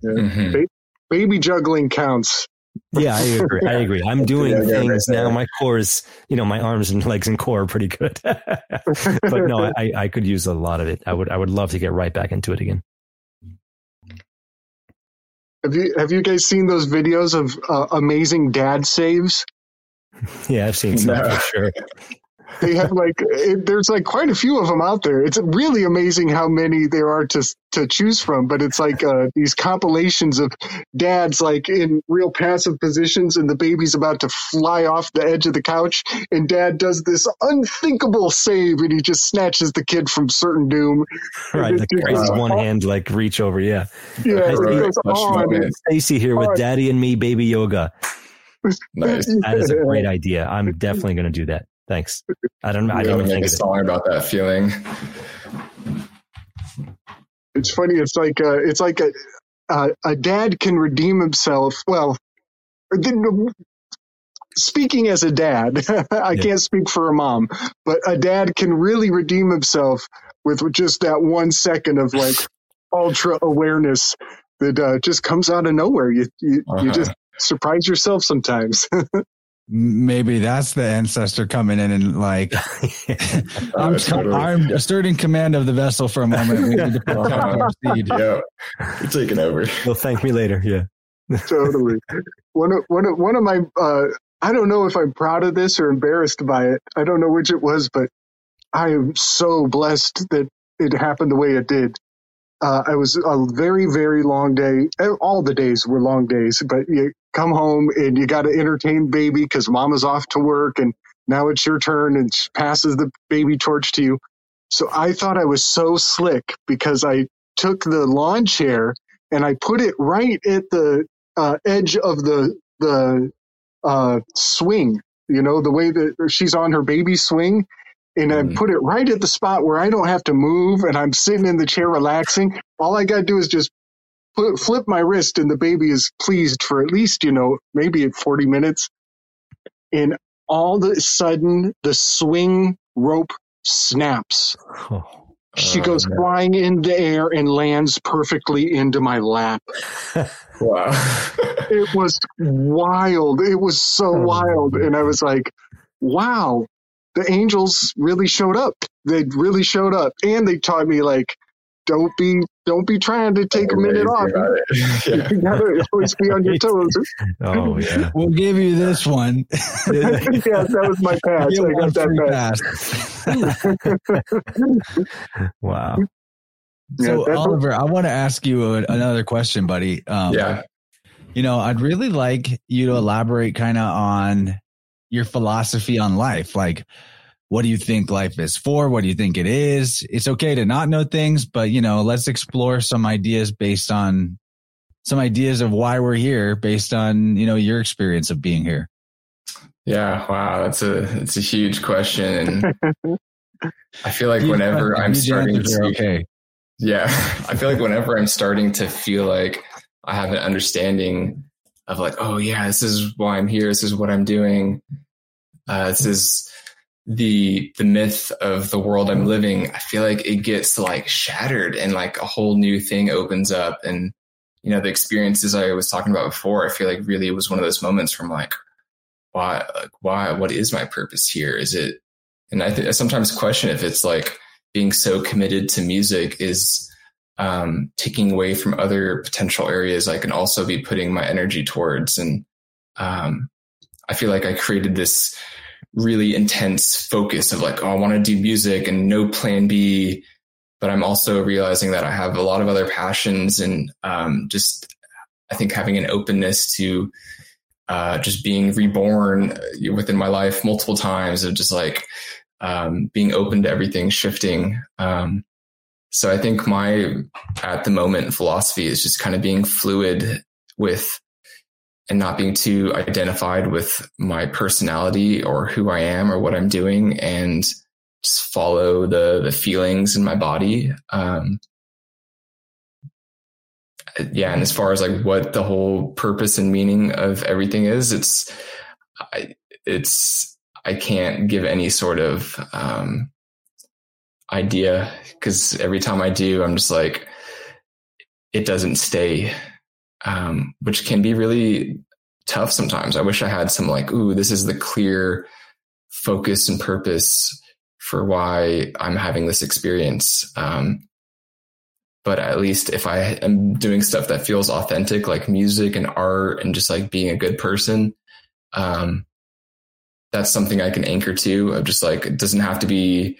Speaker 4: Yeah. Mm-hmm. Ba- baby juggling counts.
Speaker 2: Yeah, I agree. I agree. I'm [laughs] doing yeah, things now. My core is, you know, my arms and [laughs] legs and core are pretty good. [laughs] but no, I, I could use a lot of it. I would, I would love to get right back into it again.
Speaker 4: Have you have you guys seen those videos of uh, amazing dad saves?
Speaker 2: Yeah, I've seen some no. for sure.
Speaker 4: They have like it, there's like quite a few of them out there. It's really amazing how many there are to to choose from. But it's like uh, these compilations of dads like in real passive positions, and the baby's about to fly off the edge of the couch, and dad does this unthinkable save, and he just snatches the kid from certain doom.
Speaker 2: Right, the crazy uh, one hand like reach over. Yeah,
Speaker 4: yeah. Right.
Speaker 2: Stacy here with Daddy and Me Baby Yoga. [laughs] [laughs] Nice. That is a great idea. I'm definitely going to do that. Thanks. [laughs] I don't. I don't
Speaker 3: make a song about that feeling.
Speaker 4: It's funny. It's like a, uh, it's like a a, a dad can redeem himself. Well, speaking as a dad, [laughs] I yeah. can't speak for a mom, but a dad can really redeem himself with just that one second of like [laughs] ultra awareness that uh, just comes out of nowhere. You you, uh-huh. you just surprise yourself sometimes.
Speaker 1: Maybe that's the ancestor coming in and like [laughs] [laughs] I'm, totally. I'm asserting command of the vessel for a moment. [laughs]
Speaker 3: yeah, you're taking over.
Speaker 2: Well, thank me later. Yeah,
Speaker 4: totally. One of one of one of my uh, I don't know if I'm proud of this or embarrassed by it. I don't know which it was, but I am so blessed that it happened the way it did. Uh, it was a very, very long day. All the days were long days, but you come home and you got to entertain baby because mama's off to work and now it's your turn and she passes the baby torch to you. So I thought I was so slick because I took the lawn chair and I put it right at the uh, edge of the the uh, swing. You know the way that she's on her baby swing, and mm. I put it right at the spot where I don't have to move and I'm sitting in the chair relaxing. All I got to do is just flip my wrist and the baby is pleased for at least, you know, maybe at 40 minutes. And all of a sudden the swing rope snaps. Oh. She goes oh, flying in the air and lands perfectly into my lap. [laughs] wow. it was wild. It was so oh. wild. And I was like, wow, the angels really showed up. They really showed up, and they taught me like, don't be don't be trying to take a minute off. [laughs] [laughs] Yeah. you gotta always be on your toes.
Speaker 2: oh yeah,
Speaker 1: we'll give you this one. [laughs]
Speaker 4: yeah, that was my pass. I got
Speaker 2: that pass. wow.
Speaker 1: So yeah, Oliver, I want to ask you another question, buddy.
Speaker 3: Um, yeah.
Speaker 1: You know, I'd really like you to elaborate kind of on your philosophy on life. Like, what do you think life is for? What do you think it is? It's okay to not know things, but you know, let's explore some ideas based on some ideas of why we're here based on, you know, your experience of being here.
Speaker 3: Yeah, wow, that's a it's a huge question. I feel like [laughs] whenever I'm starting to
Speaker 1: okay.
Speaker 3: Yeah. [laughs] I feel like whenever I'm starting to feel like I have an understanding of like, oh yeah, this is why I'm here. This is what I'm doing. Uh, this is the the myth of the world I'm living. I feel like it gets like shattered and like a whole new thing opens up. And you know, the experiences I was talking about before, I feel like really it was one of those moments from like, why, like, why, what is my purpose here? Is it? And I, th- I sometimes question if it's like being so committed to music is um, taking away from other potential areas I can also be putting my energy towards. And um, I feel like I created this really intense focus of like, oh, I want to do music and no plan B. But I'm also realizing that I have a lot of other passions and um, just, I think having an openness to uh, just being reborn within my life multiple times of just like um, being open to everything shifting. Um, so I think my at the moment philosophy is just kind of being fluid with and not being too identified with my personality or who I am or what I'm doing and just follow the the feelings in my body. Um, yeah, and as far as like what the whole purpose and meaning of everything is, it's I, it's I can't give any sort of um, idea because every time I do, I'm just like, it doesn't stay, um, which can be really tough sometimes. I wish I had some like, ooh, this is the clear focus and purpose for why I'm having this experience. Um, but at least if I am doing stuff that feels authentic, like music and art and just like being a good person, um, that's something I can anchor to of just like, it doesn't have to be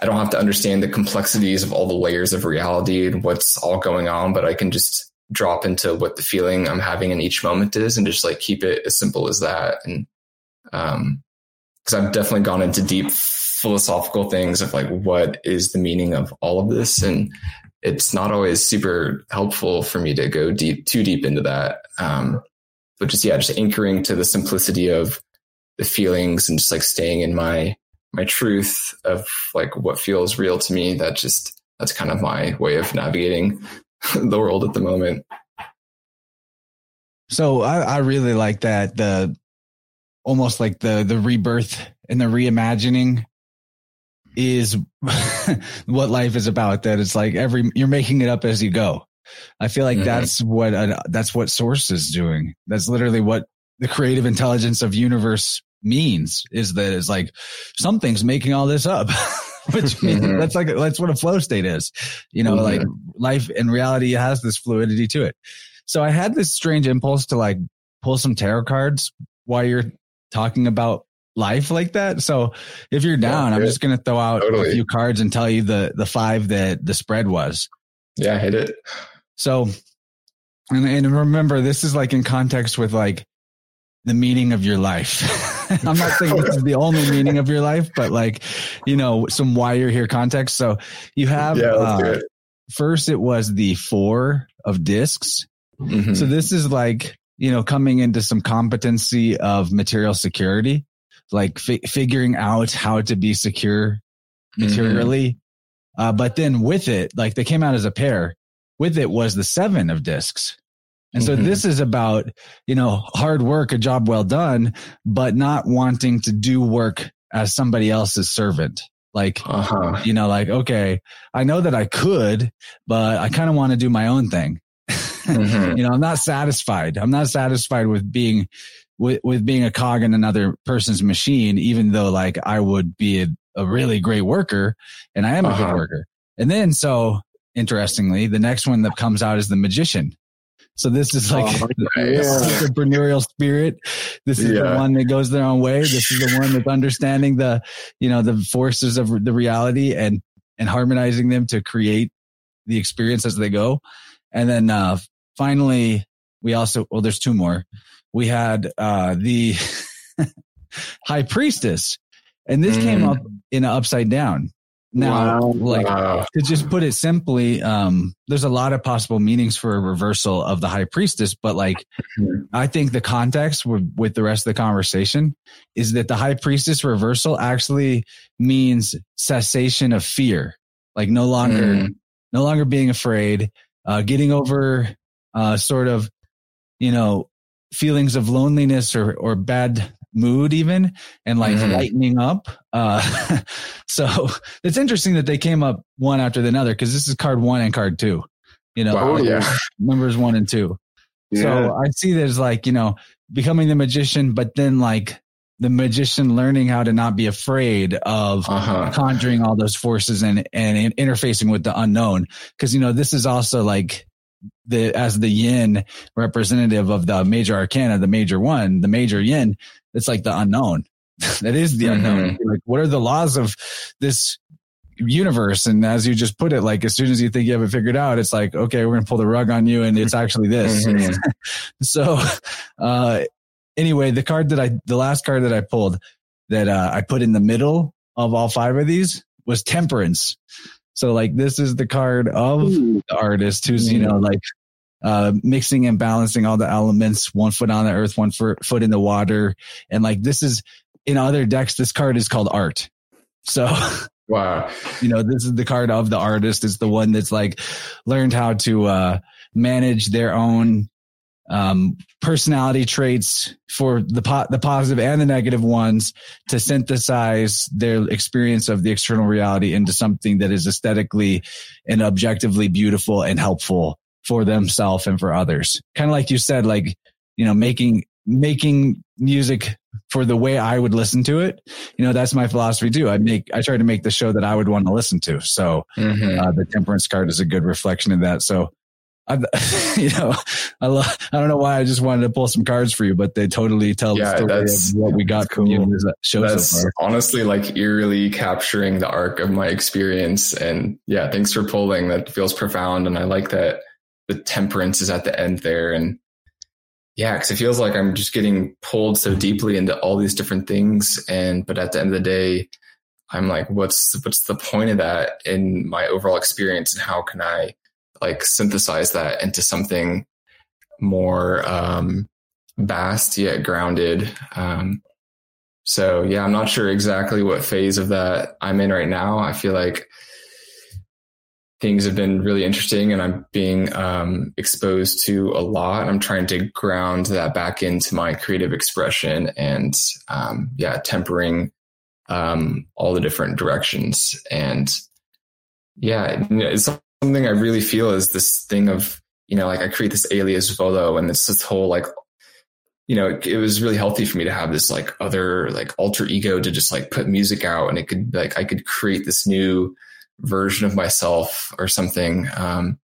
Speaker 3: I don't have to understand the complexities of all the layers of reality and what's all going on, but I can just drop into what the feeling I'm having in each moment is and just like keep it as simple as that. And, um, cause I've definitely gone into deep philosophical things of like, what is the meaning of all of this? And it's not always super helpful for me to go deep, too deep into that. Um, but just, yeah, just anchoring to the simplicity of the feelings and just like staying in my, my truth of like what feels real to me. That just that's kind of my way of navigating [laughs] the world at the moment.
Speaker 1: So I, I really like that the almost like the the rebirth and the reimagining is [laughs] what life is about. That it's like every you're making it up as you go. I feel like mm-hmm. that's what uh, that's what Source is doing. That's literally what the creative intelligence of universe means is that it's like something's making all this up. [laughs] [laughs] Which means mm-hmm. [laughs] that's like that's what a flow state is. You know, mm-hmm. like life in reality has this fluidity to it. So I had this strange impulse to like pull some tarot cards while you're talking about life like that. So if you're down, yeah, I'm just going to throw out totally. a few cards and tell you the the five that the spread was.
Speaker 3: Yeah, hit it.
Speaker 1: So and, and remember this is like in context with like the meaning of your life. [laughs] [laughs] I'm not saying this is the only meaning of your life, but like, you know, some why you're here context. So you have, yeah, uh, first it was the four of discs. Mm-hmm. So this is like, you know, coming into some competency of material security, like fi- figuring out how to be secure mm-hmm. materially. Mm-hmm. Uh, but then with it, like they came out as a pair with it was the seven of discs. And so mm-hmm. this is about, you know, hard work, a job well done, but not wanting to do work as somebody else's servant. Like, uh-huh. you know, like, okay, I know that I could, but I kind of want to do my own thing. Mm-hmm. [laughs] you know, I'm not satisfied. I'm not satisfied with being, with, with being a cog in another person's machine, even though like I would be a, a really great worker and I am uh-huh. a good uh-huh. worker. And then so interestingly, the next one that comes out is the magician. So this is like oh, [laughs] yeah. entrepreneurial spirit. This is yeah. the one that goes their own way. This is the one that's understanding the, you know, the forces of the reality and, and harmonizing them to create the experience as they go. And then, uh, finally, we also, well, there's two more. We had, uh, the [laughs] high priestess and this mm. came up in an upside down. Now, wow. like wow. to just put it simply, um, there's a lot of possible meanings for a reversal of the high priestess, but like. [laughs] I think the context with, with the rest of the conversation is that the high priestess reversal actually means cessation of fear, like no longer mm. no longer being afraid, uh, getting over, uh, sort of, you know, feelings of loneliness or, or bad mood even and like mm-hmm. lightening up. Uh, [laughs] so it's interesting that they came up one after the other because this is card one and card two, you know,
Speaker 3: wow, yeah.
Speaker 1: numbers one and two. Yeah. So I see there's like, you know, becoming the magician, but then like the magician learning how to not be afraid of uh-huh. conjuring all those forces and, and interfacing with the unknown. Cause, you know, this is also like the, as the yin representative of the major arcana, the major one, the major yin, it's like the unknown. [laughs] that is the mm-hmm. unknown. Like, what are the laws of this universe? And as you just put it, like, as soon as you think you have it figured out, it's like, okay, we're going to pull the rug on you and it's actually this. Mm-hmm. [laughs] so, uh, anyway, the card that I, the last card that I pulled that, uh, I put in the middle of all five of these was temperance. So like this is the card of the artist who's, you know, like uh, mixing and balancing all the elements, one foot on the earth, one foot in the water. And like this is in other decks, this card is called art. So [laughs]
Speaker 3: wow,
Speaker 1: you know, this is the card of the artist. It's the one that's like learned how to uh, manage their own um, personality traits for the po- the positive and the negative ones to synthesize their experience of the external reality into something that is aesthetically and objectively beautiful and helpful for themselves and for others. Kind of like you said, like, you know, making, making music for the way I would listen to it. You know, that's my philosophy too. I make, I try to make the show that I would want to listen to. So, mm-hmm. uh, the temperance card is a good reflection of that. So, I, [laughs] you know, I love, I don't know why I just wanted to pull some cards for you, but they totally tell yeah, the story of what we got cool. from you in this show that's so far.
Speaker 3: honestly like eerily capturing the arc of my experience. And yeah, thanks for pulling. That feels profound. And I like that the temperance is at the end there. And yeah, because it feels like I'm just getting pulled so deeply into all these different things. And but at the end of the day, I'm like, what's what's the point of that in my overall experience, and how can I like synthesize that into something more um, vast yet grounded? Um, so yeah, I'm not sure exactly what phase of that I'm in right now. I feel like things have been really interesting and I'm being um, exposed to a lot. I'm trying to ground that back into my creative expression and, um, yeah, tempering um, all the different directions. And yeah, it's something I really feel is this thing of, you know, like I create this alias Volo and it's this whole like, you know, it, it was really healthy for me to have this like other like alter ego to just like put music out and it could like, I could create this new, version of myself or something. Um,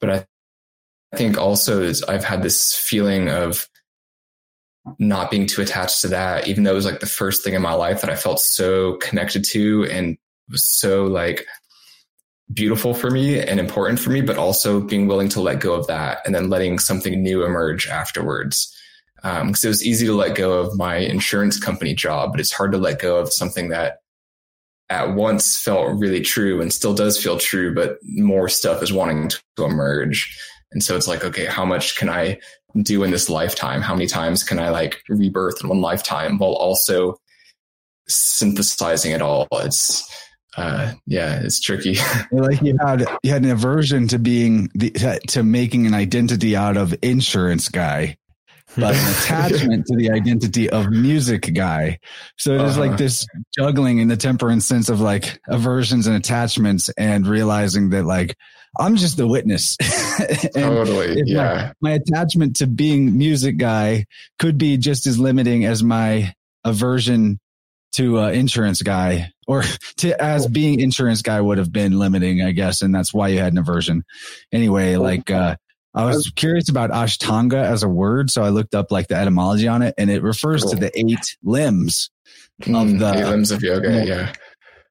Speaker 3: but I, I think also is I've had this feeling of not being too attached to that, even though it was like the first thing in my life that I felt so connected to and was so like beautiful for me and important for me, but also being willing to let go of that and then letting something new emerge afterwards. Um, cause it was easy to let go of my insurance company job, but it's hard to let go of something that at once felt really true and still does feel true, but more stuff is wanting to emerge. And so it's like, okay, how much can I do in this lifetime? How many times can I like rebirth in one lifetime while also synthesizing it all? It's, uh, yeah, it's tricky. [laughs]
Speaker 1: like you had, you had an aversion to being the, to making an identity out of insurance guy but an [laughs] attachment to the identity of music guy. So it is uh-huh. like this juggling in the temperance sense of like aversions and attachments and realizing that like I'm just the witness. [laughs]
Speaker 3: totally. Yeah.
Speaker 1: My, my attachment to being music guy could be just as limiting as my aversion to uh, insurance guy [laughs] or to as being insurance guy would have been limiting, I guess. And that's why you had an aversion. Anyway, like, uh, I was curious about Ashtanga as a word, so I looked up like the etymology on it, and it refers cool. to the eight limbs
Speaker 3: of mm, the eight limbs of yoga. Yeah,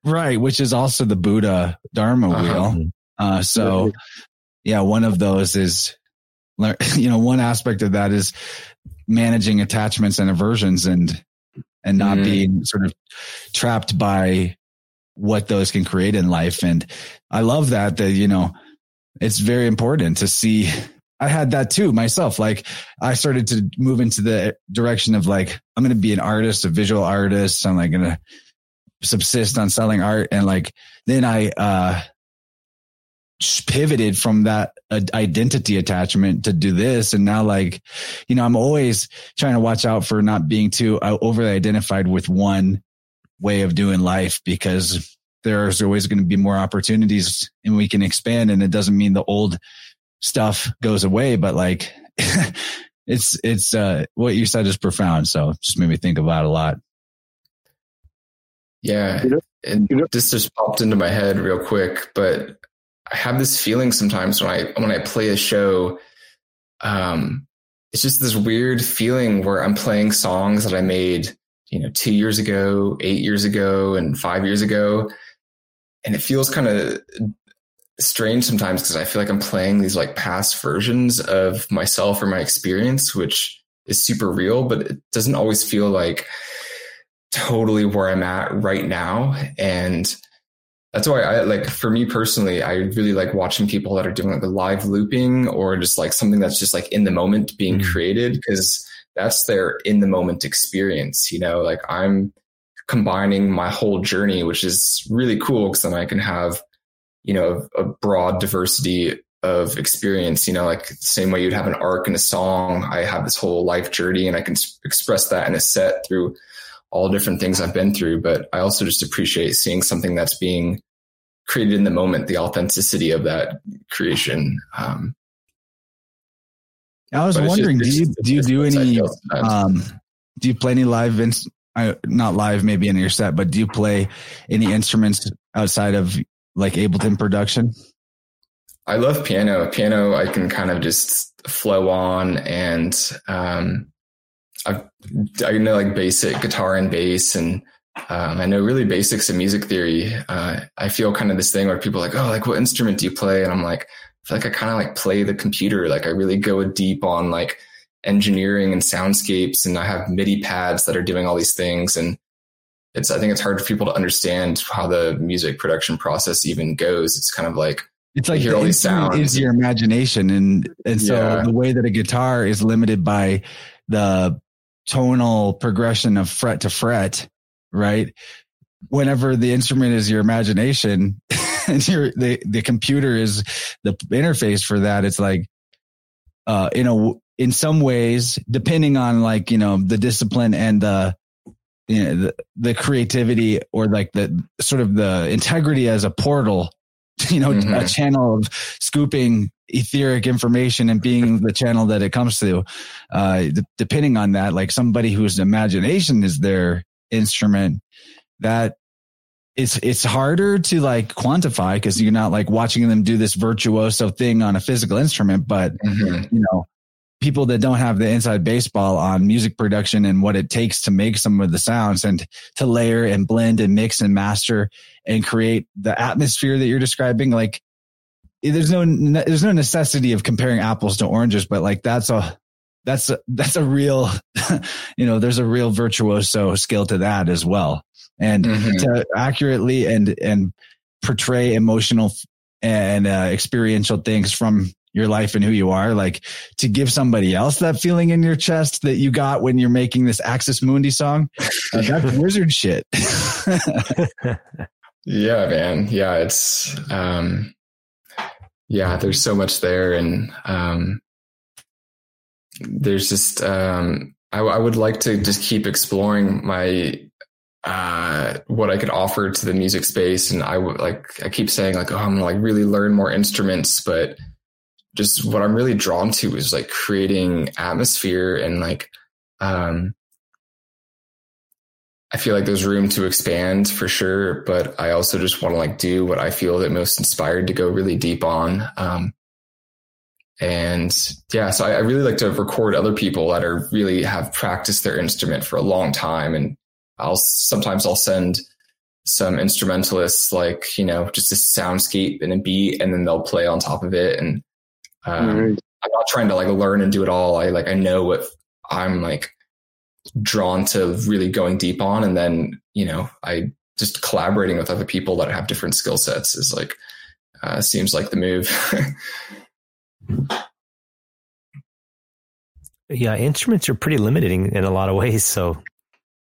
Speaker 1: right, which is also the Buddha Dharma uh-huh. wheel. Uh, so, yeah, one of those is, [laughs] you know, one aspect of that is managing attachments and aversions, and and not mm. being sort of trapped by what those can create in life. And I love that that you know it's very important to see I had that too myself. Like I started to move into the direction of like, I'm going to be an artist, a visual artist. I'm like going to subsist on selling art. And like, then I, uh, pivoted from that identity attachment to do this. And now like, you know, I'm always trying to watch out for not being too uh, overly identified with one way of doing life because there's always going to be more opportunities and we can expand. And it doesn't mean the old stuff goes away, but like [laughs] it's, it's, uh, what you said is profound. So just made me think about it a lot.
Speaker 3: Yeah. And this just popped into my head real quick, but I have this feeling sometimes when I when I play a show, um, it's just this weird feeling where I'm playing songs that I made, you know, two years ago, eight years ago, and five years ago, and it feels kind of strange sometimes because I feel like I'm playing these like past versions of myself or my experience, which is super real, but it doesn't always feel like totally where I'm at right now. And that's why I like for me personally, I really like watching people that are doing like the live looping or just like something that's just like in the moment being mm-hmm. created because that's their in the moment experience. You know, like I'm combining my whole journey, which is really cool because then I can have, you know, a, broad diversity of experience, you know, like the same way you'd have an arc in a song. I have this whole life journey and I can express that in a set through all different things I've been through. But I also just appreciate seeing something that's being created in the moment, the authenticity of that creation. Um,
Speaker 1: I was wondering, just, do you do you do any um, do you play any live uh, not live maybe in your set, but do you play any instruments outside of like Ableton production?
Speaker 3: I love piano. Piano I can kind of just flow on and um, I I know like basic guitar and bass and um, I know really basics of music theory. Uh, I feel kind of this thing where people are like, oh, like what instrument do you play? And I'm like, I feel like I kind of like play the computer. Like I really go deep on like engineering and soundscapes, and I have MIDI pads that are doing all these things. And it's I think it's hard for people to understand how the music production process even goes. It's kind of like
Speaker 1: it's like hear all these sounds is your imagination, and and so yeah. the way that a guitar is limited by the tonal progression of fret to fret right? Whenever the instrument is your imagination [laughs] and your, the, the computer is the interface for that, it's like, uh, in a, in some ways, depending on like, you know, the discipline and the, you know, the, the creativity or like the sort of the integrity as a portal, [laughs] you know, mm-hmm. a channel of scooping etheric information and being the channel that it comes to. Uh, d- depending on that, like somebody whose imagination is their instrument that it's it's harder to like quantify because you're not like watching them do this virtuoso thing on a physical instrument but mm-hmm. you know people that don't have the inside baseball on music production and what it takes to make some of the sounds and to layer and blend and mix and master and create the atmosphere that you're describing like there's no there's no necessity of comparing apples to oranges but like that's a that's a, [laughs] that's a real, [laughs] you know, there's a real virtuoso skill to that as well. And mm-hmm. to accurately and, and portray emotional and uh, experiential things from your life and who you are, like to give somebody else that feeling in your chest that you got when you're making this Axis Mundi song, [laughs] uh, that's wizard shit. [laughs]
Speaker 3: yeah, man. Yeah, it's um yeah, there's so much there and um there's just um, I, I, would like to just keep exploring my uh, what I could offer to the music space, and I would like I keep saying like oh I'm gonna like really learn more instruments, but just what I'm really drawn to is like creating atmosphere and like um, I feel like there's room to expand for sure, but I also just want to like do what I feel that most inspired to go really deep on. Um, and yeah, so I, I, really like to record other people that are really have practiced their instrument for a long time. And I'll sometimes I'll send some instrumentalists like, you know, just a soundscape and a beat and then they'll play on top of it. And um, right. I'm not trying to like learn and do it all. I like, I know what I'm like drawn to really going deep on. And then, you know, I just collaborating with other people that have different skill sets is like, uh, seems like the move. [laughs]
Speaker 2: Yeah, instruments are pretty limiting in a lot of ways. So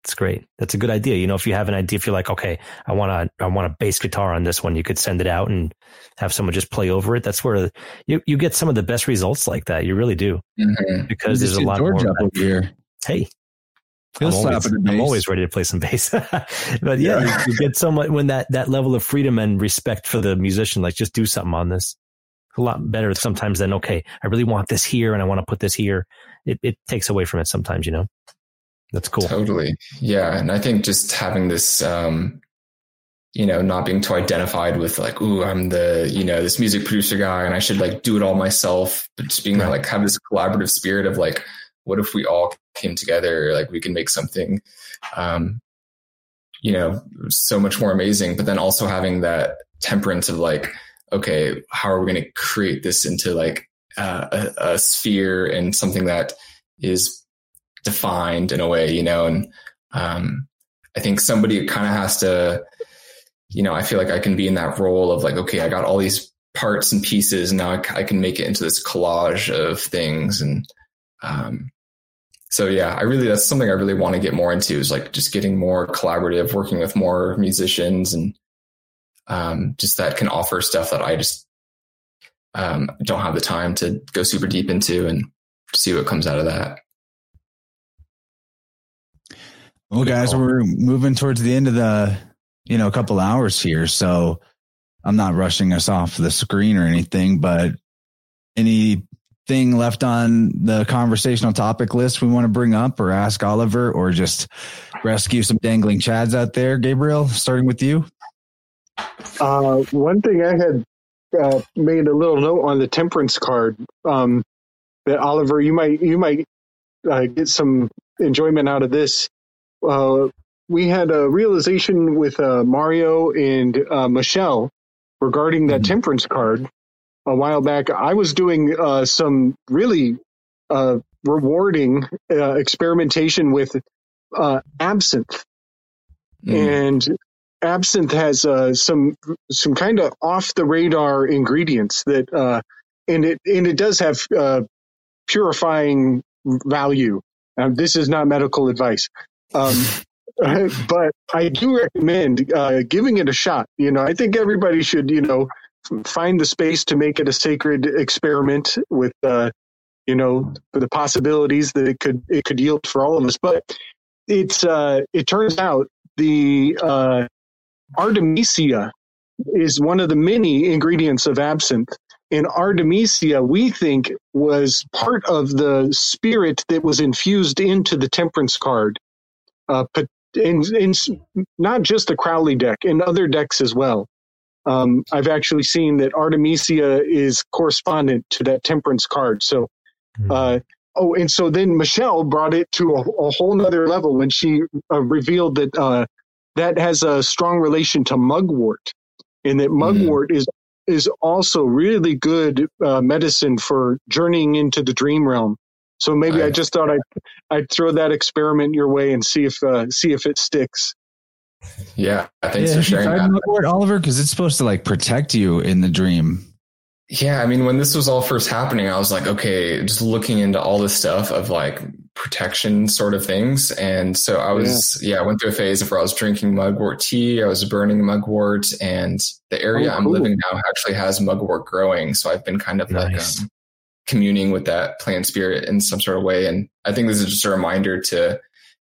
Speaker 2: It's great. That's a good idea. You know, if you have an idea, if you're like, okay, I want to, I want a bass guitar on this one, you could send it out and have someone just play over it. That's where you, you get some of the best results like that. You really do. Mm-hmm. Because there's a lot George more. Up here. Hey, I'm always, I'm always, ready to play some bass. [laughs] but yeah, yeah. You, you, get so much when that, that level of freedom and respect for the musician, like just do something on this. A lot better sometimes than, okay, I really want this here and I want to put this here. It, it takes away from it sometimes, you know? That's cool.
Speaker 3: Totally. Yeah. And I think just having this, um, you know, not being too identified with like, ooh, I'm the, you know, this music producer guy and I should like do it all myself, but just being right. like, have this collaborative spirit of like, what if we all came together? Like we can make something, um, you know, so much more amazing, but then also having that temperance of like, okay, how are we going to create this into like uh, a, a sphere and something that is defined in a way, you know, and um, I think somebody kind of has to, you know, I feel like I can be in that role of like, okay, I got all these parts and pieces, and now I, I can make it into this collage of things, and um, so yeah, I really that's something I really want to get more into is like just getting more collaborative, working with more musicians, and um, just that can offer stuff that I just um, don't have the time to go super deep into and see what comes out of that.
Speaker 1: Well, guys, we're moving towards the end of the, you know, a couple hours here. So I'm not rushing us off the screen or anything, but anything left on the conversational topic list we want to bring up or ask Oliver or just rescue some dangling chads out there? Gabriel, starting with you.
Speaker 4: Uh, one thing I had uh, made a little note on the temperance card um, that Oliver, you might you might uh, get some enjoyment out of this uh, we had a realization with uh, Mario and uh, Michelle regarding that mm-hmm. temperance card a while back. I was doing uh, some really uh, rewarding uh, experimentation with absinthe, mm. and absinthe has some some kind of off the radar ingredients that, and it and it does have purifying value. this is not medical advice, um, [laughs] but I do recommend uh, giving it a shot. You know, I think everybody should, you know, find the space to make it a sacred experiment with, uh, you know, the possibilities that it could it could yield for all of us. But it's uh, it turns out the uh, artemisia is one of the many ingredients of absinthe. And artemisia, we think, was part of the spirit that was infused into the temperance card uh, in, in not just the Crowley deck, in other decks as well. Um, I've actually seen that Artemisia is correspondent to that Temperance card. So, hmm. uh, oh, and so then Michelle brought it to a, a whole nother level when she uh, revealed that uh, that has a strong relation to mugwort, and that hmm. mugwort mm. is is also really good uh, medicine for journeying into the dream realm. So maybe I, I just thought I'd I'd throw that experiment your way and see if uh, see if it sticks.
Speaker 3: Yeah, thanks yeah, for sharing that, Mugwort,
Speaker 1: Oliver, because it's supposed to like protect you in the dream.
Speaker 3: Yeah, I mean, when this was all first happening, I was like, okay, just looking into all this stuff of like protection sort of things. And so I was, yeah, yeah I went through a phase of where I was drinking mugwort tea, I was burning mugwort, and the area oh, cool. I'm living now actually has mugwort growing. So I've been kind of nice. like um, communing with that plant spirit in some sort of way. And I think this is just a reminder to,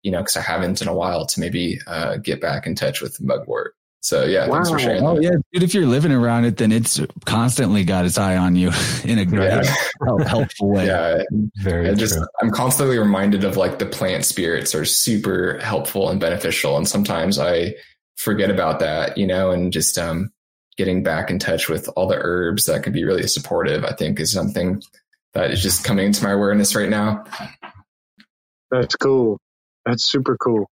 Speaker 3: you know, because I haven't in a while to maybe uh, get back in touch with mugwort. So yeah, wow. thanks for sharing.
Speaker 1: Oh that. yeah, dude. If you're living around it, then it's constantly got its eye on you [laughs] in a great yeah. helpful way.
Speaker 3: Yeah, very. I just I'm constantly reminded of like the plant spirits are super helpful and beneficial, and sometimes I forget about that, you know, and just um getting back in touch with all the herbs that can be really supportive. I think is something that is just coming into my awareness right now.
Speaker 4: That's cool. That's super cool.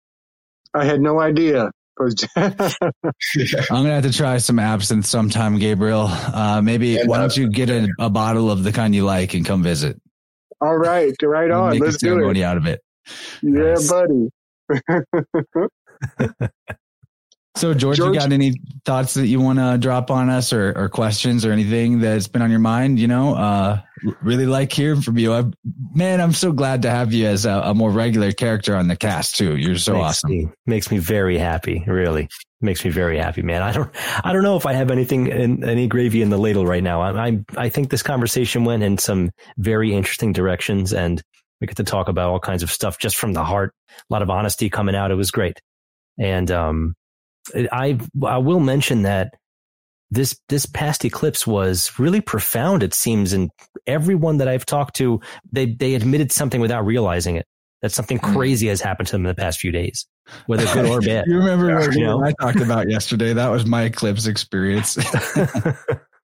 Speaker 4: I had no idea.
Speaker 1: I'm gonna have to try some absinthe sometime, Gabriel. Uh, maybe why don't you get a, a, bottle of the kind you like and come visit?
Speaker 4: All right, right on. Make Let's a ceremony
Speaker 1: out of it.
Speaker 4: Yeah, nice. buddy. [laughs] [laughs]
Speaker 1: So, George, George, you got any thoughts that you want to drop on us or, or, questions or anything that's been on your mind? You know, uh, really like hearing from you. I, man, I'm so glad to have you as a, a, more regular character on the cast too. You're so
Speaker 2: makes
Speaker 1: awesome.
Speaker 2: Me, makes me very happy. Really makes me very happy, man. I don't, I don't know if I have anything, in, any gravy in the ladle right now. I, I, I think this conversation went in some very interesting directions and we get to talk about all kinds of stuff just from the heart. A lot of honesty coming out. It was great. And, um, I I will mention that this this past eclipse was really profound. It seems, and everyone that I've talked to, they they admitted something without realizing it. That something hmm. crazy has happened to them in the past few days, whether good or bad. [laughs]
Speaker 1: you remember what you know? I talked about yesterday? That was my eclipse experience. [laughs]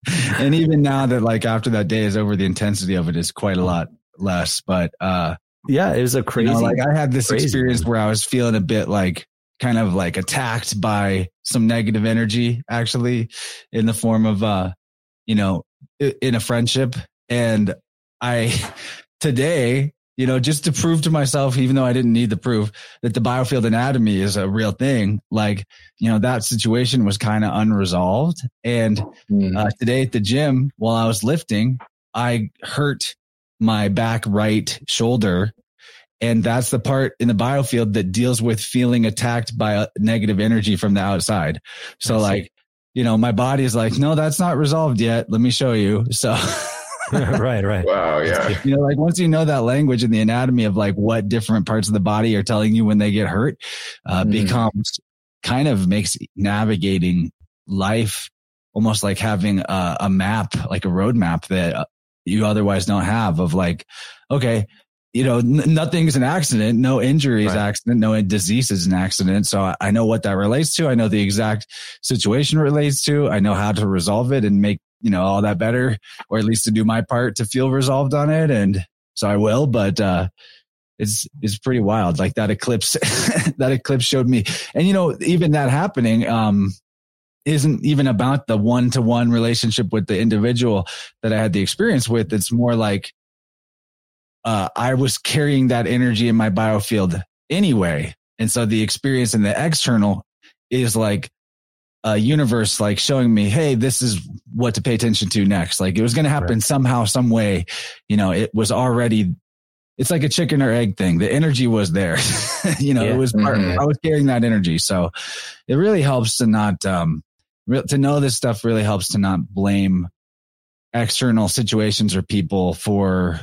Speaker 1: [laughs] and even now that like after that day is over, the intensity of it is quite a lot less. But uh
Speaker 2: yeah, it was a crazy. You know,
Speaker 1: like I had this crazy. experience where I was feeling a bit like kind of like attacked by some negative energy actually in the form of uh you know in a friendship and i [laughs] today you know just to prove to myself even though i didn't need the proof that the biofield anatomy is a real thing like you know that situation was kind of unresolved and mm. uh, today at the gym while i was lifting i hurt my back right shoulder and that's the part in the biofield that deals with feeling attacked by negative energy from the outside. So like, you know, my body is like, no, that's not resolved yet. Let me show you. So [laughs] [laughs]
Speaker 2: right, right.
Speaker 3: Wow, yeah.
Speaker 1: You know, like once you know that language and the anatomy of like what different parts of the body are telling you when they get hurt, uh, mm. becomes kind of makes navigating life almost like having a, a map, like a roadmap that uh, you otherwise don't have of like, okay, you know, n- nothing's an accident. No injury is right. accident. No disease is an accident. So I, I know what that relates to. I know the exact situation relates to. I know how to resolve it and make, you know, all that better, or at least to do my part to feel resolved on it. And so I will, but, uh, it's, it's pretty wild. Like that eclipse, [laughs] that eclipse showed me. And, you know, even that happening, um, isn't even about the one to one relationship with the individual that I had the experience with. It's more like, uh, I was carrying that energy in my biofield anyway. And so the experience in the external is like a universe, like showing me, Hey, this is what to pay attention to next. Like it was going to happen right. somehow, some way, you know, it was already, it's like a chicken or egg thing. The energy was there, [laughs] you know, yeah. it was part, mm-hmm. I was carrying that energy. So it really helps to not, um, to know this stuff really helps to not blame external situations or people for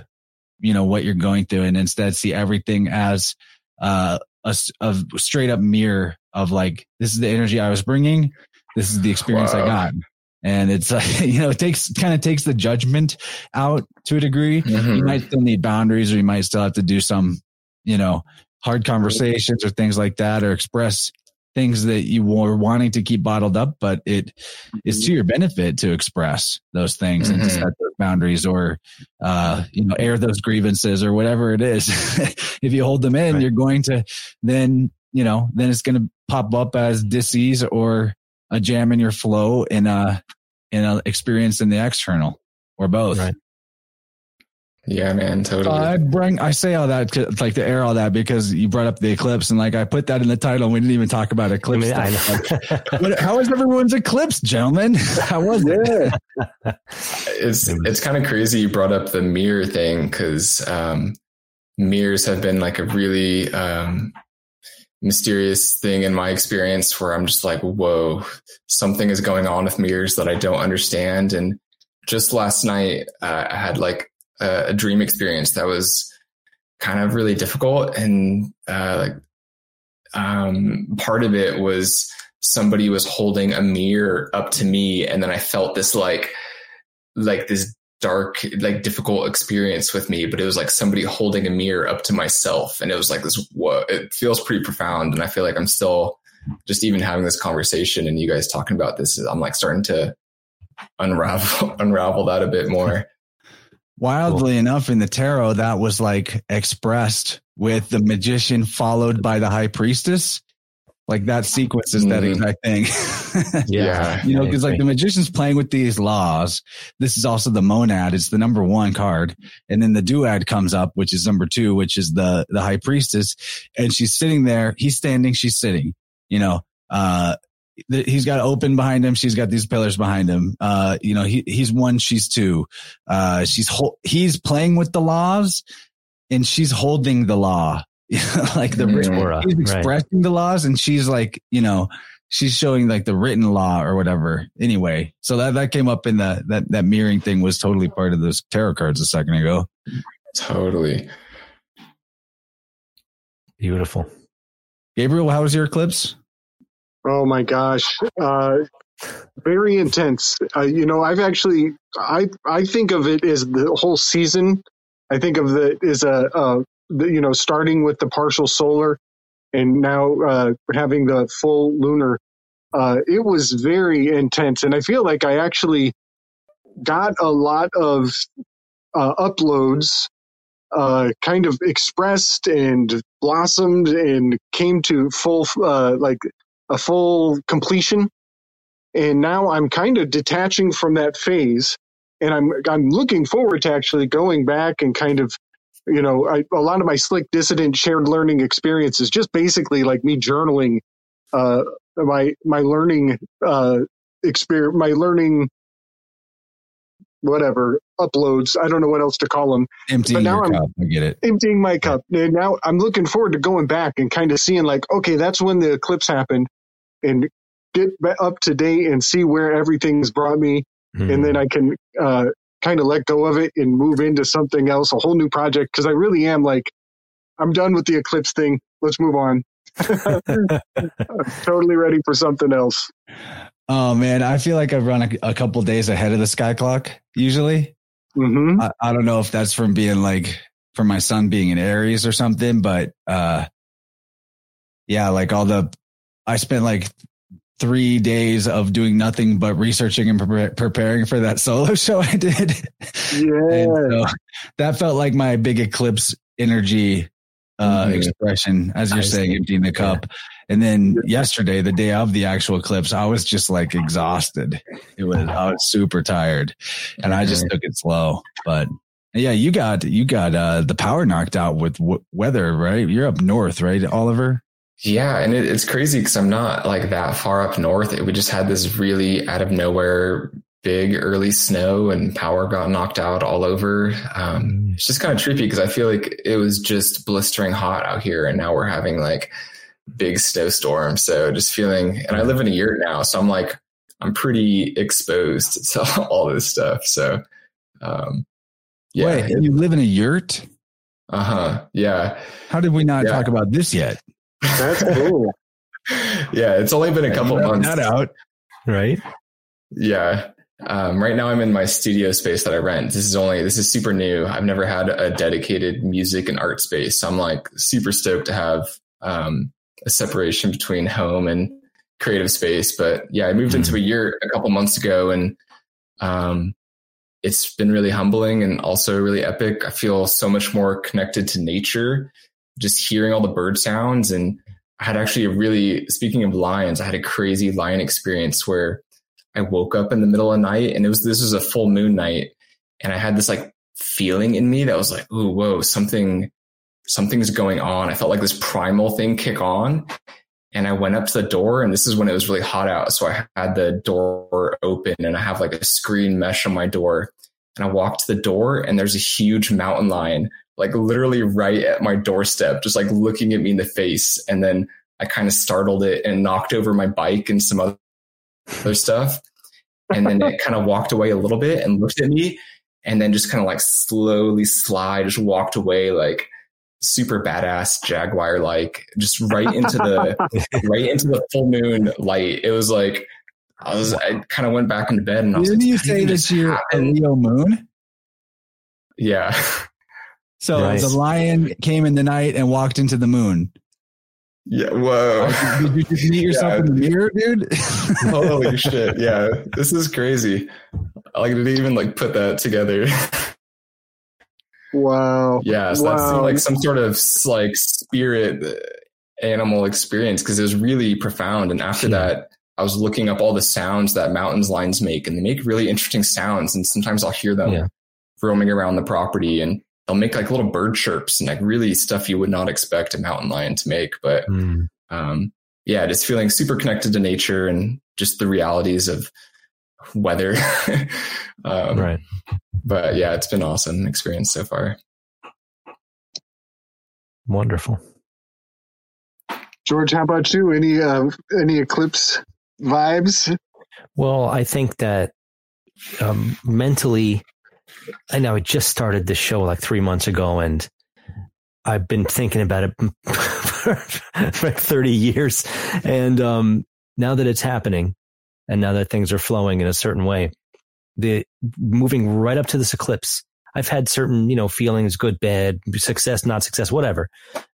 Speaker 1: you know what you're going through and instead see everything as uh, a, a straight up mirror of like this is the energy I was bringing, this is the experience wow. I got, and it's like [laughs] you know it takes kind of takes the judgment out to a degree. Mm-hmm. You might still need boundaries, or you might still have to do some you know hard conversations or things like that, or express things that you were wanting to keep bottled up, but it is to your benefit to express those things mm-hmm. and to mm-hmm. set those boundaries or, uh, you know, air those grievances or whatever it is. [laughs] if you hold them in, right. you're going to then, you know, then it's going to pop up as disease or a jam in your flow in a, in an experience in the external or both.
Speaker 2: Right.
Speaker 3: Yeah, man, totally.
Speaker 1: Uh, I bring, I say all that like to air all that because you brought up the eclipse and like I put that in the title. and We didn't even talk about eclipse. I mean, I what, how was everyone's eclipse, gentlemen? [laughs] How was it? [laughs]
Speaker 3: it's it's kind of crazy you brought up the mirror thing because um, mirrors have been like a really um, mysterious thing in my experience where I'm just like, whoa, something is going on with mirrors that I don't understand. And just last night, uh, I had like a, a dream experience that was kind of really difficult. And uh, like um, part of it was somebody was holding a mirror up to me. And then i felt this like like this dark like difficult experience with me but it was like somebody holding a mirror up to myself. And it was like this what it feels pretty profound. And i feel like i'm still just even having this conversation and you guys talking about this i'm like starting to unravel [laughs] unravel that a bit more
Speaker 1: Wildly cool. enough, in the tarot, that was like expressed with the magician followed by the high priestess. Like that sequence is that mm. exact thing. [laughs]
Speaker 2: yeah.
Speaker 1: You know, because like the magician's playing with these laws. This is also the monad. It's the number one card. And then the duad comes up, which is number two, which is the, the high priestess. And she's sitting there. He's standing. She's sitting, you know, uh, he's got open behind him. She's got these pillars behind him. Uh, you know, he, he's one, she's two. Uh, she's, ho- he's playing with the laws and she's holding the law. [laughs] like the he's expressing right. the laws and she's like, you know, she's showing like the written law or whatever. Anyway, so that, that came up in the, that, that mirroring thing was totally part of those tarot cards a second ago.
Speaker 3: Totally.
Speaker 2: Beautiful.
Speaker 1: Gabriel, how was your eclipse?
Speaker 4: Oh my gosh. Uh, very intense. Uh, you know, I've actually, I, I think of it as the whole season. I think of it as a, uh, the, you know, starting with the partial solar and now uh, having the full lunar. Uh, it was very intense. And I feel like I actually got a lot of uh, uploads uh, kind of expressed and blossomed and came to full uh, like a full completion. And now I'm kind of detaching from that phase, and I'm I'm looking forward to actually going back and kind of, you know, I, a lot of my slick dissident shared learning experiences, just basically like me journaling, uh, my my learning uh, experience, my learning whatever uploads. I don't know what else to call them.
Speaker 1: Emptying your I'm cup. I get it.
Speaker 4: Emptying my cup. And now I'm looking forward to going back and kind of seeing like, okay, that's when the eclipse happened and get up to date and see where everything's brought me. Mm-hmm. And then I can, uh, kind of let go of it and move into something else, a whole new project. Cause I really am like, I'm done with the eclipse thing. Let's move on. [laughs] totally ready for something else.
Speaker 1: Oh man, I feel like I run a, a couple days ahead of the sky clock usually.
Speaker 4: Mm-hmm.
Speaker 1: I, I, don't know if that's from being like from my sun being in Aries or something, but uh, yeah, like all the I spent like three days of doing nothing but researching and pre- preparing for that solo [laughs] show I did.
Speaker 4: Yeah, so
Speaker 1: that felt like my big eclipse energy uh, mm-hmm. expression, as you're I saying, see. emptying the cup. Yeah. And then yesterday, the day of the actual eclipse, I was just like exhausted. It was, I was super tired and I just took it slow. But yeah, you got, you got, uh, the power knocked out with w- weather, right? You're up north, right, Oliver?
Speaker 3: Yeah. And it, it's crazy because I'm not like that far up north. It, we just had this really out of nowhere big early snow and power got knocked out all over. Um, mm. it's just kind of trippy because I feel like it was just blistering hot out here and now we're having like, big snowstorm. So just feeling, and I live in a yurt now, so I'm like, I'm pretty exposed [laughs] to all this stuff. So, um,
Speaker 1: yeah. Wait, you live in a yurt?
Speaker 3: Uh huh. Yeah.
Speaker 1: How did we not yeah. talk about this yet?
Speaker 4: That's cool. [laughs]
Speaker 3: yeah, it's only been a couple months.
Speaker 1: Not out, right?
Speaker 3: Yeah. Um, right now, I'm in my studio space that I rent. This is only this is super new. I've never had a dedicated music and art space, so I'm like super stoked to have um, a separation between home and creative space. But yeah, I moved into a year a couple months ago and um, it's been really humbling and also really epic. I feel so much more connected to nature, just hearing all the bird sounds. And I had actually a really, speaking of lions, I had a crazy lion experience where I woke up in the middle of the night and it was, this was a full moon night. And I had this like feeling in me that was like, oh, whoa, something something's going on. I felt like this primal thing kick on. And I went up to the door and this is when it was really hot out. So I had the door open and I have like a screen mesh on my door. And I walked to the door and there's a huge mountain lion, like literally right at my doorstep, just like looking at me in the face. And then I kind of startled it and knocked over my bike and some other other stuff. And then it kind of walked away a little bit and looked at me and then just kind of like slowly slide, just walked away like super badass jaguar like just right into the [laughs] right into the full moon light. It was like i was i kind of went back into bed and I was
Speaker 1: didn't
Speaker 3: like,
Speaker 1: you say that you're a leo moon?
Speaker 3: Yeah [laughs]
Speaker 1: so nice. the lion came in the night and walked into the moon
Speaker 3: yeah whoa
Speaker 1: did you just meet yourself yeah. in the mirror dude
Speaker 3: holy [laughs] shit yeah this is crazy I like didn't even like put that together
Speaker 4: Wow.
Speaker 3: Yeah. So wow. that seemed like some sort of like spirit uh, animal experience because it was really profound. And after that, I was looking up all the sounds that mountains lions make, and they make really interesting sounds. And sometimes I'll hear them yeah. roaming around the property, and they'll make like little bird chirps and like really stuff you would not expect a mountain lion to make. But mm. um, yeah, just feeling super connected to nature and just the realities of weather. [laughs] um,
Speaker 2: right.
Speaker 3: But yeah, it's been awesome experience so far.
Speaker 2: Wonderful.
Speaker 4: George, how about you? Any uh, any eclipse vibes?
Speaker 2: Well, I think that um, mentally, I know I just started this show like three months ago, and I've been thinking about it [laughs] for like 30 years. And um, now that it's happening, and now that things are flowing in a certain way, the moving right up to this eclipse, I've had certain, you know, feelings, good, bad, success, not success, whatever.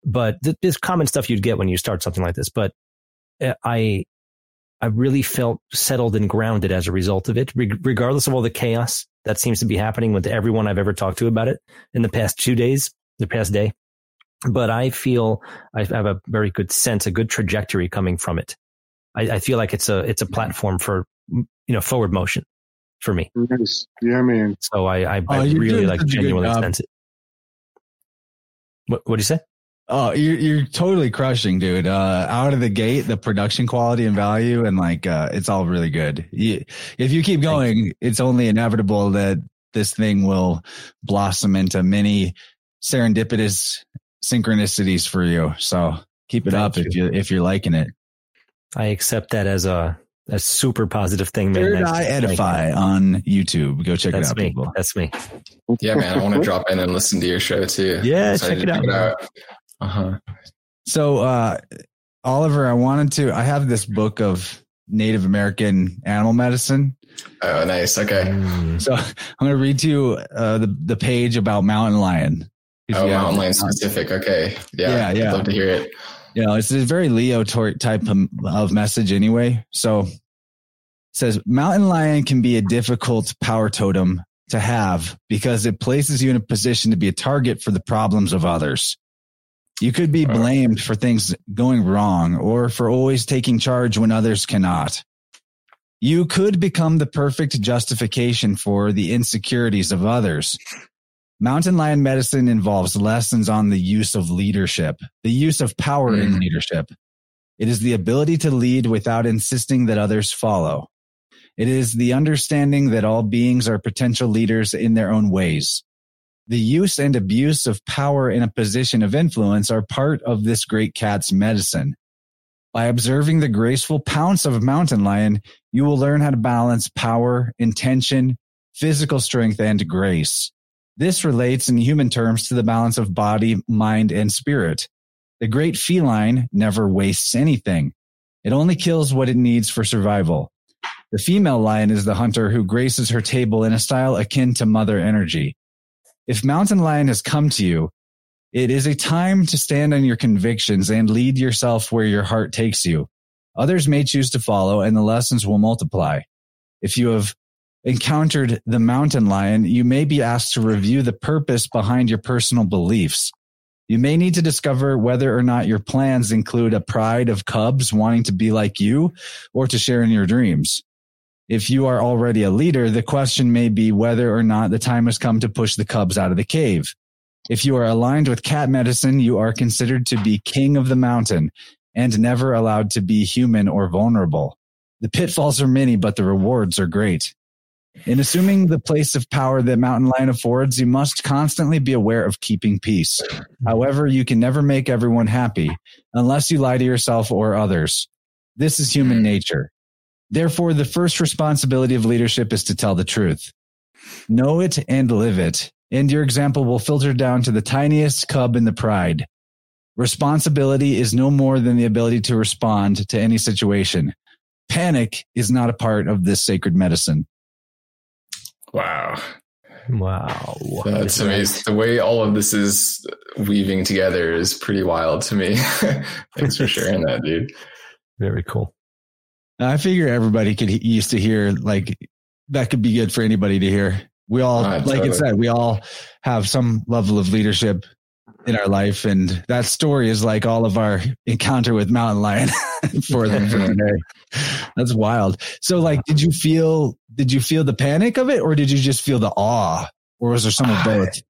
Speaker 2: But th- there's common stuff you'd get when you start something like this. But uh, I, I really felt settled and grounded as a result of it, Re- regardless of all the chaos that seems to be happening with everyone I've ever talked to about it in the past two days, the past day. But I feel I have a very good sense, a good trajectory coming from it. I, I feel like it's a it's a mm-hmm. platform for you know forward motion for me.
Speaker 4: Nice. Yeah, man.
Speaker 2: So I, I,
Speaker 1: Oh,
Speaker 2: I really like
Speaker 1: such
Speaker 2: genuinely sense it. What what do you say?
Speaker 1: Oh, you're you're totally crushing, dude. Uh, out of the gate, the production quality and value, and like, uh, it's all really good. You, if you keep going, it's only inevitable that this thing will blossom into many serendipitous synchronicities for you. So keep it
Speaker 2: Thank
Speaker 1: up if
Speaker 2: you.
Speaker 1: you if you're liking it.
Speaker 2: I accept that as a a super positive thing, man.
Speaker 1: Third
Speaker 2: That's-
Speaker 1: Eye
Speaker 2: thank you.
Speaker 1: Edify on YouTube. Go check it out,
Speaker 2: me.
Speaker 1: people.
Speaker 2: That's me.
Speaker 3: Yeah, man, I want to [laughs] drop in and listen to your show too.
Speaker 2: Yeah,
Speaker 3: Excited
Speaker 2: check it
Speaker 3: to
Speaker 2: out.
Speaker 3: Uh huh.
Speaker 1: So, uh, Oliver, I wanted to. I have this book of Native American animal medicine.
Speaker 3: Oh, nice. Okay.
Speaker 2: Mm.
Speaker 1: So [laughs] I'm going to read to you uh, the the page about mountain lion.
Speaker 3: Oh,
Speaker 1: you
Speaker 3: mountain lion specific. Okay. Yeah.
Speaker 1: Yeah,
Speaker 3: I'd love to hear it.
Speaker 1: You know, it's a very Leo type of, of message anyway. So it says mountain lion can be a difficult power totem to have because it places you in a position to be a target for the problems of others. You could be blamed for things going wrong or for always taking charge when others cannot. You could become the perfect justification for the insecurities of others. Mountain lion medicine involves lessons on the use of leadership, the use of power in
Speaker 3: Mm.
Speaker 1: leadership. It is the ability to lead without insisting that others follow. It is the understanding that all beings are potential leaders in their own ways. The use and abuse of power in a position of influence are part of this great cat's medicine. By observing the graceful pounce of a mountain lion, you will learn how to balance power, intention, physical strength, and grace. This relates in human terms to the balance of body, mind, and spirit. The great feline never wastes anything. It only kills what it needs for survival. The female lion is the hunter who graces her table in a style akin to mother energy. If mountain lion has come to you, it is a time to stand on your convictions and lead yourself where your heart takes you. Others may choose to follow and the lessons will multiply. If you have encountered the mountain lion, you may be asked to review the purpose behind your personal beliefs. You may need to discover whether or not your plans include a pride of cubs wanting to be like you or to share in your dreams. If you are already a leader, the question may be whether or not the time has come to push the cubs out of the cave. If you are aligned with cat medicine, you are considered to be king of the mountain and never allowed to be human or vulnerable. The pitfalls are many, but the rewards are great. In assuming the place of power that Mountain Lion affords, you must constantly be aware of keeping peace. However, you can never make everyone happy unless you lie to yourself or others. This is human nature. Therefore, the first responsibility of leadership is to tell the truth. Know it and live it, and your example will filter down to the tiniest cub in the pride. Responsibility is no more than the ability to respond to any situation. Panic is not a part of this sacred medicine.
Speaker 3: Wow.
Speaker 2: Wow.
Speaker 3: That's amazing. The way all of this is weaving together is pretty wild to me. [laughs] Thanks for [laughs] sharing that, dude.
Speaker 2: Very cool.
Speaker 1: I figure everybody could he- used to hear like that could be good for anybody to hear. We all,
Speaker 3: Right,
Speaker 1: like it said, we all have some level of leadership in our life, and that story is like all of our encounter with Mountain Lion [laughs] for them for [laughs] today. That's wild. So, like, did you feel did you feel the panic of it, or did you just feel the awe, or was there some of both?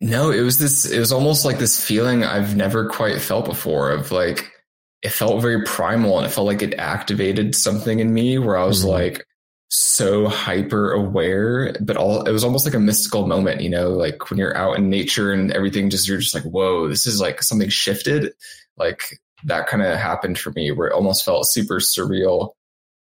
Speaker 3: No, it was this, it was almost like this feeling I've never quite felt before of like, it felt very primal and it felt like it activated something in me where I was mm-hmm. like so hyper aware, but all it was almost like a mystical moment, you know, like when you're out in nature and everything just you're just like, whoa, this is like something shifted. Like that kind of happened for me where it almost felt super surreal.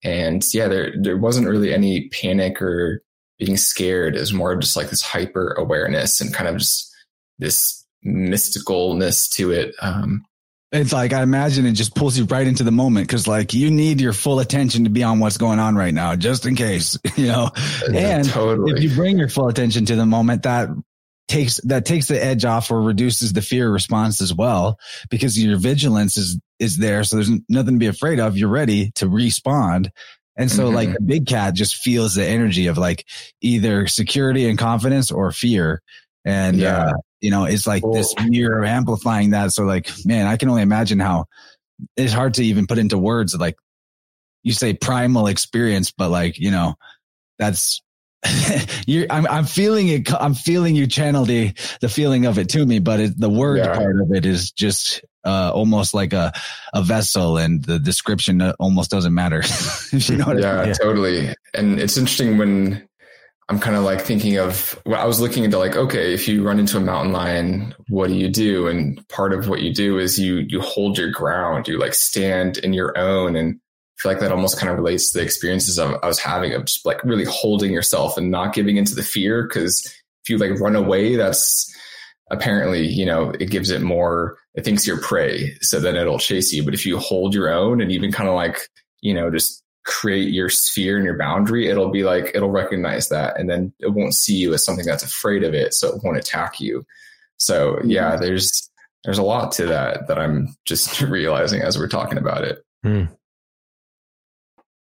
Speaker 3: And yeah, there there wasn't really any panic or being scared. It was more just like this hyper awareness and kind of just this mysticalness to it. Um,
Speaker 1: it's like I imagine it just pulls you right into the moment because like you need your full attention to be on what's going on right now, just in case, [laughs] you know. Yeah, and totally. if you bring your full attention to the moment, that takes that takes the edge off or reduces the fear response as well because your vigilance is is there, so there's nothing to be afraid of. You're ready to respond. And so mm-hmm. like the big cat just feels the energy of like either security and confidence or fear. And yeah. uh, you know, it's like cool. this mirror amplifying that. So like, man, I can only imagine how it's hard to even put into words. Like you say primal experience, but like, you know, that's, [laughs] you I'm, I'm feeling it. I'm feeling you channel the, the feeling of it to me, but it, the word yeah. part of it is just, uh, almost like a, a vessel and the description almost doesn't matter. [laughs]
Speaker 3: you know yeah, I mean? totally. And it's interesting when, I'm kind of like thinking of well, I was looking into like, okay, if you run into a mountain lion, what do you do? And part of what you do is you you hold your ground, you like stand in your own and I feel like that almost kind of relates to the experiences I was having of just like really holding yourself and not giving into the fear. Cause if you like run away, that's apparently, you know, it gives it more, it thinks you're prey. So then it'll chase you. But if you hold your own and even kind of like, you know, just create your sphere and your boundary, it'll be like, it'll recognize that and then it won't see you as something that's afraid of it. So it won't attack you. So yeah, mm-hmm. there's, there's a lot to that that I'm just [laughs] realizing as we're talking about it. Hmm.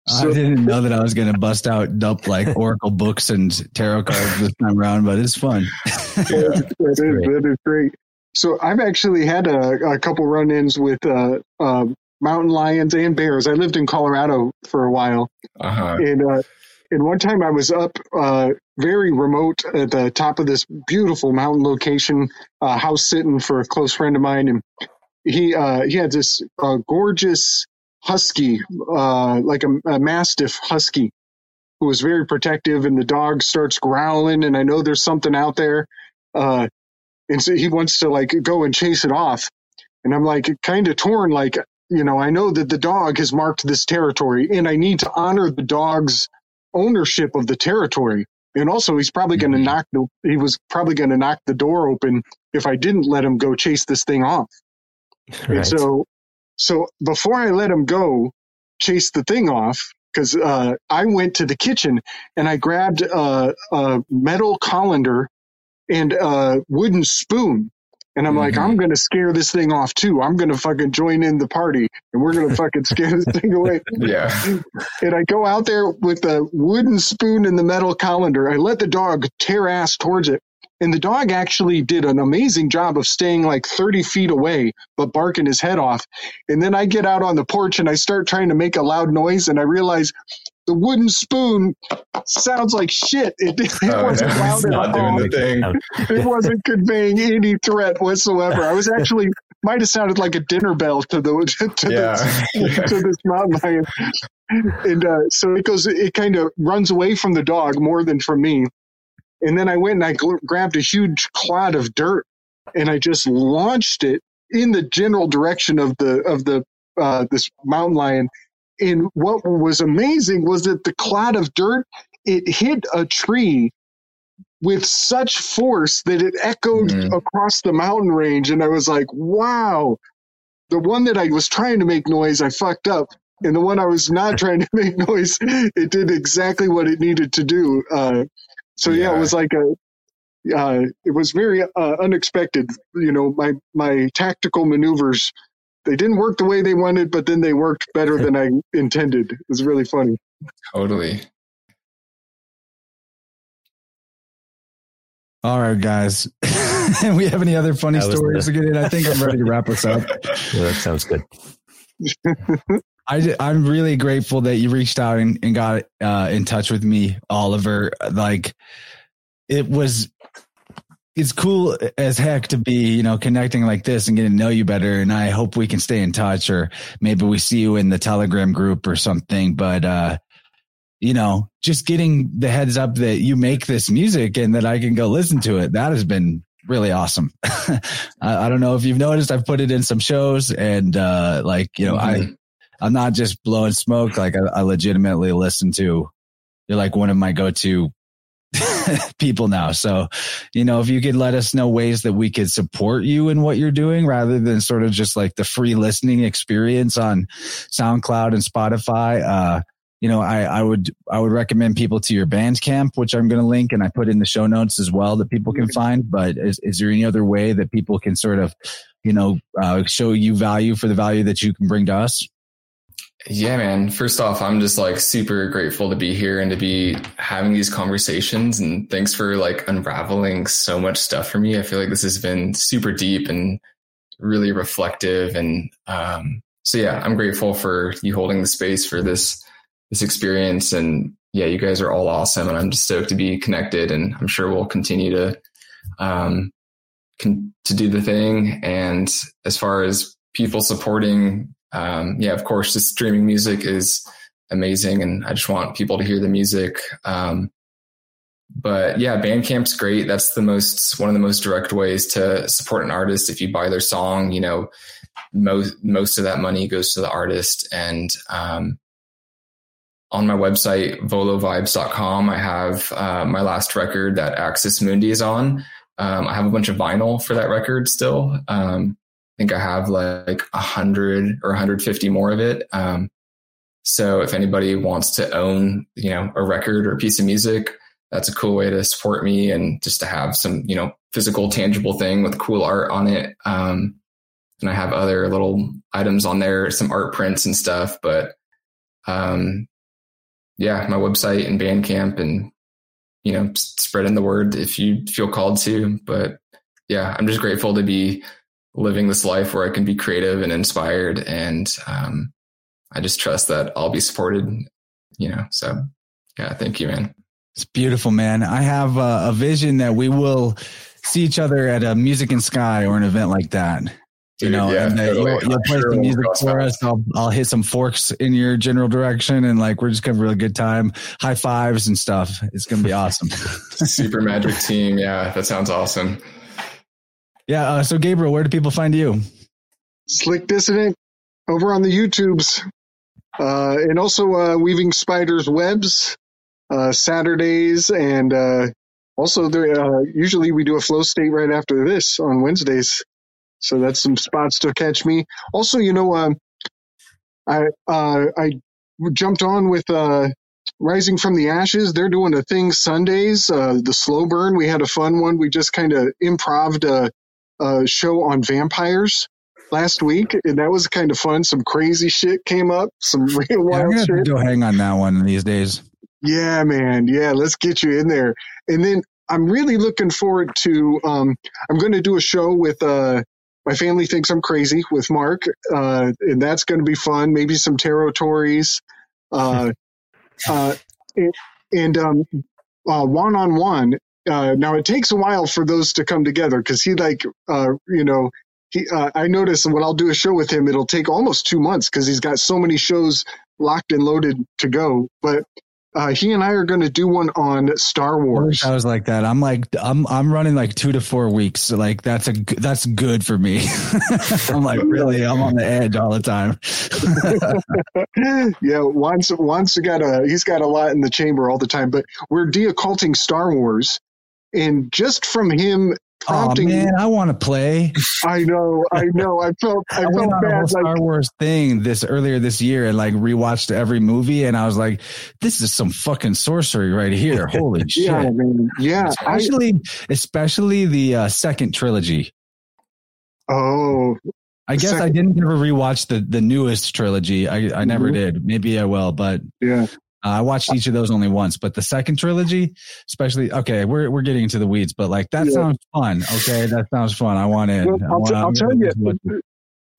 Speaker 1: I didn't know that I was going to bust out dump like [laughs] Oracle books and tarot cards this time around, but it's fun.
Speaker 4: yeah, [laughs] that, is, that is great. So I've actually had a, a couple run-ins with uh, uh, mountain lions and bears. I lived in Colorado for a while, uh-huh. and uh, and one time I was up uh, very remote at the top of this beautiful mountain location, uh, house sitting for a close friend of mine, and he uh, he had this uh, gorgeous husky, uh, like a, a mastiff husky, who was very protective, and the dog starts growling, and I know there's something out there. Uh, and so he wants to like go and chase it off. And I'm like kind of torn, like you know, I know that the dog has marked this territory and I need to honor the dog's ownership of the territory. And also he's probably going to mm-hmm. knock the, he was probably going to knock the door open if I didn't let him go chase this thing off. Right. [laughs] And so, so before I let him go chase the thing off, because uh, I went to the kitchen and I grabbed a, a metal colander and a wooden spoon and I'm mm-hmm. like, I'm going to scare this thing off too. I'm going to fucking join in the party and we're going to fucking scare this thing away.
Speaker 3: Yeah.
Speaker 4: And I go out there with the wooden spoon and the metal colander. I let the dog tear ass towards it. And the dog actually did an amazing job of staying like 30 feet away, but barking his head off. And then I get out on the porch and I start trying to make a loud noise and I realize the wooden spoon sounds like shit. It, it oh, wasn't [laughs] no, loud not doing the thing. It wasn't conveying any threat whatsoever. I was actually might have sounded like a dinner bell to the [laughs] to, yeah. this, [laughs] to this mountain lion. And uh, so it goes. It kind of runs away from the dog more than from me. And then I went and I gl- grabbed a huge clod of dirt and I just launched it in the general direction of the of the uh, this mountain lion and what was amazing was that the cloud of dirt it hit a tree with such force that it echoed mm-hmm. across the mountain range and i was like wow the one that i was trying to make noise i fucked up and the one i was not [laughs] trying to make noise it did exactly what it needed to do uh, so yeah. yeah. it was like a uh, it was very uh, unexpected you know my my tactical maneuvers they didn't work the way they wanted, but then they worked better than I [laughs] intended. It was really funny.
Speaker 3: Totally.
Speaker 1: All right, guys. [laughs] we have any other funny stories the, to get in? I think I'm ready to wrap us up. [laughs]
Speaker 2: Yeah, that sounds good.
Speaker 1: I, I'm really grateful that you reached out and, and got uh, in touch with me, Oliver. Like, it was it's cool as heck to be, you know, connecting like this and getting to know you better. And I hope we can stay in touch or maybe we see you in the telegram group or something. But, uh, you know, just getting the heads up that you make this music and that I can go listen to it. That has been really awesome. [laughs] I, I, don't know if you've noticed, I've put it in some shows and, uh, like, you know, mm-hmm. I, I'm not just blowing smoke. Like I, I legitimately listen to, you're like one of my go-to [laughs] people now. So, you know, if you could let us know ways that we could support you in what you're doing rather than sort of just like the free listening experience on SoundCloud and Spotify, uh, you know, I, I would I would recommend people to your Bandcamp, which I'm going to link and I put in the show notes as well that people can find. But is, is there any other way that people can sort of, you know, uh, show you value for the value that you can bring to us?
Speaker 3: Yeah, man. First off, I'm just like super grateful to be here and to be having these conversations. And thanks for like unraveling so much stuff for me. I feel like this has been super deep and really reflective. And um, so, yeah, I'm grateful for you holding the space for this this experience. And yeah, you guys are all awesome, and I'm just stoked to be connected. And I'm sure we'll continue to um, con- to do the thing. And as far as people supporting um, yeah, of course, the streaming music is amazing, and I just want people to hear the music. Um, but yeah, Bandcamp's great. That's the most one of the most direct ways to support an artist. If you buy their song, you know, most most of that money goes to the artist. And um, on my website, volovibes.com, I have uh, my last record that Axis Mundi is on. Um, I have a bunch of vinyl for that record still. Um, think I have like a hundred or 150 more of it. Um, so if anybody wants to own, you know, a record or a piece of music, that's a cool way to support me and just to have some, you know, physical, tangible thing with cool art on it. Um, and I have other little items on there, some art prints and stuff. But um, yeah, my website and Bandcamp, and you know, spreading the word if you feel called to. But yeah, I'm just grateful to be living this life where I can be creative and inspired. And um, I just trust that I'll be supported, you know. So, yeah, thank you, man.
Speaker 1: It's beautiful, man. I have a, a vision that we will see each other at a Music and Sky or an event like that. Dude, you know, yeah, and totally. you'll, you'll play sure some music for us. I'll I'll hit some forks in your general direction, and like we're just gonna have a really good time. High fives and stuff. It's gonna be awesome. [laughs]
Speaker 3: Super Magic [laughs] Team. Yeah, that sounds awesome.
Speaker 1: Yeah. Uh, so, Gabriel, where do people find you?
Speaker 4: Slick Dissident over on the YouTubes. Uh, and also uh, Weaving Spiders Webs uh, Saturdays. And uh, also, there, uh, usually we do a flow state right after this on Wednesdays. So that's some spots to catch me. Also, you know, um, I I jumped on with Rising from the Ashes. They're doing a thing Sundays, the slow burn. We had a fun one. We just kind of improved uh, show on vampires last week, and that was kind of fun. Some crazy shit came up, some [laughs] real yeah, wild
Speaker 1: I'm
Speaker 4: shit.
Speaker 1: Go hang on that one these days.
Speaker 4: Yeah, man. Yeah, let's get you in there. And then I'm really looking forward to. Um, I'm going to do a show with. Uh, my family thinks I'm crazy with Mark, uh, and that's going to be fun. Maybe some territories, uh, [laughs] uh, and, and um, one on one uh, now it takes a while for those to come together because he like uh, you know he uh, I notice when I'll do a show with him it'll take almost two months because he's got so many shows locked and loaded to go. But uh, he and I are going to do one on Star Wars.
Speaker 1: I, was like that. I'm like I'm I'm running like two to four weeks. So like that's a that's good for me. [laughs] I'm like really I'm on the edge all the time. [laughs]
Speaker 4: yeah, once once got a he's got a lot in the chamber all the time. But we're deocculting Star Wars, and just from him prompting.
Speaker 1: Oh man, I want to play. [laughs]
Speaker 4: I know, I know. I felt, [laughs] I, I felt bad.
Speaker 1: Star like, Wars thing this earlier this year and like rewatched every movie, and I was like, "This is some fucking sorcery right here! [laughs] Holy shit!"
Speaker 4: Yeah, man. yeah.
Speaker 1: Especially, I, especially the uh, second trilogy.
Speaker 4: Oh,
Speaker 1: I guess second. I didn't ever rewatch the the newest trilogy. I I never mm-hmm. did. Maybe I will, but
Speaker 4: yeah.
Speaker 1: Uh, I watched each of those only once, but the second trilogy, especially, okay, we're we're getting into the weeds, but like that yeah. sounds fun. Okay, that sounds fun. I want in.
Speaker 4: Well, I'll, want, t- I'll tell you,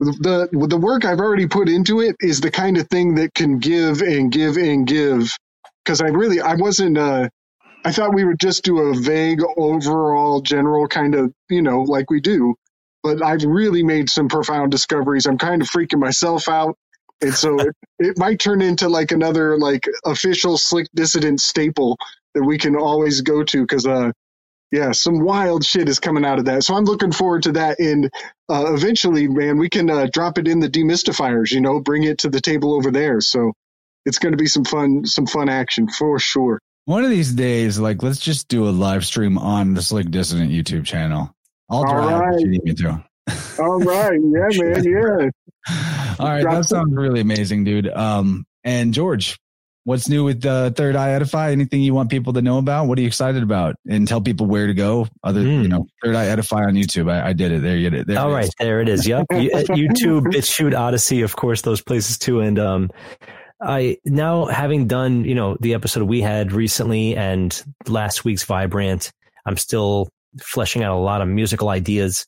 Speaker 4: the the work I've already put into it is the kind of thing that can give and give and give. Because I really, I wasn't. Uh, I thought we would just do a vague overall general kind of, you know, like we do. But I've really made some profound discoveries. I'm kind of freaking myself out. And so it, it might turn into like another like official slick dissident staple that we can always go to because uh yeah, some wild shit is coming out of that. So I'm looking forward to that. And uh, eventually, man, we can uh, drop it in the demystifiers. You know, bring it to the table over there. So it's going to be some fun, some fun action for sure.
Speaker 1: One of these days, like let's just do a live stream on the Slick Dissident YouTube channel. I'll
Speaker 4: right. All right, yeah, man, yeah. [laughs]
Speaker 1: All right,
Speaker 4: Drop
Speaker 1: that sounds really amazing, dude. Um, and George, what's new with uh, Third Eye Edify? Anything you want people to know about? What are you excited about? And tell people where to go. Other,
Speaker 2: Hmm.
Speaker 1: you know, Third Eye Edify on YouTube. I, I did it. There you did it. There
Speaker 2: All
Speaker 1: it
Speaker 2: right,
Speaker 1: is.
Speaker 2: there it is. Yep, [laughs] You- uh, YouTube, BitChute, Odysee, of course, those places too. And um, I now having done you know the episode we had recently and last week's Vibrant, I'm still fleshing out a lot of musical ideas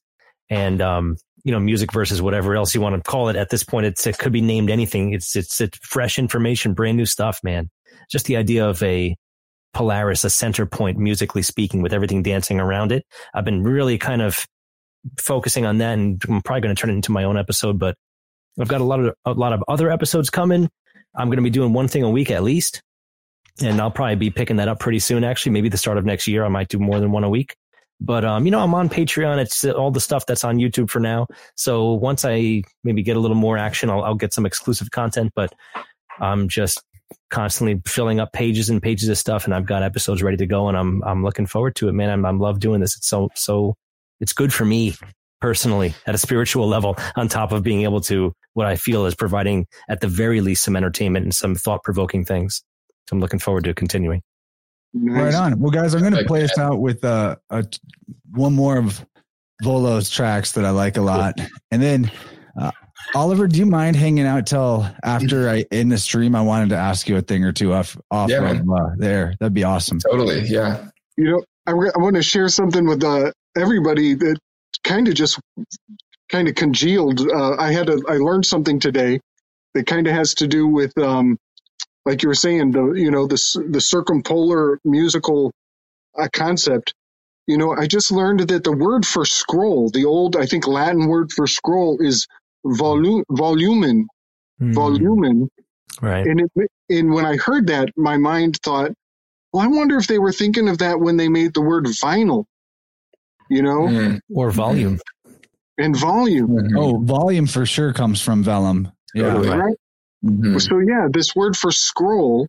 Speaker 2: and um, you know music versus whatever else you want to call it. At this point, it's it could be named anything. It's it's it's fresh information, brand new stuff, man. Just the idea of a Polaris, a center point musically speaking, with everything dancing around it. I've been really kind of focusing on that, and I'm probably going to turn it into my own episode. But I've got a lot of a lot of other episodes coming. I'm going to be doing one thing a week at least, and I'll probably be picking that up pretty soon. Actually, maybe the start of next year, I might do more than one a week. But um, you know, I'm on Patreon. It's all the stuff that's on YouTube for now. So once I maybe get a little more action, I'll, I'll get some exclusive content. But I'm just constantly filling up pages and pages of stuff, and I've got episodes ready to go, and I'm I'm looking forward to it, man. I'm I'm love doing this. It's so so it's good for me personally at a spiritual level. On top of being able to what I feel is providing at the very least some entertainment and some thought provoking things. So I'm looking forward to continuing.
Speaker 1: Right on. Well, guys, I'm going to play us out with uh, a, one more of Volo's tracks that I like a lot. And then, uh, Oliver, do you mind hanging out till after I end the stream? I wanted to ask you a thing or two off, off
Speaker 3: Yeah,
Speaker 1: of uh, there. That'd be awesome.
Speaker 3: Totally. Yeah.
Speaker 4: You know, I, I want to share something with uh, everybody that kind of just kind of congealed. Uh, I had a, I learned something today that kind of has to do with, um, like you were saying, the you know the the circumpolar musical uh, concept. You know, I just learned that the word for scroll, the old I think Latin word for scroll, is volu- volumen, volumen.
Speaker 2: Right.
Speaker 4: And it, and when I heard that, my mind thought, well, I wonder if they were thinking of that when they made the word vinyl, you know,
Speaker 3: Mm,
Speaker 2: Or volume.
Speaker 4: and volume,
Speaker 3: mhm,
Speaker 1: Oh, volume for sure comes from vellum. Yeah.
Speaker 3: Totally.
Speaker 4: right?
Speaker 3: Mhm.
Speaker 4: So yeah, this word for scroll,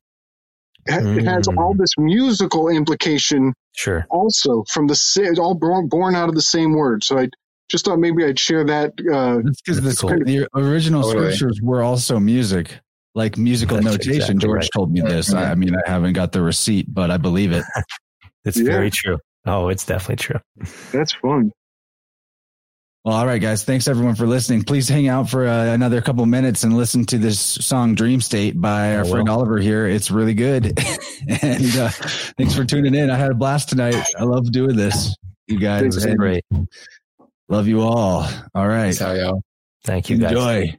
Speaker 4: ha- it has
Speaker 2: Mm.
Speaker 4: all this musical implication
Speaker 2: Sure.
Speaker 4: also from the sa- it's all born, born out of the same word. So I just thought maybe I'd share that. Uh,
Speaker 1: That's because
Speaker 2: That's cool.
Speaker 1: the original
Speaker 3: Totally.
Speaker 1: scriptures were also music, like musical
Speaker 2: That's
Speaker 1: notation.
Speaker 2: exactly
Speaker 1: George
Speaker 2: right.
Speaker 1: told me this. I. I mean, I haven't got the receipt, but I believe it. [laughs]
Speaker 2: It's
Speaker 4: Yeah.
Speaker 2: very true. Oh, it's definitely true.
Speaker 4: that's fun.
Speaker 1: Well, all right, guys. Thanks everyone for listening. Please hang out for uh, another couple minutes and listen to this song "Dream State" by our
Speaker 2: I
Speaker 1: friend. Oliver here. It's really good. [laughs] and uh, thanks for tuning in. I had a blast tonight. I love doing this, you guys.
Speaker 2: It was
Speaker 1: and
Speaker 2: great.
Speaker 1: Love you all. All right.
Speaker 3: That's how y'all.
Speaker 2: Thank you guys.
Speaker 1: Enjoy.